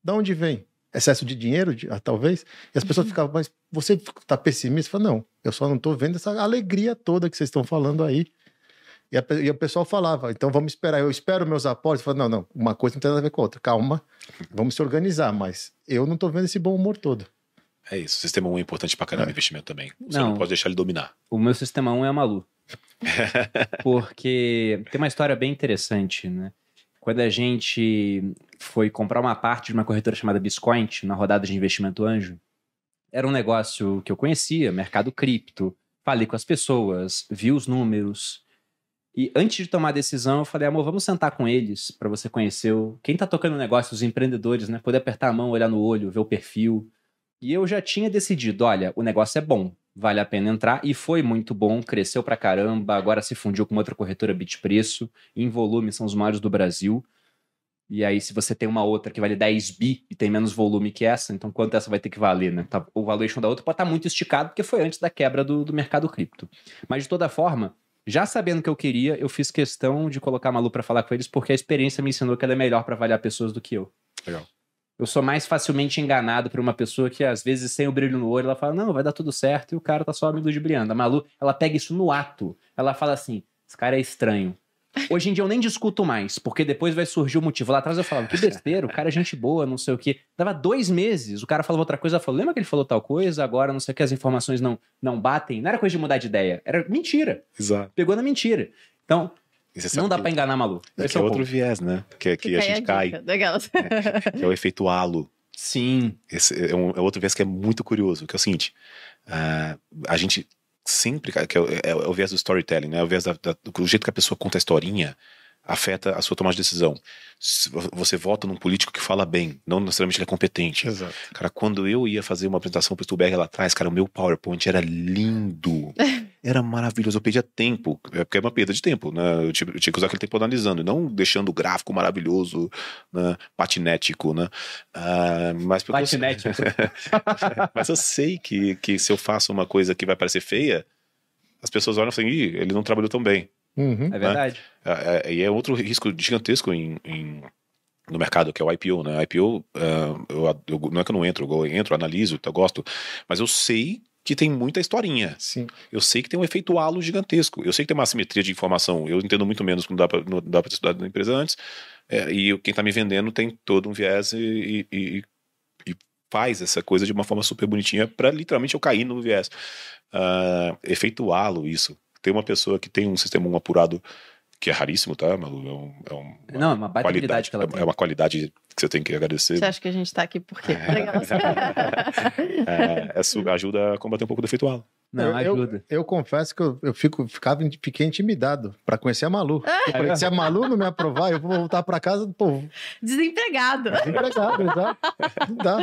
Da onde vem? Excesso de dinheiro, de, ah, talvez, e as pessoas uhum. ficavam, mas você está pessimista? Fala, não, eu só não estou vendo essa alegria toda que vocês estão falando aí. E, a, e, o pessoal falava, então vamos esperar, eu espero meus aportes. Falei, não, não, uma coisa não tem nada a ver com a outra, calma, vamos se organizar, mas eu não estou vendo esse bom humor todo. É isso, o sistema 1 é importante para caramba, é. investimento também. Você não, não pode deixar ele dominar. O meu sistema 1 é a Malu. Porque tem uma história bem interessante, né? Quando a gente foi comprar uma parte de uma corretora chamada Biscoint, na rodada de investimento anjo, era um negócio que eu conhecia, mercado cripto, falei com as pessoas, vi os números. E antes de tomar a decisão, eu falei, amor, vamos sentar com eles para você conhecer o... quem está tocando o negócio, os empreendedores, né? Poder apertar a mão, olhar no olho, ver o perfil. E eu já tinha decidido, olha, o negócio é bom, vale a pena entrar e foi muito bom, cresceu pra caramba, agora se fundiu com outra corretora Bitpreço, em volume são os maiores do Brasil. E aí, se você tem uma outra que vale 10 bi e tem menos volume que essa, então quanto essa vai ter que valer, né? Tá, o valuation da outra pode estar tá muito esticado, porque foi antes da quebra do, do mercado cripto. Mas de toda forma, já sabendo o que eu queria, eu fiz questão de colocar a Malu para falar com eles, porque a experiência me ensinou que ela é melhor para avaliar pessoas do que eu. Legal eu sou mais facilmente enganado por uma pessoa que, às vezes, sem o brilho no olho, ela fala, não, vai dar tudo certo, e o cara tá só me ludibriando. A Malu, ela pega isso no ato. Ela fala assim, esse cara é estranho. Hoje em dia eu nem discuto mais, porque depois vai surgir o motivo. Lá atrás eu falava, que besteira, o cara é gente boa, não sei o quê. Dava dois meses, o cara falava outra coisa, eu falava, lembra que ele falou tal coisa, agora não sei o que, as informações não, não batem. Não era coisa de mudar de ideia, era mentira. Exato. Pegou na mentira. Então, não dá para enganar Malu. Esse é, é outro viés, né? Que, é que, que a gente a cai. É, que é o efeito halo. Sim. Esse é, um, é outro viés que é muito curioso, que é o seguinte: uh, a gente sempre, que é, é, é, o viés do storytelling, né? O viés da, da, do jeito que a pessoa conta a historinha afeta a sua tomada de decisão. Você vota num político que fala bem, não necessariamente ele é competente. Exato. Cara, quando eu ia fazer uma apresentação pro Stuberg lá atrás, cara, o meu PowerPoint era lindo. era maravilhoso. Eu perdia tempo, é porque é uma perda de tempo, né? Eu tinha, eu tinha que usar aquele tempo analisando, não deixando o gráfico maravilhoso, né? patinético, né? Uh, mas patinético. Eu... mas eu sei que, que se eu faço uma coisa que vai parecer feia, as pessoas olham e falam, Ih, ele não trabalhou tão bem. Uhum. É verdade. Né? É, é, e é outro risco gigantesco em, em, no mercado, que é o IPO, né? IPO, uh, eu, eu, não é que eu não entro, eu entro, analiso, eu gosto, mas eu sei que tem muita historinha. Sim. Eu sei que tem um efeito halo gigantesco. Eu sei que tem uma assimetria de informação. Eu entendo muito menos quando dá pra, não dá para estudar na empresa antes. É, e quem está me vendendo tem todo um viés e, e, e, faz essa coisa de uma forma super bonitinha para literalmente eu cair no viés. Uh, efeito halo, isso. Tem uma pessoa que tem um sistema um apurado que é raríssimo, tá, Malu? É, um, é um, uma Não, é uma baita qualidade que ela tem. É uma qualidade que você tem que agradecer. Você acha que a gente tá aqui por quê? é, é, ajuda a combater um pouco do efeito halo. Não, eu, ajuda. Eu, eu, confesso que eu, eu fico, ficava, fiquei intimidado para conhecer a Malu. Falei, se a Malu não me aprovar, eu vou voltar para casa do povo. Desempregado. Desempregado, exato. Não dá.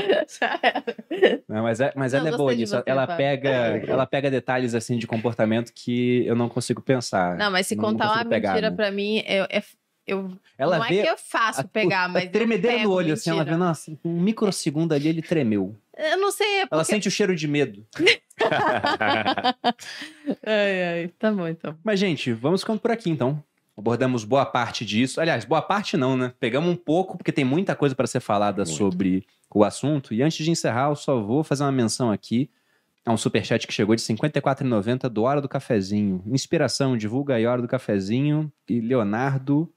Não, mas é, mas ela é boa nisso. ela, pega, ela pega detalhes assim de comportamento que eu não consigo pensar. Não, mas se não contar uma pegar, mentira né? para mim, é, é eu ela não vê é que eu faço pegar, mas. Tremedeira no olho, mentira. assim, ela vê, nossa, um microsegundo ali ele tremeu. Eu não sei. É porque... Ela sente o cheiro de medo. ai, ai. Tá bom, então. Mas, gente, vamos ficando por aqui, então. Abordamos boa parte disso. Aliás, boa parte não, né? Pegamos um pouco, porque tem muita coisa para ser falada Muito. sobre o assunto. E antes de encerrar, eu só vou fazer uma menção aqui a um superchat que chegou de R$ 54,90 do Hora do Cafezinho. Inspiração, divulga aí Hora do Cafezinho e Leonardo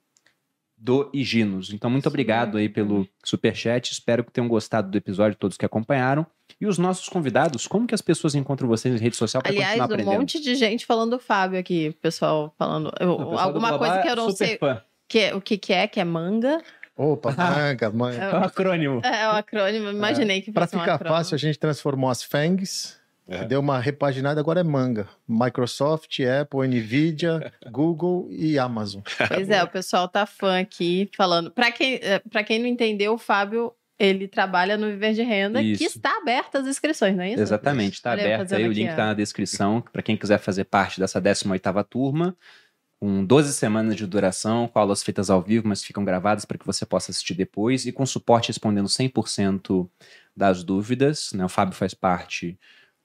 do Higinos. Então, muito Sim. obrigado aí pelo superchat. Espero que tenham gostado do episódio, todos que acompanharam. E os nossos convidados, como que as pessoas encontram vocês em rede social para continuar aprendendo? Aliás, um monte de gente falando do Fábio aqui, pessoal falando. Eu, pessoal alguma coisa que eu não sei que, é, o que, que é, que é manga. Opa, manga, manga. É o acrônimo. É, é o acrônimo, imaginei é. que fosse Para ficar um fácil, a gente transformou as FANGs é. Deu uma repaginada, agora é manga. Microsoft, Apple, Nvidia, Google e Amazon. Pois é, o pessoal tá fã aqui falando. Para quem, é, pra quem não entendeu, o Fábio ele trabalha no Viver de Renda, isso. que está aberta as inscrições, não é isso? Exatamente, está aberto aí, o link está na descrição, para quem quiser fazer parte dessa 18ª turma, com 12 semanas de duração, com aulas feitas ao vivo, mas ficam gravadas para que você possa assistir depois, e com suporte respondendo 100% das dúvidas, né? O Fábio faz parte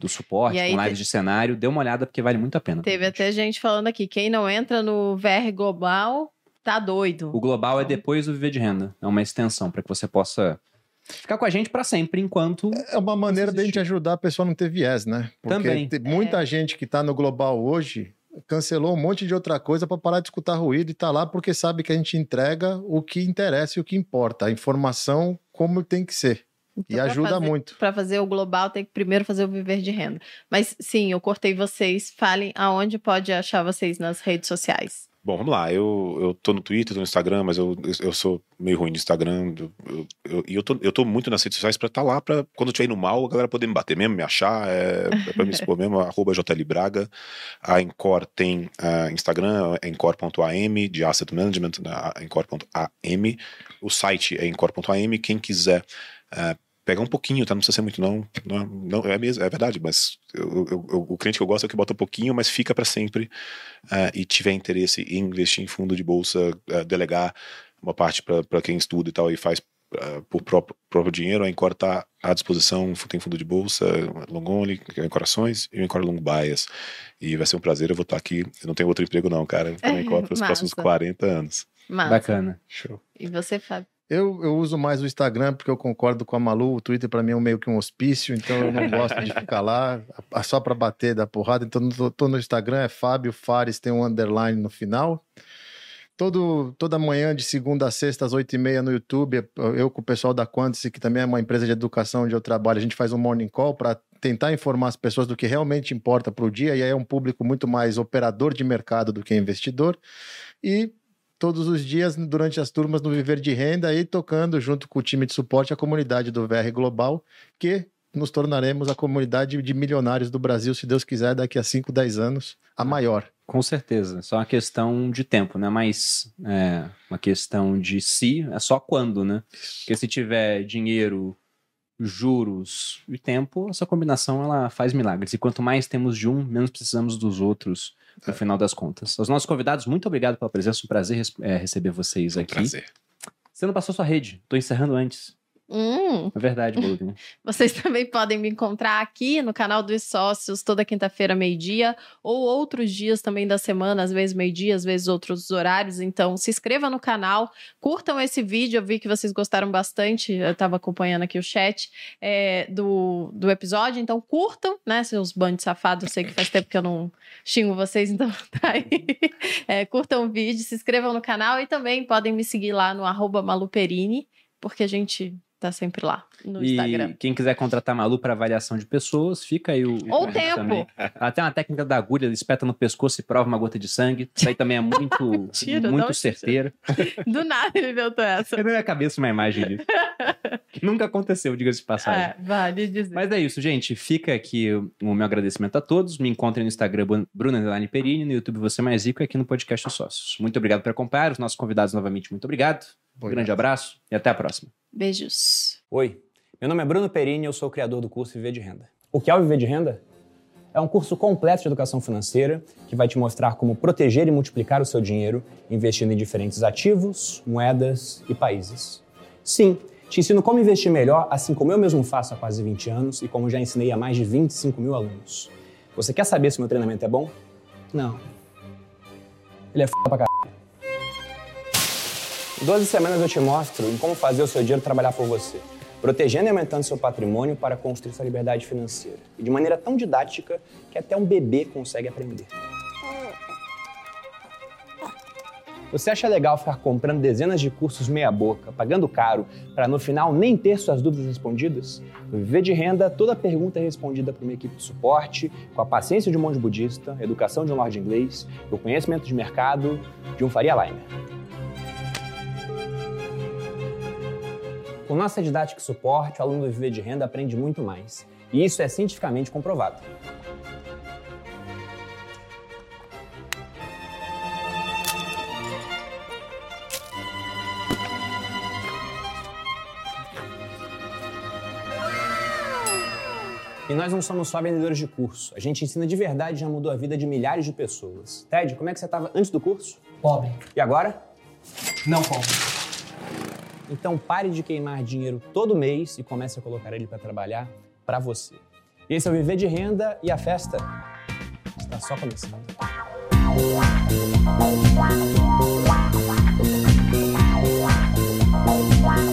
do suporte, aí, com lives de cenário, dê uma olhada porque vale muito a pena. Teve até gente falando aqui, quem não entra no VR Global tá doido. O Global é então depois do Viver de Renda, é uma extensão para que você possa ficar com a gente para sempre, enquanto. É uma maneira de a gente ajudar a pessoa a não ter viés, né? Porque Também. tem muita é. gente que está no global hoje cancelou um monte de outra coisa para parar de escutar ruído e tá lá porque sabe que a gente entrega o que interessa e o que importa, a informação como tem que ser. Então, e ajuda fazer, muito. Para fazer o global, tem que primeiro fazer o viver de renda. Mas sim, eu cortei vocês. Falem aonde pode achar vocês nas redes sociais. Bom, vamos lá. Eu, eu tô no Twitter, tô no Instagram, mas eu, eu sou meio ruim no Instagram. E eu, eu, eu, tô, eu tô muito nas redes sociais pra estar tá lá, pra quando eu estiver indo mal, a galera poder me bater mesmo, me achar. É, é pra me expor mesmo, arroba JLBraga. A Encore tem uh, Instagram, é encore.am, de Asset Management, né, encore.am. O site é encore.am. Quem quiser Uh, pegar um pouquinho, tá? Não precisa ser muito, não. Não, não é mesmo, é verdade, mas eu, eu, eu, o cliente que eu gosto é o que bota um pouquinho, mas fica para sempre uh, e tiver interesse em investir em fundo de bolsa, uh, delegar uma parte para quem estuda e tal e faz uh, por próprio, próprio dinheiro, a Encore está à disposição, tem fundo de bolsa, long only, Encore Ações e o Encore Long Bias. E vai ser um prazer, eu vou estar aqui, eu não tenho outro emprego não, cara, eu Encore para os próximos 40 anos. Massa. Bacana. Show. E você, Fábio? Eu, eu uso mais o Instagram porque eu concordo com a Malu. O Twitter para mim é meio que um hospício, então eu não gosto de ficar lá só para bater da porrada. Então tô, tô, no Instagram, é Fábio Fares, tem um underline no final. Todo, toda manhã, de segunda a sexta, às oito e meia no YouTube, eu com o pessoal da Quantice, que também é uma empresa de educação onde eu trabalho, a gente faz um morning call para tentar informar as pessoas do que realmente importa para o dia, e aí é um público muito mais operador de mercado do que investidor. E todos os dias durante as turmas no Viver de Renda e tocando junto com o time de suporte a comunidade do VR Global, que nos tornaremos a comunidade de milionários do Brasil, se Deus quiser, daqui a 5, 10 anos, a maior. Com certeza, só uma questão de tempo, né? Mas é uma questão de si, é só quando, né? Porque se tiver dinheiro, juros e tempo, essa combinação ela faz milagres. E quanto mais temos de um, menos precisamos dos outros no final das contas. Os nossos convidados, muito obrigado pela presença, um prazer é, receber vocês aqui. prazer. Você não passou sua rede, tô encerrando antes. Hum. É verdade, Bolovinha. Vocês também podem me encontrar aqui no canal dos sócios toda quinta-feira, meio-dia, ou outros dias também da semana, às vezes meio-dia, às vezes outros horários. Então, se inscreva no canal, curtam esse vídeo. Eu vi que vocês gostaram bastante, eu estava acompanhando aqui o chat é, do, do episódio. Então, curtam, né, seus bandos safados. Eu sei que faz tempo que eu não xingo vocês, então tá aí. É, curtam o vídeo, se inscrevam no canal e também podem me seguir lá no arroba maluperini, porque a gente tá sempre lá no e Instagram. quem quiser contratar Malu para avaliação de pessoas, fica aí o. Ou o tempo. também. Ela tem uma técnica da agulha, ela espeta no pescoço e prova uma gota de sangue. Isso aí também é muito, de muito certeiro. Do nada ele inventou essa. Eu na minha cabeça uma imagem disso. Nunca aconteceu, diga-se de passagem. É, vale dizer. Mas é isso, gente. Fica aqui o meu agradecimento a todos. Me encontrem no Instagram, Bru- Bruna Perini, no YouTube Você Mais Rico e aqui no podcast Os Sócios. Muito obrigado por acompanhar. Os nossos convidados, novamente, muito obrigado. Um Obrigado. grande abraço e até a próxima. Beijos. Oi, meu nome é Bruno Perini e eu sou o criador do curso Viver de Renda. O que é o Viver de Renda? É um curso completo de educação financeira que vai te mostrar como proteger e multiplicar o seu dinheiro investindo em diferentes ativos, moedas e países. Sim, te ensino como investir melhor, assim como eu mesmo faço há quase 20 anos e como já ensinei a mais de 25 mil alunos. Você quer saber se meu treinamento é bom? Não. Ele é f pra caralho. Em 12 semanas eu te mostro como fazer o seu dinheiro trabalhar por você, protegendo e aumentando seu patrimônio para construir sua liberdade financeira. E de maneira tão didática que até um bebê consegue aprender. Você acha legal ficar comprando dezenas de cursos meia-boca, pagando caro, para no final nem ter suas dúvidas respondidas? Viver de Renda, toda pergunta é respondida por uma equipe de suporte, com a paciência de um monge budista, educação de um lorde inglês, o conhecimento de mercado de um Faria Limer. Com nossa didática e suporte, o aluno do Viver de Renda aprende muito mais. E isso é cientificamente comprovado. E nós não somos só vendedores de curso. A gente ensina de verdade e já mudou a vida de milhares de pessoas. Ted, como é que você estava antes do curso? Pobre. E agora? Não pobre. Então pare de queimar dinheiro todo mês e comece a colocar ele para trabalhar para você. Esse é o Viver de Renda e a festa está só começando. Música